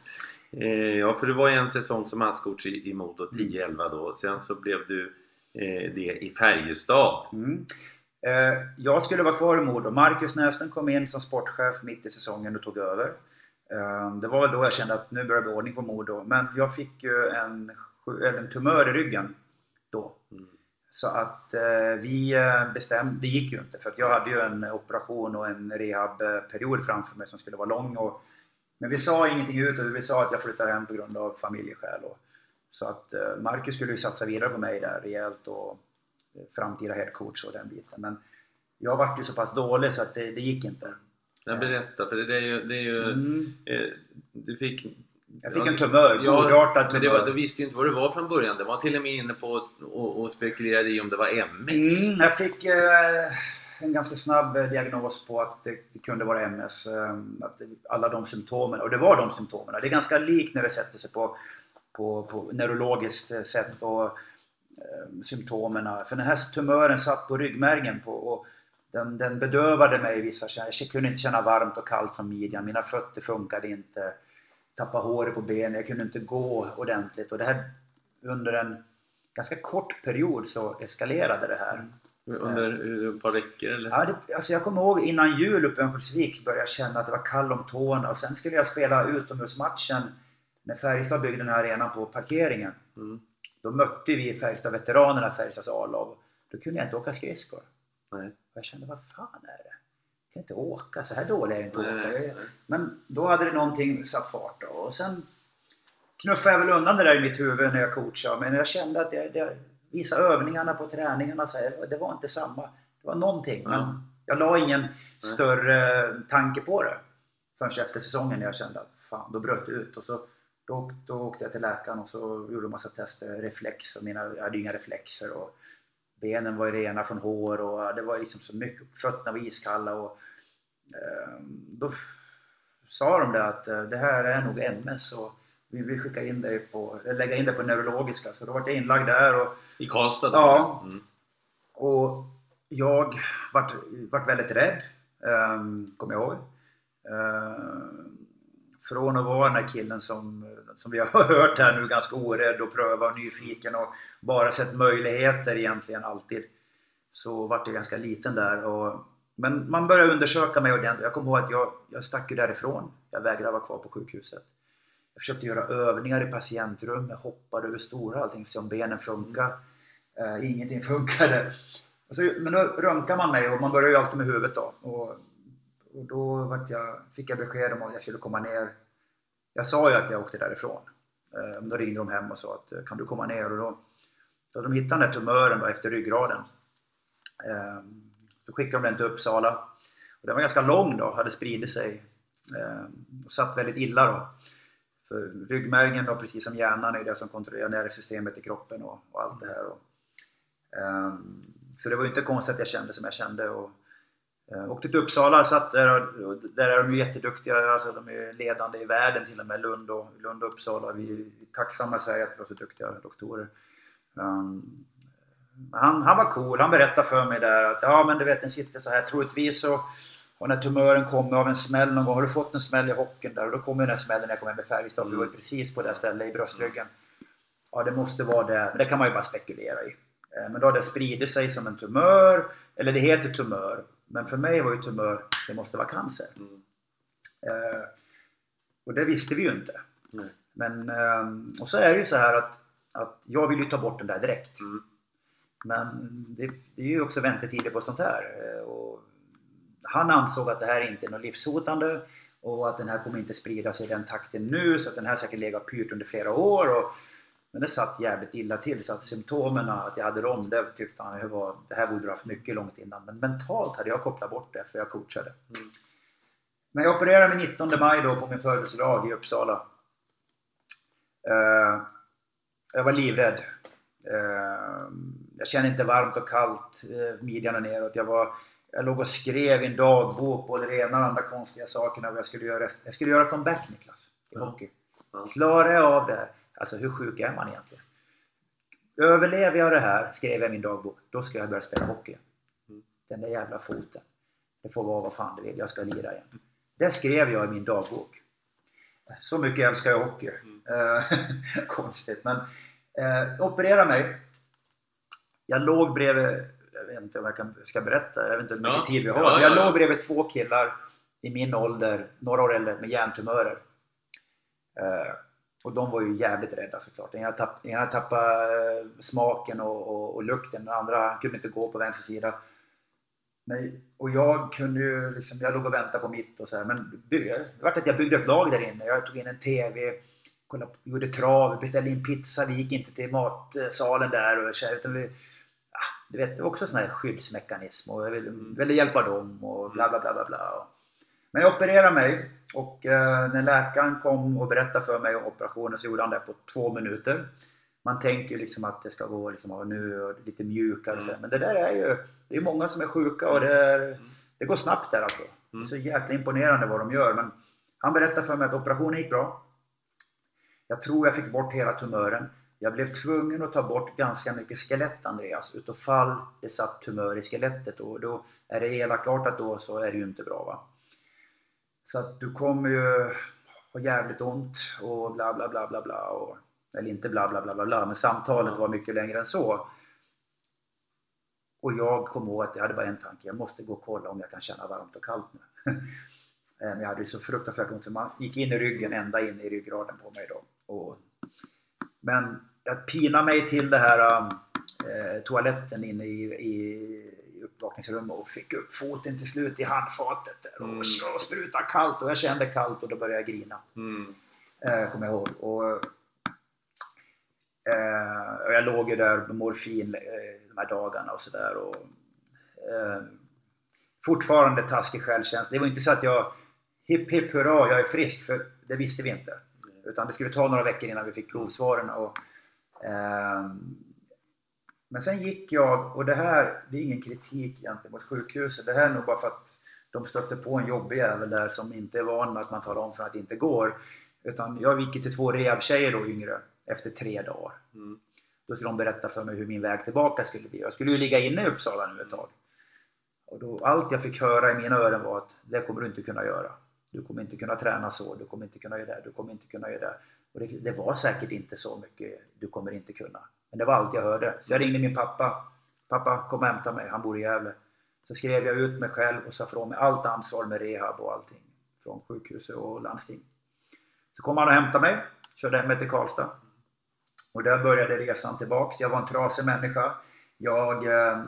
Speaker 2: Eh, ja, för du var ju en säsong som masscoach i, i Modo,
Speaker 3: Mm.
Speaker 2: 10-11 då. Sen så blev du eh, det i Färjestad.
Speaker 3: Mm. Eh, jag skulle vara kvar i Modo. Marcus Näslund kom in som sportchef mitt i säsongen och tog över. Det var väl då jag kände att nu börjar det bli ordning på Modo. Men jag fick ju en, en tumör i ryggen då.
Speaker 2: Mm.
Speaker 3: Så att vi bestämde, det gick ju inte för att jag hade ju en operation och en rehabperiod framför mig som skulle vara lång. Och, men vi sa ingenting ut och vi sa att jag flyttar hem på grund av familjeskäl. Och, så att eh, Marcus skulle ju satsa vidare på mig där rejält och eh, framtida headcoach och den biten. Men jag vart ju så pass dålig så att det, det gick inte.
Speaker 2: Jag berätta, för det är ju... Det är ju
Speaker 3: Mm.
Speaker 2: eh, du fick...
Speaker 3: Jag fick en tumör, godartad
Speaker 2: men det var,
Speaker 3: tumör.
Speaker 2: du visste ju inte vad det var från början. Det var till och med inne på och, och, och spekulerade i om det var MS.
Speaker 3: Mm, jag fick eh, en ganska snabb eh, diagnos på att det, det kunde vara MS. Eh, att det, alla de symptomen, och det var de symptomen. Det är ganska likt när det sätter sig på, på, på neurologiskt eh, sätt och eh, symptomen. För den här tumören satt på ryggmärgen på, och den, den bedövade mig i vissa känslor. Jag kunde inte känna varmt och kallt från midjan. Mina fötter funkade inte. Tappade håret på benen. Jag kunde inte gå ordentligt. Och det här under en ganska kort period så eskalerade det här.
Speaker 2: Under eh, ett par veckor eller?
Speaker 3: Ja, det, alltså jag kommer ihåg innan jul uppe i Örnsköldsvik började jag känna att det var kall om tårna och sen skulle jag spela utomhusmatchen när Färjestad byggde den här arenan på parkeringen.
Speaker 2: Mm.
Speaker 3: Då mötte vi Färjestad-veteranerna, Färjestads A-lag. Då kunde jag inte åka skridskor.
Speaker 2: Nej.
Speaker 3: Jag kände, vad fan är det? Jag kan inte åka, så här dålig är jag inte
Speaker 2: Nej,
Speaker 3: åka. Jag-
Speaker 2: nej.
Speaker 3: Men då hade det någonting satt fart då. och sen knuffade jag väl undan det där i mitt huvud när jag coachade. Men jag kände att det, det, vissa övningarna på träningarna, så här, det var inte samma. Det var någonting.
Speaker 2: Ja.
Speaker 3: Men jag la ingen större tanke på det. Förrän efter säsongen när jag kände att fan, då bröt det ut. Och så, då, då åkte jag till läkaren och så gjorde massa tester. Reflex, och mina, jag hade ju inga reflexer. Och benen var ju rena från hår och det var liksom så mycket. Fötterna var iskalla. Och, eh, då sa de det att eh, det här är nog MS och vi vill skicka in dig på, lägga in dig på neurologiska. Så då var jag inlagd där. Och,
Speaker 2: I Karlstad?
Speaker 3: Ja.
Speaker 2: Mm.
Speaker 3: och jag vart, vart väldigt rädd, um, kommer jag ihåg. Ehm, från att vara den här killen som, som vi har <laughs> hört här nu, ganska orädd och pröva och nyfiken och bara sett möjligheter egentligen alltid. Så vart jag ganska liten där. Och, men man började undersöka mig ordentligt. Jag kommer ihåg att jag, jag stack ju därifrån. Jag vägrade vara kvar på sjukhuset. Försökte göra övningar i patientrummet, hoppade över stora allting för att se om benen funkar. Eh, ingenting funkade. Och så, men då röntgade man mig och man börjar ju alltid med huvudet då. Och, och då vart jag, fick jag besked om att jag skulle komma ner. Jag sa ju att jag åkte därifrån. Eh, då ringde de hem och sa att kan du komma ner? Och då, så de hittade den där tumören då efter ryggraden. Eh, så skickade de den till Uppsala. Och den var ganska lång då, hade spridit sig. Eh, och satt väldigt illa då. För ryggmärgen då, precis som hjärnan, är det som kontrollerar nervsystemet i kroppen och, och allt det här. Och, um, så det var ju inte konstigt att jag kände som jag kände. Och, uh, åkte till Uppsala, satt där och, och där är de ju jätteduktiga. Alltså de är ledande i världen till och med, Lund och, Lund och Uppsala. Vi är tacksamma i Sverige att vi har så duktiga doktorer. Um, han, han var cool, han berättade för mig där att ja men du vet den sitter så här troligtvis så och när tumören kommer av en smäll någon gång, har du fått en smäll i hockeyn där och då kommer den här smällen när jag kommer hem med Färjestad, för det var ju precis på det stället i bröstryggen. Ja det måste vara det, men det kan man ju bara spekulera i. Eh, Men då har det spridit sig som en tumör, eller det heter tumör, men för mig var ju tumör, det måste vara cancer. Eh, Och det visste vi ju inte.
Speaker 2: Nej.
Speaker 3: Men, ehm, och så är det ju så här att, att jag vill ju ta bort den där direkt.
Speaker 2: Mm.
Speaker 3: Men det, det är ju också väntetider på sånt här. Eh, Och han ansåg att det här inte är något livshotande och att den här kommer inte sprida sig i den takten nu så att den här säkert legat pyrt under flera år. Och, men det satt jävligt illa till så att symptomen, att jag hade dem, det tyckte han var, det här borde du haft mycket långt innan. Men mentalt hade jag kopplat bort det för jag coachade. Men jag opererade mig 19 maj då på min födelsedag i Uppsala. Eh, jag var livrädd. Eh, jag kände inte varmt och kallt, eh, midjan och neråt. Jag, var, jag låg och skrev i en dagbok både det ena och det andra konstiga sakerna vad jag skulle göra. Jag skulle göra comeback Niklas, i
Speaker 2: Ja.
Speaker 3: hockey.
Speaker 2: Ja.
Speaker 3: Klarar jag av det här? Alltså hur sjuk är man egentligen? Överlever jag det här, skrev jag i min dagbok, då ska jag börja spela hockey. Den där jävla foten. Det får vara vad fan det vill, jag ska lira igen. Det skrev jag i min dagbok. Så mycket älskar jag hockey. Eh, <laughs> Konstigt men eh, operera mig. Jag låg bredvid, vet inte om jag kan, ska berätta, jag vet inte hur mycket
Speaker 2: Ja.
Speaker 3: tid vi har.
Speaker 2: Ja,
Speaker 3: jag
Speaker 2: ja, ja.
Speaker 3: låg bredvid två killar i min ålder, några år äldre, med hjärntumörer. Eh, och de var ju jävligt rädda såklart. Den ena, tapp, ena tappade eh, smaken och, och, och lukten, den andra kunde inte gå på vänster sida. Men, och jag kunde ju liksom, jag låg och väntade på mitt och så här, men det vart att jag byggde ett lag där inne. Jag tog in en TV, kollade, gjorde trav, beställde in pizza. Vi gick inte till matsalen där och så- utan vi, du vet, också sån här skyddsmekanism och jag ville, ville hjälpa dem och bla bla bla bla bla. Och, Men jag opererade mig och eh, när läkaren kom och berättade för mig om operationen så gjorde han det på två minuter. Man tänker liksom att det ska gå liksom, nu lite mjukare. Mm. Men det där är ju, det är många som är sjuka och det, är, mm. det går snabbt där alltså. Mm. Det är mm. så jäkla imponerande vad de gör. Men han berättade för mig att operationen gick bra. Jag tror jag fick bort hela tumören. Jag blev tvungen att ta bort ganska mycket skelett Andreas. Utav fall det satt tumör i skelettet och då är det elakartat då så är det ju inte bra. Va? Så att du kommer ju ha jävligt ont och bla bla bla bla bla. Och, eller inte bla bla bla bla bla, men samtalet var mycket längre än så. Och jag kom ihåg att jag hade bara en tanke, jag måste gå och kolla om jag kan känna varmt och kallt nu. <laughs> Men jag hade så fruktansvärt ont så man gick in i ryggen, ända in i ryggraden på mig då. Och, men jag pinade mig till det här äh, toaletten inne i, i uppvakningsrummet och fick upp foten till slut i handfatet där och, mm. och sprutade kallt och jag kände kallt och då började jag grina. Mm. Äh, kommer jag ihåg. Och, äh, och jag låg ju där med morfin de här dagarna och sådär. Fortfarande taskig självkänsla. Det var inte så att jag hipp hipp hurra, jag är frisk, för det visste vi inte. Utan det skulle ta några veckor innan vi fick provsvaren. Och, eh, men sen gick jag, och det här, det är ingen kritik mot sjukhuset. Det här är nog bara för att de stötte på en jobbig jävel där som inte är van med att man talar om för att det inte går. Utan jag gick till två rehabtjejer då yngre, efter tre dagar. Mm. Då skulle de berätta för mig hur min väg tillbaka skulle bli. Jag skulle ju ligga inne i Uppsala nu ett tag. Och då, allt jag fick höra i mina öron var att det kommer du inte kunna göra. Du kommer inte kunna träna så, du kommer inte kunna göra det, du kommer inte kunna göra det. Och det, det var säkert inte så mycket, du kommer inte kunna. Men det var allt jag hörde. Så jag ringde min pappa. Pappa, kom och hämta mig, han bor i Gävle. Så skrev jag ut mig själv och sa från mig allt ansvar med rehab och allting. Från sjukhuset och landsting. Så kom han och hämtade mig, körde hem mig till Karlstad. Och där började resan tillbaks. Jag var en trasig människa. Jag, eh,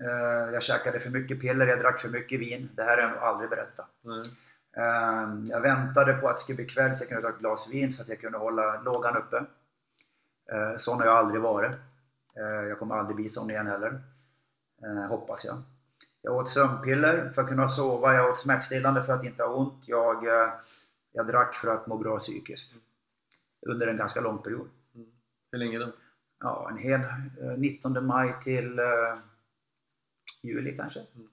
Speaker 3: eh, jag käkade för mycket piller, jag drack för mycket vin. Det här har jag nog aldrig berättat. Mm. Ehm, jag väntade på att det skulle bli kväll så jag kunde ta ett glas vin så att jag kunde hålla lågan uppe. Ehm, sån har jag aldrig varit. Ehm, jag kommer aldrig bli sån igen heller. Hoppas jag. Jag åt sömnpiller för att kunna sova. Jag åt smärtstillande för att inte ha ont. Jag, eh, jag drack för att må bra psykiskt. Under en ganska lång period.
Speaker 2: Mm. Hur länge då?
Speaker 3: Ja, en hel 19 eh, maj till uh, juli kanske. Mm.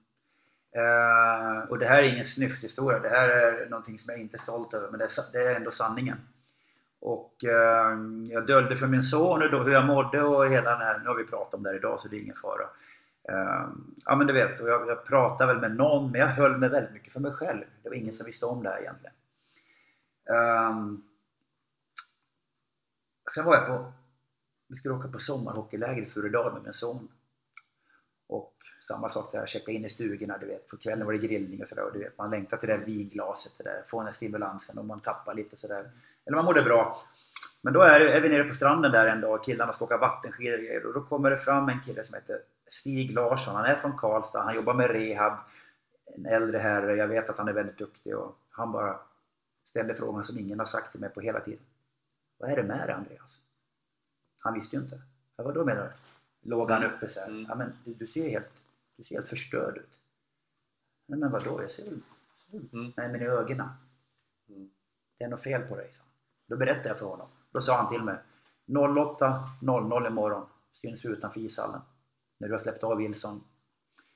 Speaker 3: Eh, och det här är ingen snyfthistoria, det här är någonting som jag inte är stolt över, men det är, ändå sanningen. Och eh, jag döljde för min son då hur jag mådde och hela den här, nu har vi pratat om det här idag så det är ingen fara. Eh, ja men du vet, och jag, jag pratade väl med någon, men jag höll mig väldigt mycket för mig själv. Det var ingen som visste om det här egentligen. Sen var jag på, vi skulle åka på sommarhockeyläger i Furudal med min son. Och samma sak där, checka in i stugorna, du vet. På kvällen var det grillning och sådär. Du vet, man längtar till det där vinglaset, det där, få den där stimulansen och man tappar lite sådär. Eller man mådde bra. Men då är, är vi nere på stranden där en dag, killarna ska åka vattenskidor och då kommer det fram en kille som heter Stig Larsson. Han är från Karlstad, han jobbar med rehab. En äldre herre, jag vet att han är väldigt duktig och han bara ställde frågan som ingen har sagt till mig på hela tiden. Vad är det med dig Andreas? Han visste ju inte. Vad då menar du? Låg han uppe så här. Mm. Ja, men du, ser helt, du ser helt förstörd ut. Nej men vadå, jag ser väl... Mm. Nej men i ögonen. Mm. Det är något fel på dig, så. Då berättade jag för honom. Då sa han till mig 08.00 imorgon syns vi utanför ishallen. När du har släppt av Wilson.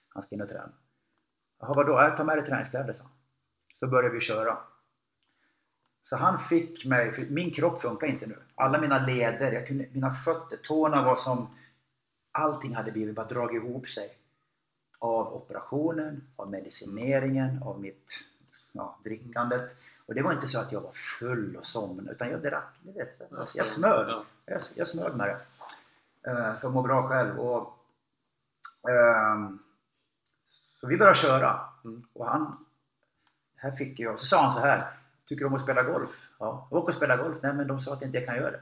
Speaker 3: Han ska in och träna. Jaha, vadå? Jag tar med dig träningskläder, så. Så började vi köra. Så han fick mig, min kropp funkar inte nu. Alla mina leder, jag kunde, mina fötter, tårna var som allting hade blivit bara dragit ihop sig. Av operationen, av medicineringen, av mitt ja, drickandet. Och det var inte så att jag var full och somnade utan jag drack, ni vet. Jag, jag smög. Jag, jag smög med det. Uh, för att må bra själv. Och, uh, så vi började köra. Mm. Och han, här fick jag, så sa han så här. Tycker du om att spela golf? Ja. Åker och spela golf? Nej men de sa att jag inte kan göra det.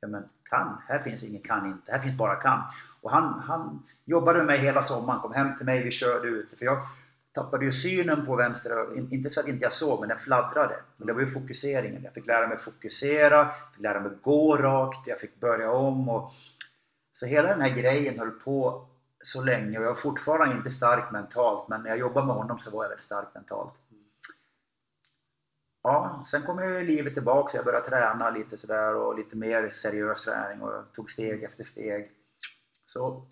Speaker 3: Ja men kan? Här finns ingen kan inte. Här finns bara kan. Och han, han jobbade med mig hela sommaren, kom hem till mig, vi körde ut. För jag tappade ju synen på vänster öga. Inte så att inte jag såg, men den fladdrade. Men det var ju fokuseringen. Jag fick lära mig fokusera, fick lära mig gå rakt, jag fick börja om. Och... Så hela den här grejen höll på så länge och jag var fortfarande inte stark mentalt men när jag jobbade med honom så var jag väldigt stark mentalt. ja, sen kom ju livet tillbaka. Jag började träna lite sådär och lite mer seriös träning och jag tog steg efter steg. Så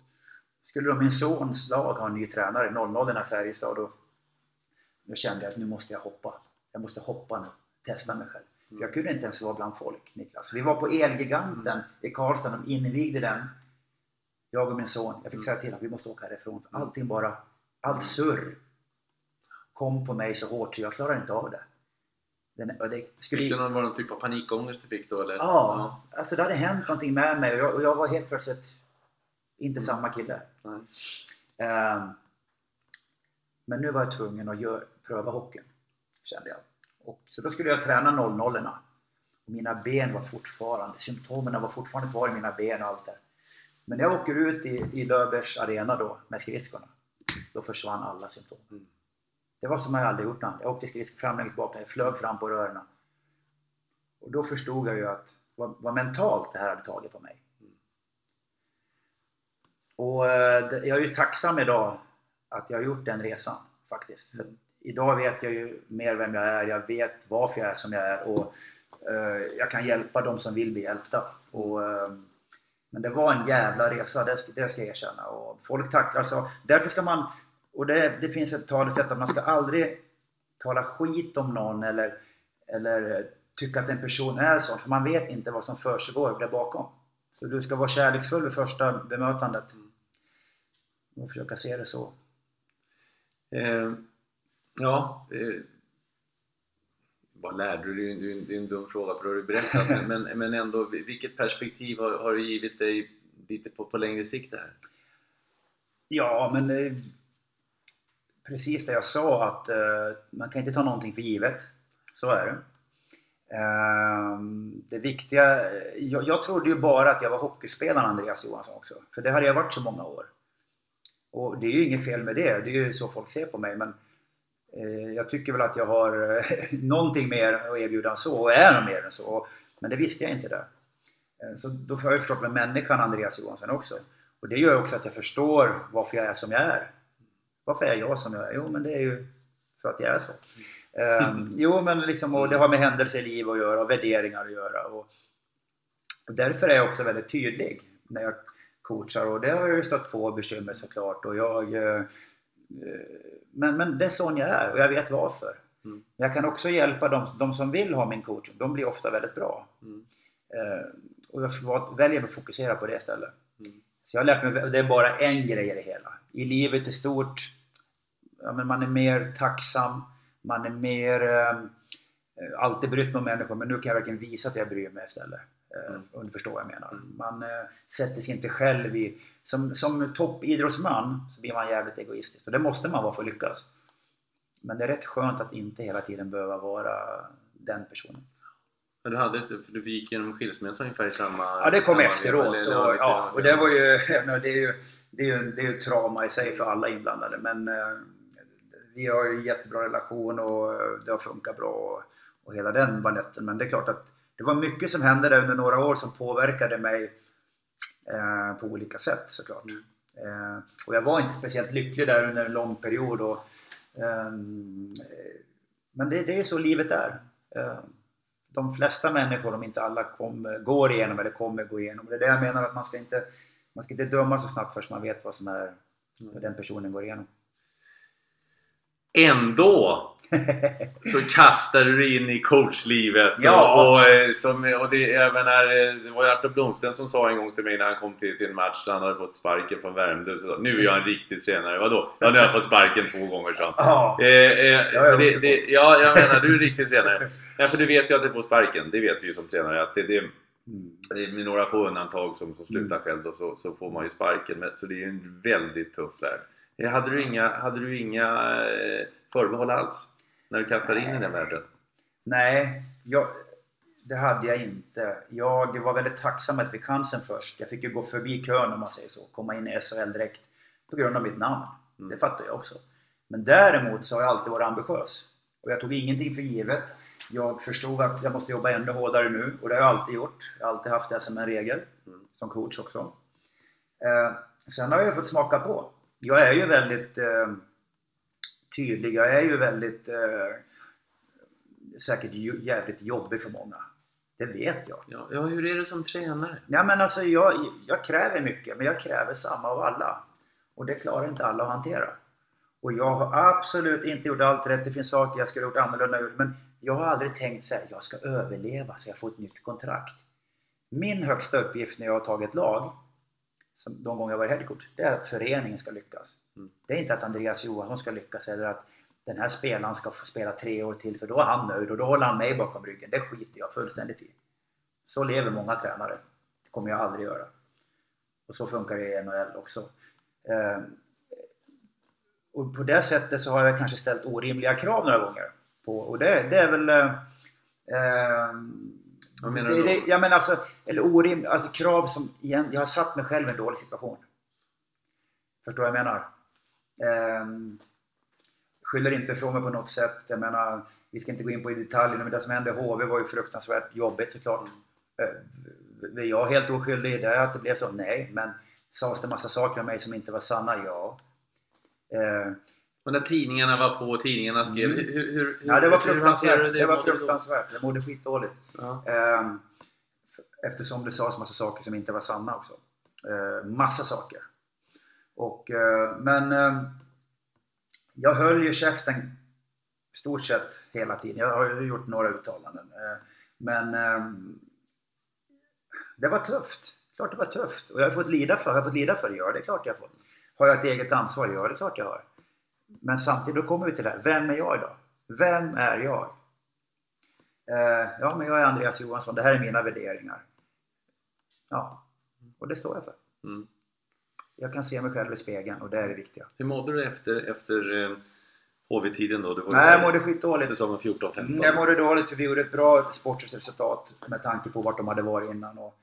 Speaker 3: skulle då min sons lag ha en ny tränare, 00 i Färjestad. Och då kände jag att nu måste jag hoppa. Jag måste hoppa nu, testa mig själv. För jag kunde inte ens vara bland folk, Niklas. Vi var på Elgiganten i Karlstad, de invigde den. Jag och min son. Jag fick säga till att vi måste åka härifrån. Allting bara, allt surr kom på mig så hårt så jag klarade inte av det.
Speaker 2: Den, det skulle... Fick du någon, var det någon typ av panikångest du fick då? Eller?
Speaker 3: Ja, ja, alltså det hade hänt någonting med mig och jag, och jag var helt plötsligt inte mm. samma kille. Um, men nu var jag tvungen att gör, pröva hockeyn, kände jag. Och, så då skulle jag träna 00 och Mina ben var fortfarande, symptomen var fortfarande kvar i mina ben och allt det. Men när jag åker ut i, i Löfbergs arena då med skridskorna, då försvann alla symptom. Mm. Det var som jag aldrig gjort något. Jag åkte skridskor fram längs bakom, flög fram på rören. Och då förstod jag ju att vad, vad mentalt det här hade tagit på mig. Och eh, jag är ju tacksam idag att jag har gjort den resan faktiskt. För idag vet jag ju mer vem jag är, jag vet varför jag är som jag är och uh, jag kan hjälpa de som vill bli hjälpta. Och, uh, men det var en jävla resa, det, det ska jag erkänna. Och folk tacklar så. Därför ska man, och det, det finns ett talesätt att man ska aldrig tala skit om någon eller, eller tycka att en person är sån, för man vet inte vad som försiggår där bakom. Så du ska vara kärleksfull vid första bemötandet. Och försöka se det så.
Speaker 2: Eh, ja, eh, vad lärde du dig? Det är en dum fråga för det har du berättat <laughs> men, men ändå, vilket perspektiv har, har du givit dig lite på, på längre sikt här?
Speaker 3: Ja, men eh, precis det jag sa att eh, man kan inte ta någonting för givet. Så är det. Ehm, det viktiga, jag, jag trodde ju bara att jag var hockeyspelaren Andreas Johansson också. För det hade jag varit så många år. Och det är ju inget fel med det, det är ju så folk ser på mig. Men eh, jag tycker väl att jag har eh, <laughs> någonting mer att erbjuda än så, och är mer än så. Men det visste jag inte där. Eh, så då får jag förstått med människan Andreas Johansson också. Och det gör också att jag förstår varför jag är som jag är. Varför är jag som jag är? Jo, men det är ju för att jag är så. Um, <laughs> jo, men liksom, och det har med händelser i livet att göra och värderingar att göra. Och, och därför är jag också väldigt tydlig när jag coachar och det har jag ju stött på bekymmer såklart. Och jag, eh, men, men det är sån jag är och jag vet varför. Mm. Jag kan också hjälpa dem, de som vill ha min coaching, de blir ofta väldigt bra. Mm. Eh, och jag väljer att fokusera på det istället. Mm. Så jag har lärt mig, det är bara en grej i det hela. I livet i stort, ja, men man är mer tacksam, man är mer eh, alltid brytt med människor men nu kan jag verkligen visa att jag bryr mig istället. Mm. Om du förstår vad jag menar. Mm. Man äh, sätter sig inte själv i... Som, som toppidrottsman så blir man jävligt egoistisk och det måste man vara för att lyckas. Men det är rätt skönt att inte hela tiden behöva vara den personen.
Speaker 2: Du, hade, du gick genom skilsmässa ungefär i samma...
Speaker 3: Ja, det kom efteråt. och, ja, och det var ju... <laughs> Det är ju, det är ju, det är ju trauma i sig för alla inblandade men eh, vi har ju jättebra relation och det har funkat bra och, och hela den baletten men det är klart att det var mycket som hände där under några år som påverkade mig eh, på olika sätt såklart. Mm. Eh, och jag var inte speciellt lycklig där under en lång period. Och, eh, men det, det är så livet är. Eh, de flesta människor, om inte alla, kom, går igenom eller kommer gå igenom. Det är det jag menar att man ska inte, man ska inte döma så snabbt förrän man vet vad som är, vad den personen går igenom.
Speaker 2: Ändå <laughs> så kastar du in i coachlivet. Ja. Och, och, eh, som, och det, även när, eh, det var Artur Blomsten som sa en gång till mig när han kom till, till en match där han hade fått sparken från Värmdö. Så, nu är jag en riktig tränare. Vadå? Ja, nu har jag fått sparken två gånger så. Ja. Eh, eh, det, det, ja, jag menar du är en riktig tränare. Ja, för du vet ju att du får sparken. Det vet vi ju som tränare. Att det, det, med några få undantag som, som slutar mm. själv då, så, så får man ju sparken. Men, så det är ju en väldigt tuff värld. Hade du inga, hade du inga förbehåll alls? när du kastade in i den världen?
Speaker 3: Nej, jag, det hade jag inte. Jag var väldigt tacksam att fick chansen först. Jag fick ju gå förbi kön om man säger så, komma in i SHL direkt på grund av mitt namn. Mm. Det fattar jag också. Men däremot så har jag alltid varit ambitiös. Och jag tog ingenting för givet. Jag förstod att jag måste jobba ännu hårdare nu och det har jag alltid gjort. Jag har alltid haft det som en regel. Mm. Som coach också. Eh, sen har jag fått smaka på. Jag är ju väldigt eh, tydlig. Jag är ju väldigt... Eh, säkert jävligt jobbig för många. Det vet jag.
Speaker 2: Ja, ja, hur är det som tränare?
Speaker 3: Ja, men alltså, jag, jag kräver mycket, men jag kräver samma av alla. Och det klarar inte alla att hantera. Och jag har absolut inte gjort allt rätt. Det finns saker jag skulle ha gjort annorlunda. Men jag har aldrig tänkt så här, jag ska överleva så jag får ett nytt kontrakt. Min högsta uppgift när jag har tagit lag, som de gånger jag varit headcoach, det är att föreningen ska lyckas. Det är inte att Andreas Johansson ska lyckas eller att den här spelaren ska få spela tre år till för då är han nöjd och då håller han mig bakom ryggen. Det skiter jag fullständigt i. Så lever många tränare. Det kommer jag aldrig göra. Och så funkar det i NHL också. Eh, och på det sättet så har jag kanske ställt orimliga krav några gånger. På, och det, det är väl...
Speaker 2: Vad menar du då?
Speaker 3: det, jag menar alltså, eller orim, alltså krav som igen, jag har satt mig själv i en dålig situation. Förstår vad jag menar? Ehm, skyller inte ifrån mig på något sätt. Jag menar, vi ska inte gå in på i men det som hände i HV var ju fruktansvärt jobbigt såklart. Eh, Är jag helt oskyldig i det, att det blev så? Nej. Men sades det massa saker om mig som inte var sanna? Ja. Eh,
Speaker 2: Och när tidningarna var på och tidningarna skrev,
Speaker 3: Mm.
Speaker 2: hur, hur, hur,
Speaker 3: Ja, det var
Speaker 2: hur
Speaker 3: fruktansvärt.
Speaker 2: du
Speaker 3: Det var
Speaker 2: du då?
Speaker 3: fruktansvärt. Jag mådde skitdåligt.
Speaker 2: Ja.
Speaker 3: Ehm, Eftersom det sades massa saker som inte var sanna också. Ehm, Massa saker. Och, eh, men eh, jag höll ju käften stort sett hela tiden. Jag har ju gjort några uttalanden. Men ehm, det var tufft. Klart det var tufft. Och jag har fått lida för, jag har fått lida för det, ja det är klart jag har fått. Har jag ett eget ansvar? Ja det är klart jag har. Men samtidigt, då kommer vi till det här. Vem är jag idag? Vem är jag? Eh, ja, men jag är Andreas Johansson. Det här är mina värderingar. Ja, och det står jag för.
Speaker 2: Mm.
Speaker 3: Jag kan se mig själv i spegeln och det är det viktiga.
Speaker 2: Hur mådde du efter, efter eh, HV-tiden då? Det var
Speaker 3: Nej, jag mådde skitdåligt.
Speaker 2: Säsongen 14-15.
Speaker 3: Mm, Jag mådde dåligt för vi gjorde ett bra sportsligt resultat med tanke på vart de hade varit innan. Och,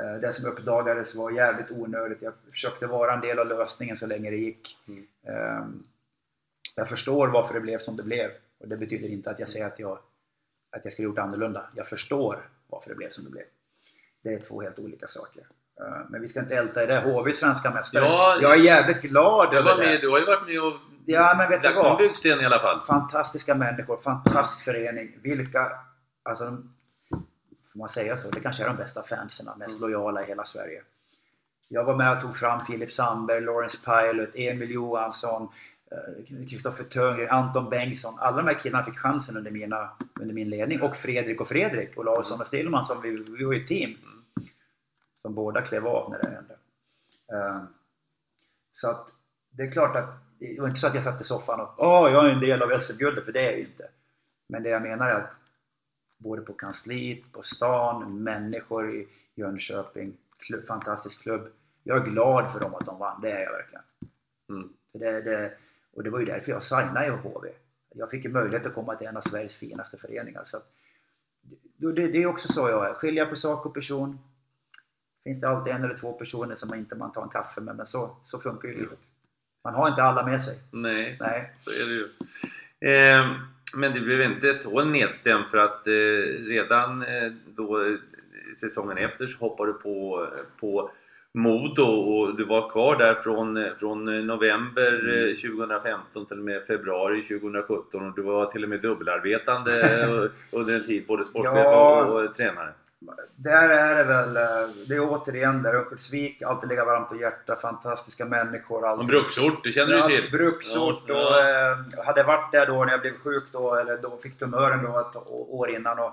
Speaker 3: eh, det som uppdagades var jävligt onödigt. Jag försökte vara en del av lösningen så länge det gick.
Speaker 2: Mm.
Speaker 3: Eh, jag förstår varför det blev som det blev. Och det betyder inte att jag säger att jag, att jag skulle gjort annorlunda. Jag förstår varför det blev som det blev. Det är två helt olika saker. Eh, Men vi ska inte älta i det. HV svenska mästare.
Speaker 2: Ja,
Speaker 3: jag är jävligt glad
Speaker 2: Du,
Speaker 3: över det.
Speaker 2: med, du har ju varit med och
Speaker 3: Ja, men vet
Speaker 2: lagt en byggsten i alla fall.
Speaker 3: fantastiska människor, fantastisk förening. Vilka, alltså, får man säga så? Det kanske är de bästa fansen, mest lojala i hela Sverige. Jag var med och tog fram Filip Sandberg, Lawrence Pilot, Emil Johansson, Kristoffer Törngren, Anton Bengtsson. Alla de här killarna fick chansen under, mina, under min ledning. Och Fredrik och Fredrik, och Larsson och Stillman, som vi, vi var ju ett team. Som båda klev av när det hände. Eh, Så att det är klart att det var inte så att jag satt i soffan och Åh, jag är en del av SM-guldet, för det är jag ju inte. Men det jag menar är att både på kansliet, på stan, människor i Jönköping, klubb, fantastisk klubb. Jag är glad för dem att de vann, det är jag verkligen.
Speaker 2: Mm.
Speaker 3: För det, det, och det var ju därför jag signade i HV. Jag fick ju möjlighet att komma till en av Sveriges finaste föreningar. Så att, det, det, är också så jag är. Skilja på sak och person. Finns det alltid en eller två personer som man inte man tar en kaffe med, men så, så funkar ju livet. Man har inte alla med sig.
Speaker 2: Nej,
Speaker 3: Nej.
Speaker 2: så är det ju. Eh, men det blev inte så nedstämt för att eh, redan eh, då eh, säsongen efter så hoppade du på, på Modo och du var kvar där från, från november
Speaker 3: Mm.
Speaker 2: eh, 2015 till och med februari 2017 och du var till och med dubbelarbetande <laughs> under en tid, både sportchef
Speaker 3: Ja.
Speaker 2: och, och tränare.
Speaker 3: Där är det väl, eh, det är återigen där, Örnsköldsvik, alltid ligga varmt om hjärtat, fantastiska människor. Alltid.
Speaker 2: bruksort, det känner du
Speaker 3: Ja,
Speaker 2: till?
Speaker 3: Bruksort
Speaker 2: Ja,
Speaker 3: och
Speaker 2: ja.
Speaker 3: eh, hade varit där då när jag blev sjuk då, eller då fick tumören då ett år innan. Och,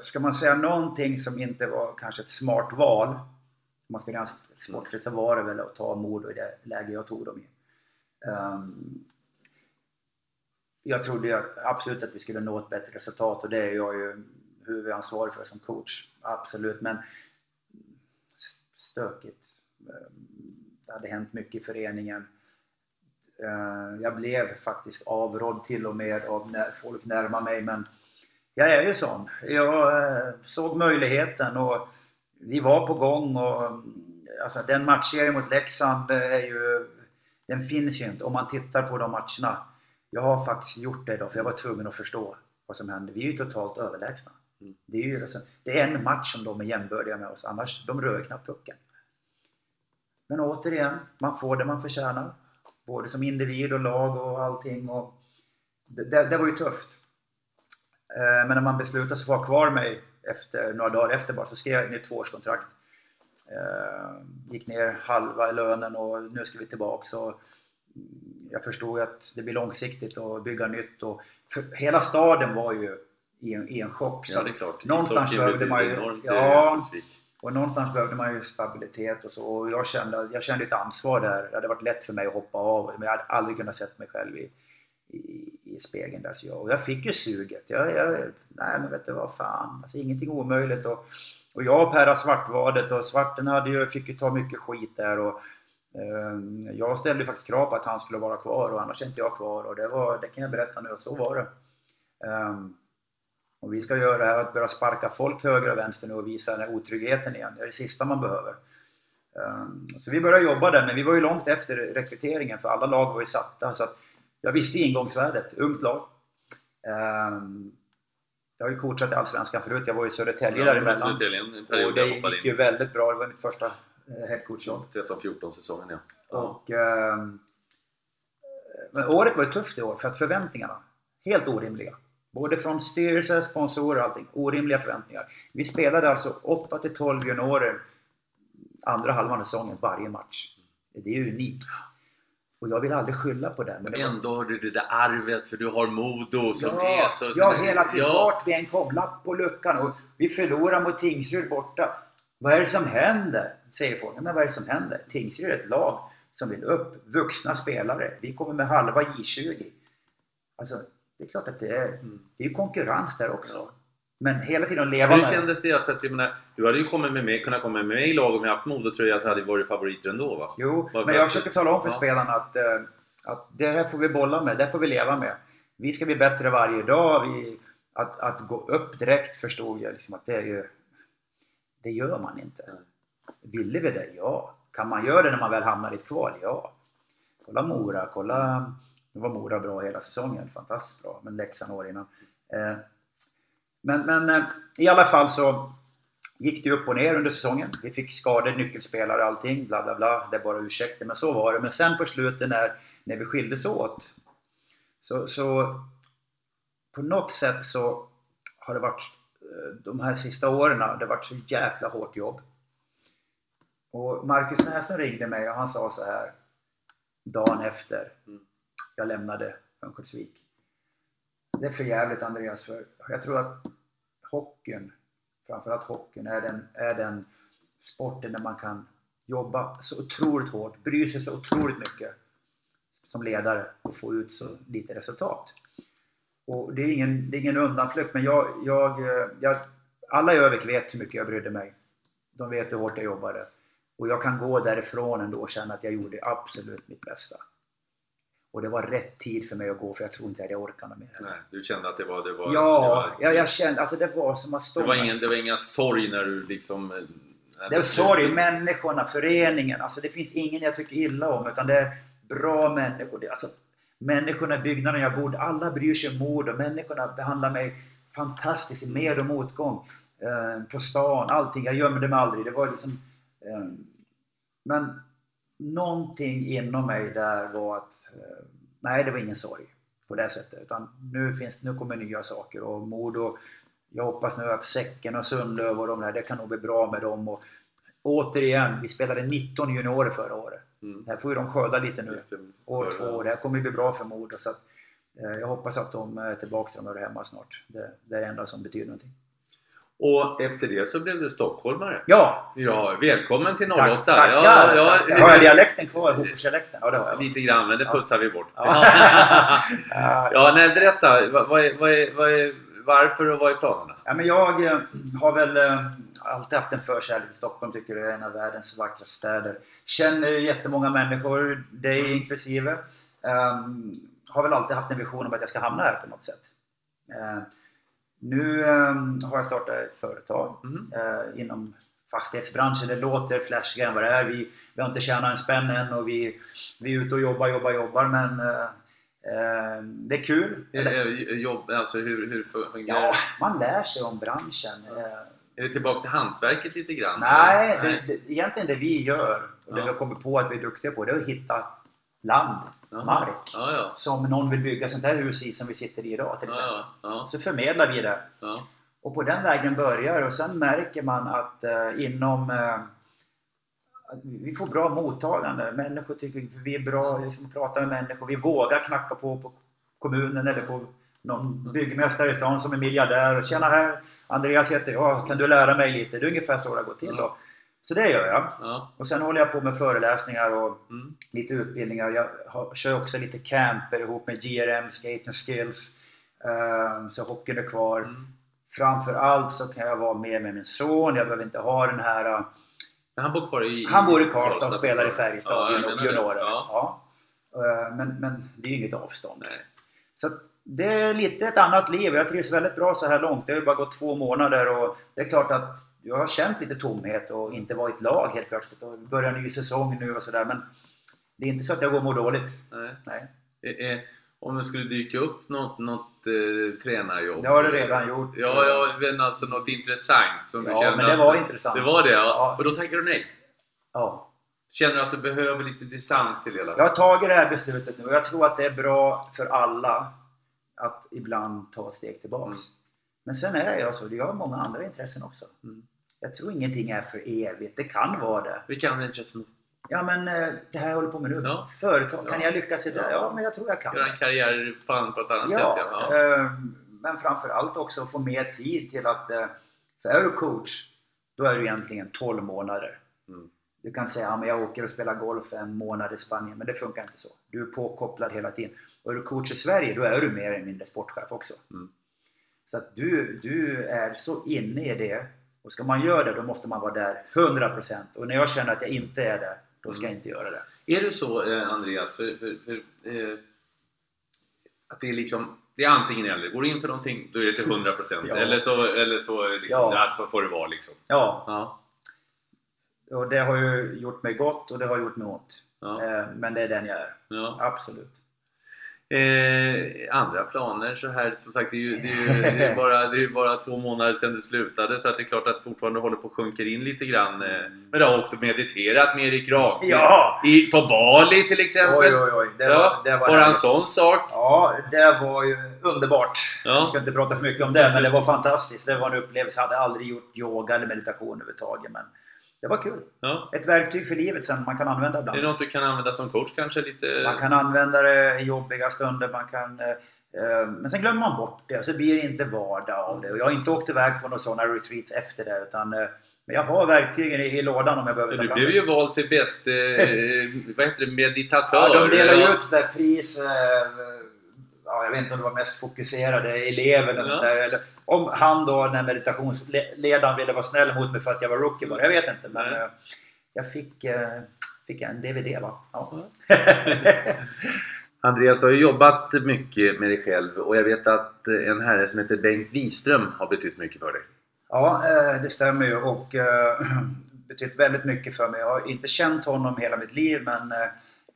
Speaker 3: ska man säga någonting som inte var kanske ett smart val, man ska göra sportligt, så var det väl att ta Modo i det läge jag tog dem i. Um, jag trodde absolut att vi skulle nå ett bättre resultat och det är jag ju huvudansvarig för som coach. Absolut, men stökigt. Ehm, det hade hänt mycket i föreningen. Ehm, jag blev faktiskt avrådd till och med av när folk närmar mig men jag är ju sån. Jag eh, såg möjligheten och vi var på gång och mm, alltså den matchserien mot Leksand är ju den finns ju inte om man tittar på de matcherna. Jag har faktiskt gjort det idag för jag var tvungen att förstå vad som hände. Vi är ju totalt överlägsna. Det är ju alltså, det är en match som de är jämbördiga med oss, annars de rör knappt pucken. Men återigen, man får det man förtjänar. Både som individ och lag och allting. Och det, det, var ju tufft. Eh, men när man beslutade sig för att ha kvar mig efter, några dagar efter bara så skrev jag ett nytt tvåårskontrakt. Eh, gick ner halva i lönen och nu ska vi tillbaka. Så jag förstod att det blir långsiktigt att bygga nytt. Och hela staden var ju i en, i en chock.
Speaker 2: Ja, det är klart.
Speaker 3: Någonstans behövde man ju...
Speaker 2: Enormt
Speaker 3: Ja, och någonstans behövde man ju stabilitet och så. Och jag kände, jag kände ett ansvar där. Det hade varit lätt för mig att hoppa av. Men jag hade aldrig kunnat sett mig själv i, i, i spegeln där. Så jag, och jag fick ju suget. Jag, jag, nej men vet du vad fan. Alltså, ingenting omöjligt. Och, och jag och Perra Svartvadet och Svarten hade ju, fick ju ta mycket skit där. Och, eh, jag ställde faktiskt krav på att han skulle vara kvar och annars är inte jag kvar. Och det, var, det kan jag berätta nu och så var det. Um, och vi ska göra det här att börja sparka folk höger och vänster nu och visa den här otryggheten igen. Det är det sista man behöver. Um, så vi började jobba där, men vi var ju långt efter rekryteringen för alla lag var ju satta. Så att jag visste ingångsvärdet, ungt lag. Um, jag har ju coachat i Allsvenskan förut, jag var i Södertälje ja, däremellan.
Speaker 2: Södertälje,
Speaker 3: och det gick ju väldigt bra, det var mitt första eh, headcoach
Speaker 2: 13-14 säsongen ja.
Speaker 3: ja. Och, um, men året var ju tufft i år för att förväntningarna, helt orimliga. Både från styrelse, sponsorer och allting. Orimliga förväntningar. Vi spelade alltså 8 till 12 juniorer andra halvan av säsongen varje match. Det är ju unikt. Och jag vill aldrig skylla på det.
Speaker 2: Men det ändå har du det där arvet för du har Modo som
Speaker 3: ja,
Speaker 2: är så...
Speaker 3: Ja, hela tiden. Ja. Vart vi än kom, lapp på luckan. Och vi förlorar mot Tingsryd borta. Vad är det som händer? Säger folk. Men vad är det som händer? Tingsryd är ett lag som vill upp. Vuxna spelare. Vi kommer med halva J20. Alltså, det är klart att det är, mm. det är konkurrens där också. Men hela tiden leva
Speaker 2: Hur kändes det? För att, jag menar, du hade ju kommit med mig, kunnat komma med mig i lag om jag haft Modotröja så hade jag varit favoriter ändå va?
Speaker 3: Jo, men jag försöker tala om för ja. spelarna att, eh, att det här får vi bolla med, det får vi leva med. Vi ska bli bättre varje dag. Vi, att, att gå upp direkt förstod jag liksom att det är ju... Det gör man inte. Ville vi det? Ja. Kan man göra det när man väl hamnar i ett kval? Ja. Kolla Mora, kolla nu var Mora bra hela säsongen, fantastiskt bra, men Leksand år innan. Eh, men, men eh, i alla fall så gick det upp och ner under säsongen. Vi fick skador, nyckelspelare och allting, bla bla bla. Det är bara ursäkter, men så var det. Men sen på slutet när, när vi skildes åt så, så på något sätt så har det varit eh, de här sista åren, det har varit så jäkla hårt jobb. Och Marcus Näsen ringde mig och han sa så här dagen efter. Mm jag lämnade Örnsköldsvik. Det är för jävligt Andreas, för jag tror att hockeyn, framförallt hockeyn, är den, är den sporten där man kan jobba så otroligt hårt, bry sig så otroligt mycket som ledare och få ut så lite resultat. Och det är ingen, det är ingen undanflykt, men jag, jag, jag, alla i Övik vet hur mycket jag brydde mig. De vet hur hårt jag jobbade. Och jag kan gå därifrån ändå och känna att jag gjorde absolut mitt bästa. Och det var rätt tid för mig att gå för jag tror inte att jag orkade mer.
Speaker 2: Nej, du kände att det var... Det var
Speaker 3: ja,
Speaker 2: det var,
Speaker 3: jag, jag kände alltså det var som att stå...
Speaker 2: Det var, ingen, det var inga sorg när du liksom...
Speaker 3: det var sorg, människorna, föreningen. Alltså det finns ingen jag tycker illa om utan det är bra människor. Det, alltså, människorna i byggnaden jag bodde, alla bryr sig om mord och människorna behandlar mig fantastiskt i med och motgång. Eh, på stan, allting. Jag gömde mig aldrig. Det var liksom... Eh, men någonting inom mig där var att eh, nej, det var ingen sorg på det sättet. Utan nu, finns, nu kommer nya saker och Modo, jag hoppas nu att Säcken och Sundlöv och de där, det kan nog bli bra med dem. Och återigen, vi spelade 19 juniorer förra året. Mm. Här får ju de skörda lite nu. År två, det här kommer bli bra för Modo. Så att, eh, jag hoppas att de är tillbaka till de hemma snart. Det, det är det enda som betyder någonting.
Speaker 2: Och efter det så blev du stockholmare.
Speaker 3: Ja!
Speaker 2: Ja, välkommen till 08!
Speaker 3: Tack, tackar! Ja, ja, har jag dialekten kvar? Hoforsdialekten? Ja, det har jag.
Speaker 2: Lite grann, men det putsar vi bort. Ja, <laughs> ja nej, berätta. Vad, är, vad, är, vad är, varför och vad är planerna?
Speaker 3: Ja, men jag eh, har väl eh, alltid haft en förkärlek till Stockholm. Tycker det är en av världens vackraste städer. Känner jättemånga människor, dig inklusive. Um, har väl alltid haft en vision om att jag ska hamna här på något sätt. Uh, nu um, har jag startat ett företag mm. uh, inom fastighetsbranschen. Det låter flashigare än vad det är. Vi, vi har inte tjänat en spänn än och vi, vi är ute och jobbar, jobbar, jobbar men uh, uh, det är kul.
Speaker 2: Jobb, alltså hur, hur fungerar
Speaker 3: Ja, man lär sig om branschen.
Speaker 2: Är det tillbaks till hantverket lite grann?
Speaker 3: Nej, det, det, egentligen det vi gör och det ja. vi har kommit på att vi är duktiga på det är att hitta land,
Speaker 2: Jaha.
Speaker 3: mark.
Speaker 2: Ja, ja.
Speaker 3: Som någon vill bygga sånt här hus i som vi sitter i idag till exempel.
Speaker 2: ja.
Speaker 3: Så förmedlar vi det. Och på den vägen börjar och sen märker man att eh, inom eh, vi får bra mottagande. Människor tycker vi är bra, liksom, pratar med människor. Vi vågar knacka på på kommunen eller på någon byggmästare i stan som är miljardär. Tjena här! Andreas heter jag. Kan du lära mig lite? Det är ungefär så det har gått till då. Så det gör jag.
Speaker 2: ja.
Speaker 3: Och sen håller jag på med föreläsningar och
Speaker 2: Mm.
Speaker 3: lite utbildningar. Jag har, kör också lite camper ihop med GRM, Skate and Skills. Ehm, så hockeyn är kvar.
Speaker 2: Mm.
Speaker 3: Framför allt så kan jag vara med med min son. Jag behöver inte ha den här...
Speaker 2: Men han bor kvar i...
Speaker 3: Han bor i Karlstad och spelar i. Färjestad,
Speaker 2: Ja,
Speaker 3: juniorer.
Speaker 2: Ja.
Speaker 3: Ja. Ehm, Men, men det är ju inget avstånd.
Speaker 2: Nej.
Speaker 3: Så det är lite ett annat liv. Jag trivs väldigt bra så här långt. Det har ju bara gått två månader och det är klart att jag har känt lite tomhet och inte varit lag helt plötsligt och börjar ny säsong nu och sådär. Men det är inte så att jag går och mår dåligt.
Speaker 2: Nej.
Speaker 3: Nej.
Speaker 2: Eh, eh, om det skulle dyka upp något, något eh, tränarjobb?
Speaker 3: Det har det redan gjort.
Speaker 2: Ja, ja men alltså något intressant som du
Speaker 3: Ja,
Speaker 2: känner
Speaker 3: men det
Speaker 2: att-
Speaker 3: var intressant.
Speaker 2: Det var det? Ja.
Speaker 3: Ja.
Speaker 2: Och då tackar du nej?
Speaker 3: Ja.
Speaker 2: Känner du att du behöver lite distans till hela?
Speaker 3: Jag har tagit det här beslutet nu och jag tror att det är bra för alla att ibland ta ett steg tillbaks.
Speaker 2: Mm.
Speaker 3: Men sen är jag så, jag har många andra intressen också.
Speaker 2: Mm.
Speaker 3: Jag tror ingenting är för evigt. Det kan vara det.
Speaker 2: Vilka andra intressen?
Speaker 3: Ja men eh, det här jag håller på med nu.
Speaker 2: Ja.
Speaker 3: Företag, kan
Speaker 2: Ja.
Speaker 3: jag lyckas i det?
Speaker 2: Ja.
Speaker 3: Ja, men jag tror jag kan.
Speaker 2: Göra en karriär på, ett annat sätt?
Speaker 3: Ja. eh, men framförallt också få mer tid till att... eh, För är du coach, då är du egentligen 12 månader.
Speaker 2: Mm.
Speaker 3: Du kan säga att jag åker och spelar golf en månad i Spanien, men det funkar inte så. Du är påkopplad hela tiden. Och är du coach i Sverige, då är du mer eller mindre sportchef också.
Speaker 2: Mm.
Speaker 3: Så att du, du är så inne i det. Och ska man göra det, då måste man vara där 100%. Och när jag känner att jag inte är där, då ska jag inte göra det.
Speaker 2: Är det så eh, Andreas, för, för, för, eh, att det är liksom det är antingen eller. Går du in för någonting då är det till <laughs> 100%
Speaker 3: Ja.
Speaker 2: eller så, eller så liksom,
Speaker 3: Ja.
Speaker 2: ja. så får det vara liksom.
Speaker 3: Ja,
Speaker 2: Ja.
Speaker 3: och det har ju gjort mig gott och det har gjort mig ont.
Speaker 2: Ja.
Speaker 3: Eh, Men det är den jag är. Absolut.
Speaker 2: Eh, andra planer så här, som sagt det är ju, det är ju det är bara, det är bara två månader sedan du slutade så att det är klart att fortfarande håller på att sjunka in lite grann. Eh, men du har åkt och mediterat med Erik Ramqvist
Speaker 3: Ja!
Speaker 2: i, på Bali till exempel.
Speaker 3: Oj, oj, oj. Det
Speaker 2: ja,
Speaker 3: var, det var
Speaker 2: bara en sån sak.
Speaker 3: Ja, det var ju underbart.
Speaker 2: Ja.
Speaker 3: Jag ska inte prata för mycket om det, men det var fantastiskt. Det var en upplevelse. Jag hade aldrig gjort yoga eller meditation överhuvudtaget, men det var kul.
Speaker 2: Ja.
Speaker 3: Ett verktyg för livet sen man kan använda
Speaker 2: Är det
Speaker 3: ibland.
Speaker 2: något du kan använda som coach kanske? Lite...
Speaker 3: Man kan använda det i jobbiga stunder, man kan... eh, Men sen glömmer man bort det så blir det inte vardag av det. Och jag har inte åkt iväg på några sådana retreats efter det, utan... eh, Men jag har verktygen i, i lådan om jag behöver
Speaker 2: Du blev ju vald till bäst eh, <laughs> vad heter det, meditatör.
Speaker 3: Ja, de delar ju ut sådär pris... eh, Ja, jag vet inte om det var mest fokuserade elever eller
Speaker 2: Ja.
Speaker 3: där. Eller om han då, den meditationsledaren, ville vara snäll mot mig för att jag var rookie bara. Jag vet inte. Men eh, jag fick, eh, fick jag en DVD va? Ja. <laughs>
Speaker 2: Andreas, du har ju jobbat mycket med dig själv och jag vet att en herre som heter Bengt Wiström har betytt mycket för dig.
Speaker 3: ja, eh, det stämmer ju och <clears throat> betytt väldigt mycket för mig. Jag har inte känt honom hela mitt liv men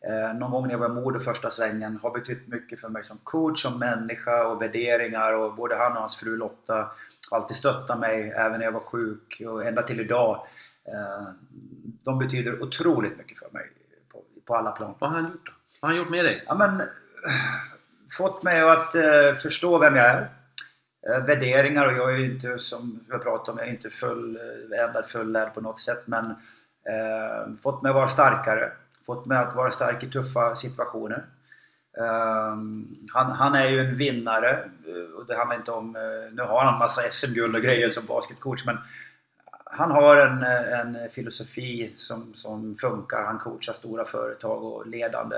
Speaker 3: eh, någon gång när jag var i första svängen har betytt mycket för mig som coach, som människa och värderingar och både han och hans fru Lotta har alltid stöttat mig även när jag var sjuk och ända till idag. Eh, de betyder otroligt mycket för mig på, på alla plan.
Speaker 2: Vad har han gjort då? Vad har han gjort med dig?
Speaker 3: Ja, men, eh, fått mig att eh, förstå vem jag är. Eh, värderingar och jag är ju inte som vi har pratat om, jag är inte fulländad, fullärd på något sätt men eh, fått mig att vara starkare. Fått mig att vara stark i tuffa situationer. Eh, han, han är ju en vinnare eh, och det handlar inte om, eh, nu har han massa SM-guld och grejer som basketcoach men han har en, en filosofi som, som funkar. Han coachar stora företag och ledande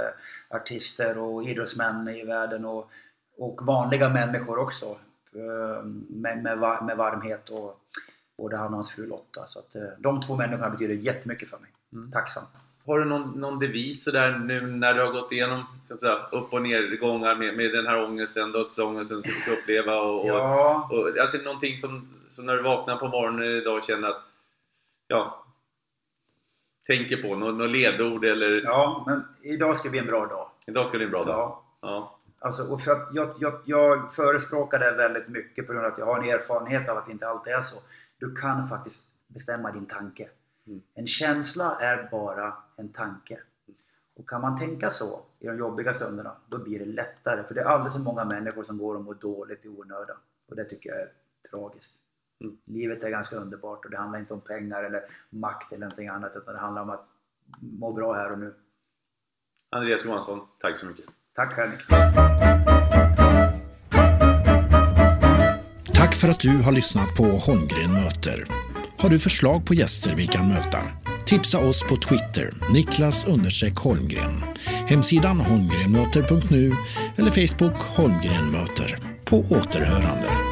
Speaker 3: artister och idrottsmän i världen och, och vanliga människor också. eh, Med, med, med varmhet och både han och hans fru Lotta. Så att, eh, de två människorna betyder jättemycket för mig. Tacksam.
Speaker 2: Har du någon, någon devis sådär nu när du har gått igenom så att säga, upp och nedgångar med, med den här ångesten, dödsångesten som du fick uppleva? Och, och,
Speaker 3: Ja,
Speaker 2: och, alltså någonting som, som när du vaknar på morgonen idag känner att ja, tänker på, något, något ledord eller
Speaker 3: ja, men idag ska bli en bra dag.
Speaker 2: idag ska bli en bra dag.
Speaker 3: Ja.
Speaker 2: Ja.
Speaker 3: Alltså, och för att jag, jag, jag förespråkar det väldigt mycket på grund av att jag har en erfarenhet av att det inte alltid är så. Du kan faktiskt bestämma din tanke.
Speaker 2: Mm.
Speaker 3: En känsla är bara en tanke. Och kan man tänka så i de jobbiga stunderna, då blir det lättare. För det är alldeles för många människor som går och mår dåligt i onödan. Och det tycker jag är tragiskt. Mm. Livet är ganska underbart och det handlar inte om pengar eller makt eller någonting annat utan det handlar om att må bra här och nu.
Speaker 2: Andreas Johansson, tack så mycket.
Speaker 3: Tack Henrik.
Speaker 1: Tack för att du har lyssnat på Holmgren möter. Har du förslag på gäster vi kan möta? Tipsa oss på Twitter, Niklas Holmgren. Hemsidan holmgrenmöter.nu eller Facebook Holmgren möter. På återhörande.